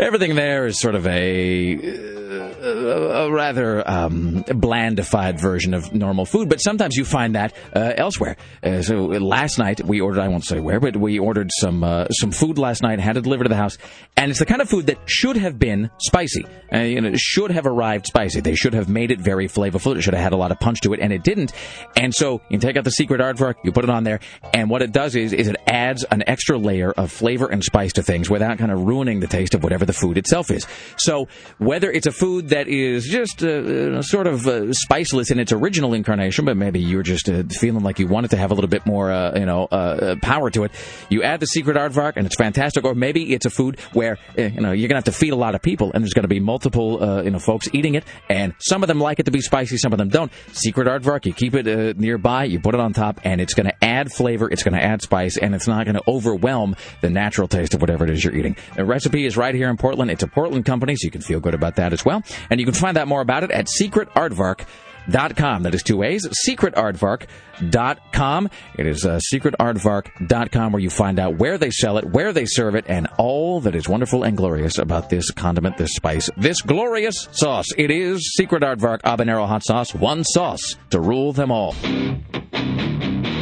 Speaker 2: everything there is sort of a, uh, a rather um, blandified version of normal food, but sometimes you find that uh, elsewhere. Uh, so last night we ordered, I won't say where, but we ordered some uh, some food last night, had it delivered to the house, and it's the kind of food that should have been spicy. Uh, you know, should have arrived spicy. They should have made it very flavorful. It should have had a lot of punch to it, and it didn't. And so you take out the secret aardvark, you put it on there, and what it does is, is it adds an extra layer of flavor and spice to things without kind of ruining the taste of whatever the food itself is. So whether it's a food that is just uh, uh, sort of uh, spiceless in its original incarnation, but maybe you're just uh, feeling like you want it to have a little bit more, uh, you know, uh, power to it, you add the secret aardvark and it's fantastic. Or maybe it's a food where uh, you know you're gonna have to feed a lot of people, and there's gonna be multiple, you know, folks eating it, and some of them like it to be spicy, some of them don't. Secret aardvark, you keep it nearby, you put it on top, and it's gonna add flavor, it's gonna add spice, and it's not gonna overwhelm the natural taste of whatever it is you're eating. The recipe is right here Portland. It's a Portland company, so you can feel good about that as well. And you can find out more about it at secretaardvark.com. That is two A's, secretaardvark.com. It is uh, secretaardvark.com where you find out where they sell it, where they serve it, and all that is wonderful and glorious about this condiment, this spice, this glorious sauce. It is Secret Aardvark Habanero Hot Sauce, one sauce to rule them all.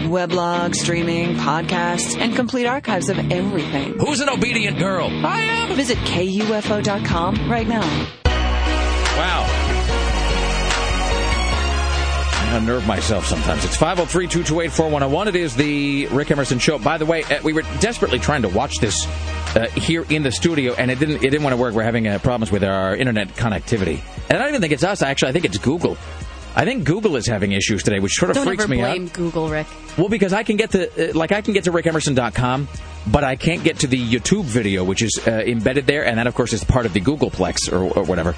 Speaker 5: Weblog, streaming, podcasts, and complete archives of everything.
Speaker 2: Who's an obedient girl?
Speaker 5: I am. Visit KUFO.com right now.
Speaker 2: Wow. I unnerve myself sometimes. It's 503 228 4101. It is the Rick Emerson Show. By the way, uh, we were desperately trying to watch this uh, here in the studio, and it didn't, it didn't want to work. We're having uh, problems with our internet connectivity. And I don't even think it's us, actually. I think it's Google. I think Google is having issues today, which sort of
Speaker 4: Don't
Speaker 2: freaks
Speaker 4: ever
Speaker 2: me
Speaker 4: blame
Speaker 2: out.
Speaker 4: Google, Rick.
Speaker 2: Well, because I can get to, uh, like, I can get to rickemerson.com, but I can't get to the YouTube video, which is uh, embedded there, and that, of course, is part of the Googleplex or, or whatever.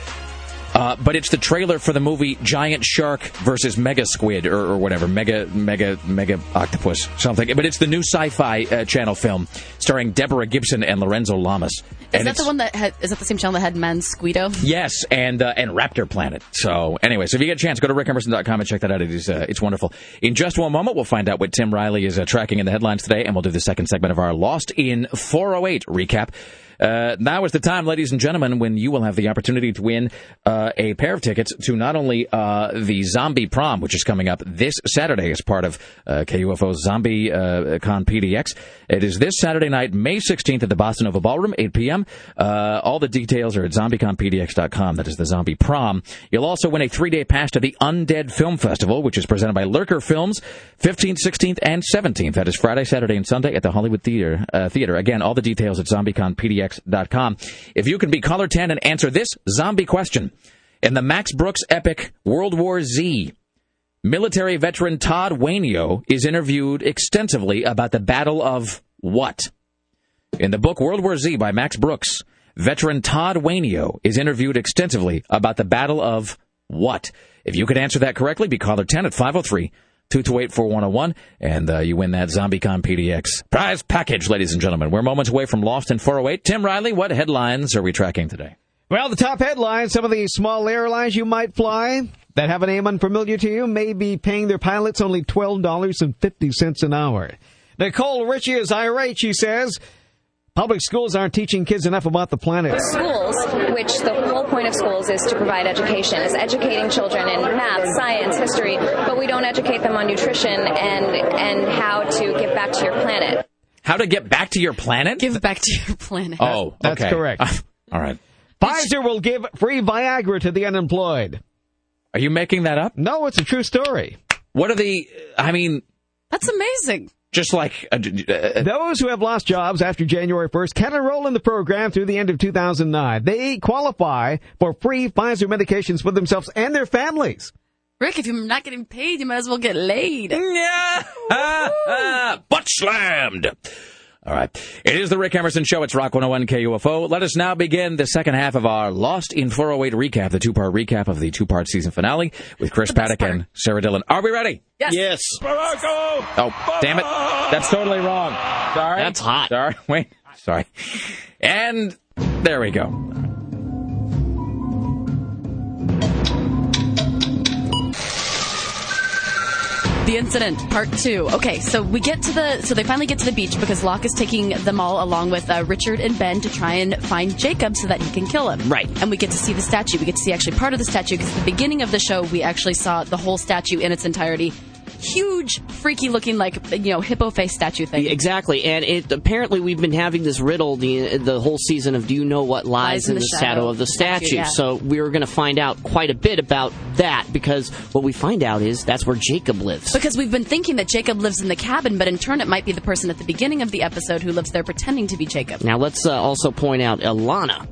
Speaker 2: Uh, but it's the trailer for the movie Giant Shark versus Mega Squid or, or whatever, Mega Mega Mega Octopus something. But it's the new Sci-Fi uh, Channel film starring Deborah Gibson and Lorenzo Lamas.
Speaker 4: Is
Speaker 2: and
Speaker 4: that the one that had, is that the same channel that had Mansquito?
Speaker 2: Yes, and uh, and Raptor Planet. So, anyway, so if you get a chance, go to rickemerson.com and check that out. It is uh, it's wonderful. In just one moment, we'll find out what Tim Riley is uh, tracking in the headlines today, and we'll do the second segment of our Lost in 408 recap. Uh, now is the time, ladies and gentlemen, when you will have the opportunity to win uh, a pair of tickets to not only uh, the Zombie Prom, which is coming up this Saturday as part of uh, KUFO's Zombie uh, Con PDX. It is this Saturday night, May 16th at the Bossanova Ballroom, 8 p.m. Uh, all the details are at zombieconpdx.com. That is the Zombie Prom. You'll also win a three-day pass to the Undead Film Festival, which is presented by Lurker Films, 15th, 16th, and 17th. That is Friday, Saturday, and Sunday at the Hollywood Theater. Theater. Again, all the details at zombieconpdx.com. If you can be caller 10 and answer this zombie question. In the Max Brooks epic World War Z, military veteran Todd Wainio is interviewed extensively about the Battle of what? In the book World War Z by Max Brooks, veteran Todd Wainio is interviewed extensively about the Battle of what? If you could answer that correctly, be caller 10 at 503 228 4101, and uh, you win that ZombieCon PDX prize package, ladies and gentlemen. We're moments away from Lost in 408. Tim Riley, what headlines are we tracking today?
Speaker 3: Well, the top headlines, some of the small airlines you might fly that have a name unfamiliar to you may be paying their pilots only $12.50 an hour. Nicole Richie is irate, she says. Public schools aren't teaching kids enough about the planet.
Speaker 20: Schools, which the whole point of schools is to provide education, is educating children in math, science, history, but we don't educate them on nutrition and and how to give back to your planet.
Speaker 2: How to get back to your planet?
Speaker 4: Give back to your planet.
Speaker 2: Oh,
Speaker 3: That's
Speaker 2: okay.
Speaker 3: correct. *laughs*
Speaker 2: All right.
Speaker 3: Pfizer will give free Viagra to the unemployed.
Speaker 2: Are you making that up?
Speaker 3: No, it's a true story.
Speaker 2: What are the, I mean,
Speaker 4: That's amazing.
Speaker 2: Just like, uh, uh,
Speaker 3: Those who have lost jobs after January 1st can enroll in the program through the end of 2009. They qualify for free Pfizer medications for themselves and their families.
Speaker 4: Rick, if you're not getting paid, you might as well get laid.
Speaker 2: Yeah. *laughs* butt slammed. All right. It is the Rick Emerson Show. It's Rock 101 KUFO. Let us now begin the second half of our Lost in 408 recap, the two part recap of the two part season finale with Chris Paddock and Sarah Dillon. Are we ready?
Speaker 4: Yes.
Speaker 12: Yes.
Speaker 2: Oh, damn it. That's totally wrong. Sorry.
Speaker 12: That's hot.
Speaker 2: Sorry. *laughs* Wait. Sorry. And there we go.
Speaker 4: The incident, part two. Okay, so we get to the, so they finally get to the beach because Locke is taking them all along with uh, Richard and Ben to try and find Jacob so that he can kill him.
Speaker 12: Right.
Speaker 4: And we get to see the statue. We get to see actually part of the statue because at the beginning of the show, we actually saw the whole statue in its entirety. Huge, freaky looking, like, you know, hippo face statue thing.
Speaker 12: Exactly, and it apparently we've been having this riddle the the whole season of do you know what lies, in the, shadow, of the statue?
Speaker 4: statue, yeah.
Speaker 12: So we're going to find out quite a bit about that because what we find out is that's where Jacob lives.
Speaker 4: Because we've been thinking that Jacob lives in the cabin, but in turn, it might be the person at the beginning of the episode who lives there pretending to be Jacob.
Speaker 12: Now let's uh, also point out Ilana.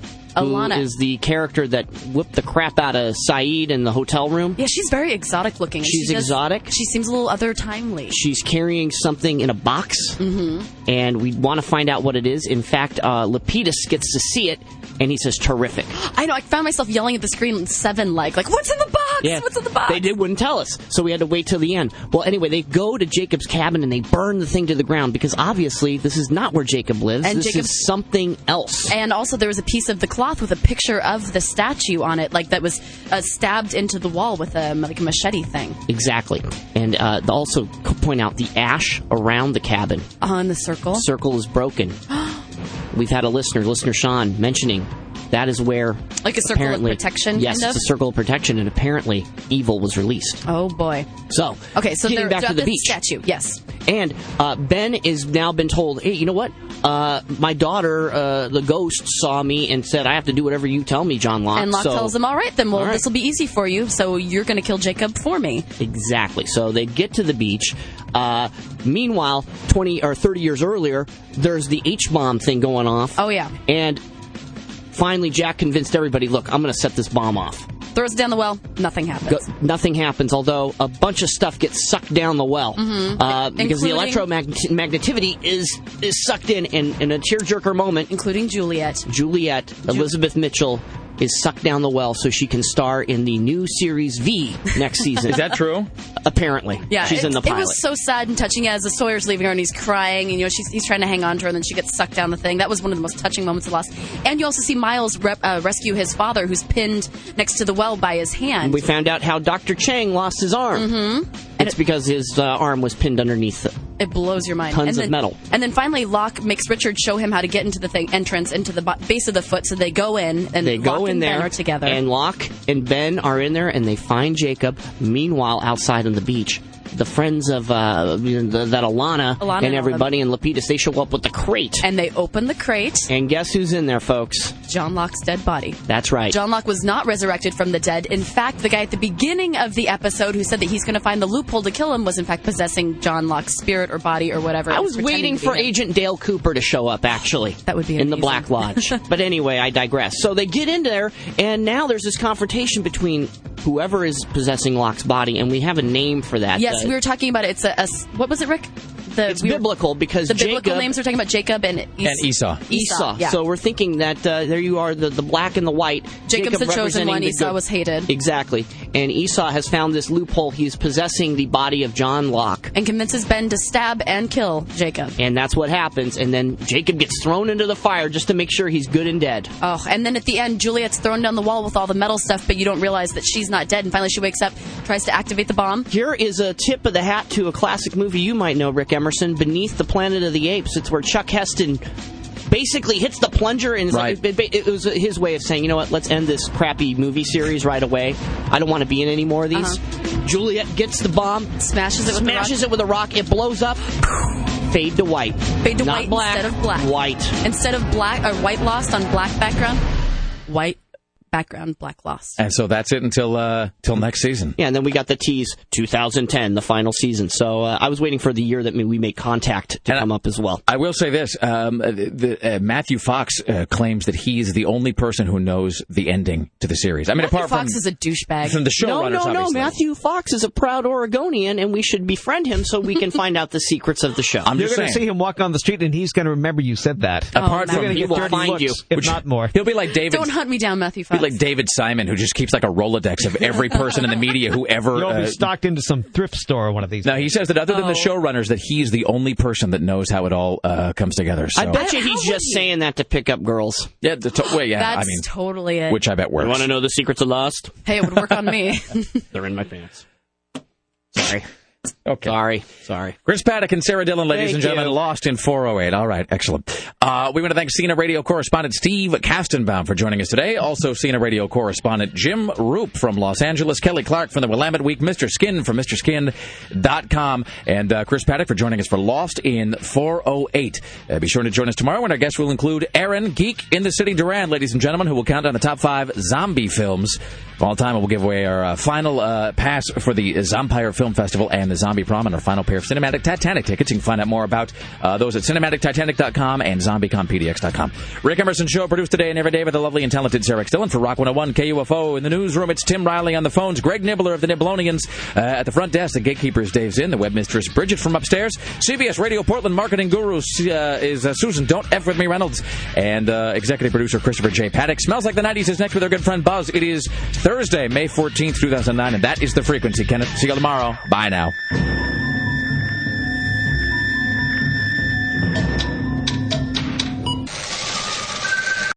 Speaker 4: Ilana.
Speaker 12: Who is the character that whipped the crap out of Sayid in the hotel room?
Speaker 4: Yeah, she's very exotic looking.
Speaker 12: She's
Speaker 4: She does-
Speaker 12: exotic?
Speaker 4: She seems a little other timely.
Speaker 12: She's carrying something in a box, mm-hmm. and we want to find out what it is. In fact, uh, Lapidus gets to see it, and he says, "Terrific." *gasps*
Speaker 4: I know. I found myself yelling at the screen seven like, like, what's in the box?
Speaker 12: Yeah,
Speaker 4: What's in the box?
Speaker 12: They did wouldn't tell us, so we had to wait till the end. Well, anyway, they go to Jacob's cabin and they burn the thing to the ground because obviously this is not where Jacob lives.
Speaker 4: And
Speaker 12: this
Speaker 4: Jacob-
Speaker 12: is something else.
Speaker 4: And also, there was a piece of the cloth with a picture of the statue on it, like that was uh, stabbed into the wall with a like a machete thing
Speaker 12: Exactly, and uh, also point out the ash around the cabin.
Speaker 4: on the circle.
Speaker 12: Circle is broken. *gasps* We've had a listener, listener Sean, mentioning that is where
Speaker 4: Like a circle of protection,
Speaker 12: Yes,
Speaker 4: kind of?
Speaker 12: it's a circle of protection, and apparently evil was released.
Speaker 4: Oh boy.
Speaker 12: So
Speaker 4: Okay, so they're
Speaker 12: back to the
Speaker 4: the
Speaker 12: beach.
Speaker 4: statue. Yes.
Speaker 12: And uh, Ben is now been told, hey, you know what? Uh, my daughter, uh, the ghost, saw me and said, I have to do whatever you tell me, John Locke.
Speaker 4: And Locke
Speaker 12: So-
Speaker 4: tells him, "All right, then. Well,
Speaker 12: right.
Speaker 4: this will be easy for you. So you're going to kill Jacob for me."
Speaker 12: Exactly. So they get to the beach. Uh, meanwhile, 20 or 30 years earlier, there's the H bomb thing going off.
Speaker 4: Oh yeah.
Speaker 12: And finally, Jack convinced everybody, look, I'm going to set this bomb off.
Speaker 4: Throws it down the well. Nothing happens.
Speaker 12: Go, nothing happens, although a bunch of stuff gets sucked down the well
Speaker 4: Mhm.
Speaker 12: uh, because the electromagnetivity is is sucked in, and in a tearjerker moment,
Speaker 4: including Juliet.
Speaker 12: Juliet Elizabeth Mitchell is sucked down the well so she can star in the new series V next *laughs* season.
Speaker 2: Is that true?
Speaker 12: Apparently,
Speaker 4: Yeah,
Speaker 12: she's in the pilot.
Speaker 4: It was so sad and touching as the Sawyer's leaving her and he's crying and you know she's, he's trying to hang on to her and then she gets sucked down the thing. That was one of the most touching moments of Lost. And you also see Miles rep, uh, rescue his father who's pinned next to the well by his hand.
Speaker 12: we found out how Dr. Chang lost his arm.
Speaker 4: Mm-hmm.
Speaker 12: It's because his uh, arm was pinned underneath. it.
Speaker 4: It blows your mind.
Speaker 12: Tons
Speaker 4: and
Speaker 12: of
Speaker 4: then,
Speaker 12: metal.
Speaker 4: And then finally, Locke makes Richard show him how to get into the thing entrance into the base of the foot. So they go in and
Speaker 12: They go
Speaker 4: Locke
Speaker 12: in
Speaker 4: and
Speaker 12: there
Speaker 4: Ben are together.
Speaker 12: and Locke and Ben are in there, and they find Jacob. Meanwhile, outside on the beach, the friends of uh, the, that Ilana,
Speaker 4: Ilana
Speaker 12: and
Speaker 4: and
Speaker 12: everybody in Lapidus, they show up with the crate.
Speaker 4: And they open the crate.
Speaker 12: And guess who's in there, folks?
Speaker 4: John Locke's dead body.
Speaker 12: That's right.
Speaker 4: John Locke was not resurrected from the dead. In fact, the guy at the beginning of the episode who said that he's going to find the loophole to kill him was in fact possessing John Locke's spirit or body or whatever.
Speaker 12: I
Speaker 4: It
Speaker 12: was waiting for
Speaker 4: him.
Speaker 12: Agent Dale Cooper to show up, actually.
Speaker 4: That would be
Speaker 12: in the. Black Lodge. *laughs* but anyway, I digress. So they get in there, and now there's this confrontation between whoever is possessing Locke's body, and we have a name for that.
Speaker 4: Yes,
Speaker 12: Uh,
Speaker 4: we were talking about it. It's a what was it, Rick? The
Speaker 12: it's
Speaker 4: we-
Speaker 12: biblical because
Speaker 4: the biblical names we're talking about Jacob and Es-
Speaker 2: And Esau.
Speaker 12: Esau.
Speaker 4: yeah.
Speaker 12: So we're thinking that uh, there you are, the, the black and the white.
Speaker 4: Jacob's
Speaker 12: Jacob
Speaker 4: the chosen one.
Speaker 12: the
Speaker 4: Esau
Speaker 12: good-
Speaker 4: was hated.
Speaker 12: Exactly. And Esau has found this loophole. He's possessing the body of John Locke.
Speaker 4: and convinces Ben to stab and kill Jacob.
Speaker 12: And that's what happens. And then Jacob gets thrown into the fire just to make sure he's good and dead.
Speaker 4: Oh, and then at the end, Juliet's thrown down the wall with all the metal stuff, but you don't realize that she's not dead. And finally, she wakes up, tries to activate the bomb.
Speaker 12: Here is a tip of the hat to a classic movie you might know, Rick Emerson, Beneath the Planet of the Apes. It's where Chuck Heston basically hits the plunger and it's like, it, it- it was his way of saying, you know what, let's end this crappy movie series right away. I don't want to be in any more of these. Uh-huh. Juliet gets the bomb,
Speaker 4: smashes it with the
Speaker 12: smashes
Speaker 4: rock.
Speaker 12: it with a rock, it blows up, fade to white.
Speaker 4: Fade to
Speaker 12: Not
Speaker 4: white
Speaker 12: black,
Speaker 4: instead of black.
Speaker 12: White.
Speaker 4: Instead of black or white lost on black background, white background, black lost.
Speaker 2: And so that's it until uh, till next season.
Speaker 12: Yeah, and then we got the tease 2010, the final season. So uh, I was waiting for the year that we make contact to come up as well.
Speaker 2: I will say this: um, the, uh, Matthew Fox uh, claims that he's the only person who knows the ending to the series. I mean,
Speaker 4: Matthew
Speaker 2: apart
Speaker 4: Fox
Speaker 2: from
Speaker 4: is a douchebag.
Speaker 2: from the
Speaker 12: No,
Speaker 2: showrunners,
Speaker 12: no, no.
Speaker 2: obviously.
Speaker 12: Matthew Fox is a proud Oregonian, and we should befriend him so we can *laughs* find out the secrets of the show.
Speaker 2: I'm
Speaker 3: You're
Speaker 2: just
Speaker 3: going to see him walk on the street, and he's going to remember you said that.
Speaker 2: Apart
Speaker 3: You're
Speaker 2: from
Speaker 3: gonna
Speaker 2: he
Speaker 3: get
Speaker 2: will
Speaker 3: 30
Speaker 2: find
Speaker 3: looks,
Speaker 2: you,
Speaker 3: if
Speaker 2: which-
Speaker 3: not more.
Speaker 2: He'll be like David.
Speaker 4: Don't hunt me down, Matthew
Speaker 2: Be like David Simon, who just keeps like a Rolodex of every person in the media who ever.
Speaker 3: You'll
Speaker 2: uh,
Speaker 3: be stocked into some thrift store one of these.
Speaker 2: no, he says that other than the
Speaker 4: Oh.
Speaker 2: showrunners, that he's the only person that knows how it all uh, comes together. So.
Speaker 12: I bet you he's
Speaker 4: would
Speaker 12: just
Speaker 4: you?
Speaker 12: saying that to pick up girls.
Speaker 2: Yeah, the to- well, yeah.
Speaker 4: That's
Speaker 2: I mean,
Speaker 4: totally it.
Speaker 2: which I bet works.
Speaker 12: You want to know the secrets of lust?
Speaker 4: hey, it would work on me. *laughs*
Speaker 12: They're in my pants. Sorry.
Speaker 2: Okay.
Speaker 12: Sorry. Sorry.
Speaker 2: Chris Paddock and Sarah Dillon, ladies
Speaker 12: Thank
Speaker 2: and gentlemen,
Speaker 12: you.
Speaker 2: lost in 408. All right, excellent. Uh, we want to thank CNN radio correspondent Steve Kastenbaum for joining us today. Also, CNN radio correspondent Jim Roope from Los Angeles, Kelly Clark from the Willamette Week, Mr. Skin from MrSkin.com, and uh, Chris Paddock for joining us for Lost in 408. Uh, be sure to join us tomorrow when our guest will include Aaron Geek in the City Duran, ladies and gentlemen, who will count down the top five zombie films all time. We'll give away our uh, final uh, pass for the Zompire Film Festival and the Zombie Prom and our final pair of Cinematic Titanic tickets. You can find out more about uh, those at cinematictitanic.com and zombieconpdx.com. Rick Emerson Show produced today and every day by the lovely and talented Sarah. Dillon for Rock 101 KUFO. In the newsroom, it's Tim Riley on the phones, Greg Nibler of the Niblonians uh, at the front desk, the gatekeepers Dave's in, the web mistress Bridget from upstairs, CBS Radio Portland marketing guru uh, is uh, Susan Don't F with me Reynolds, and executive producer Christopher J. Paddock. Smells like the 90s is next with our good friend Buzz. It is Thursday, May 14th, 2009, and that is the frequency. Kenneth, see you tomorrow. Bye now.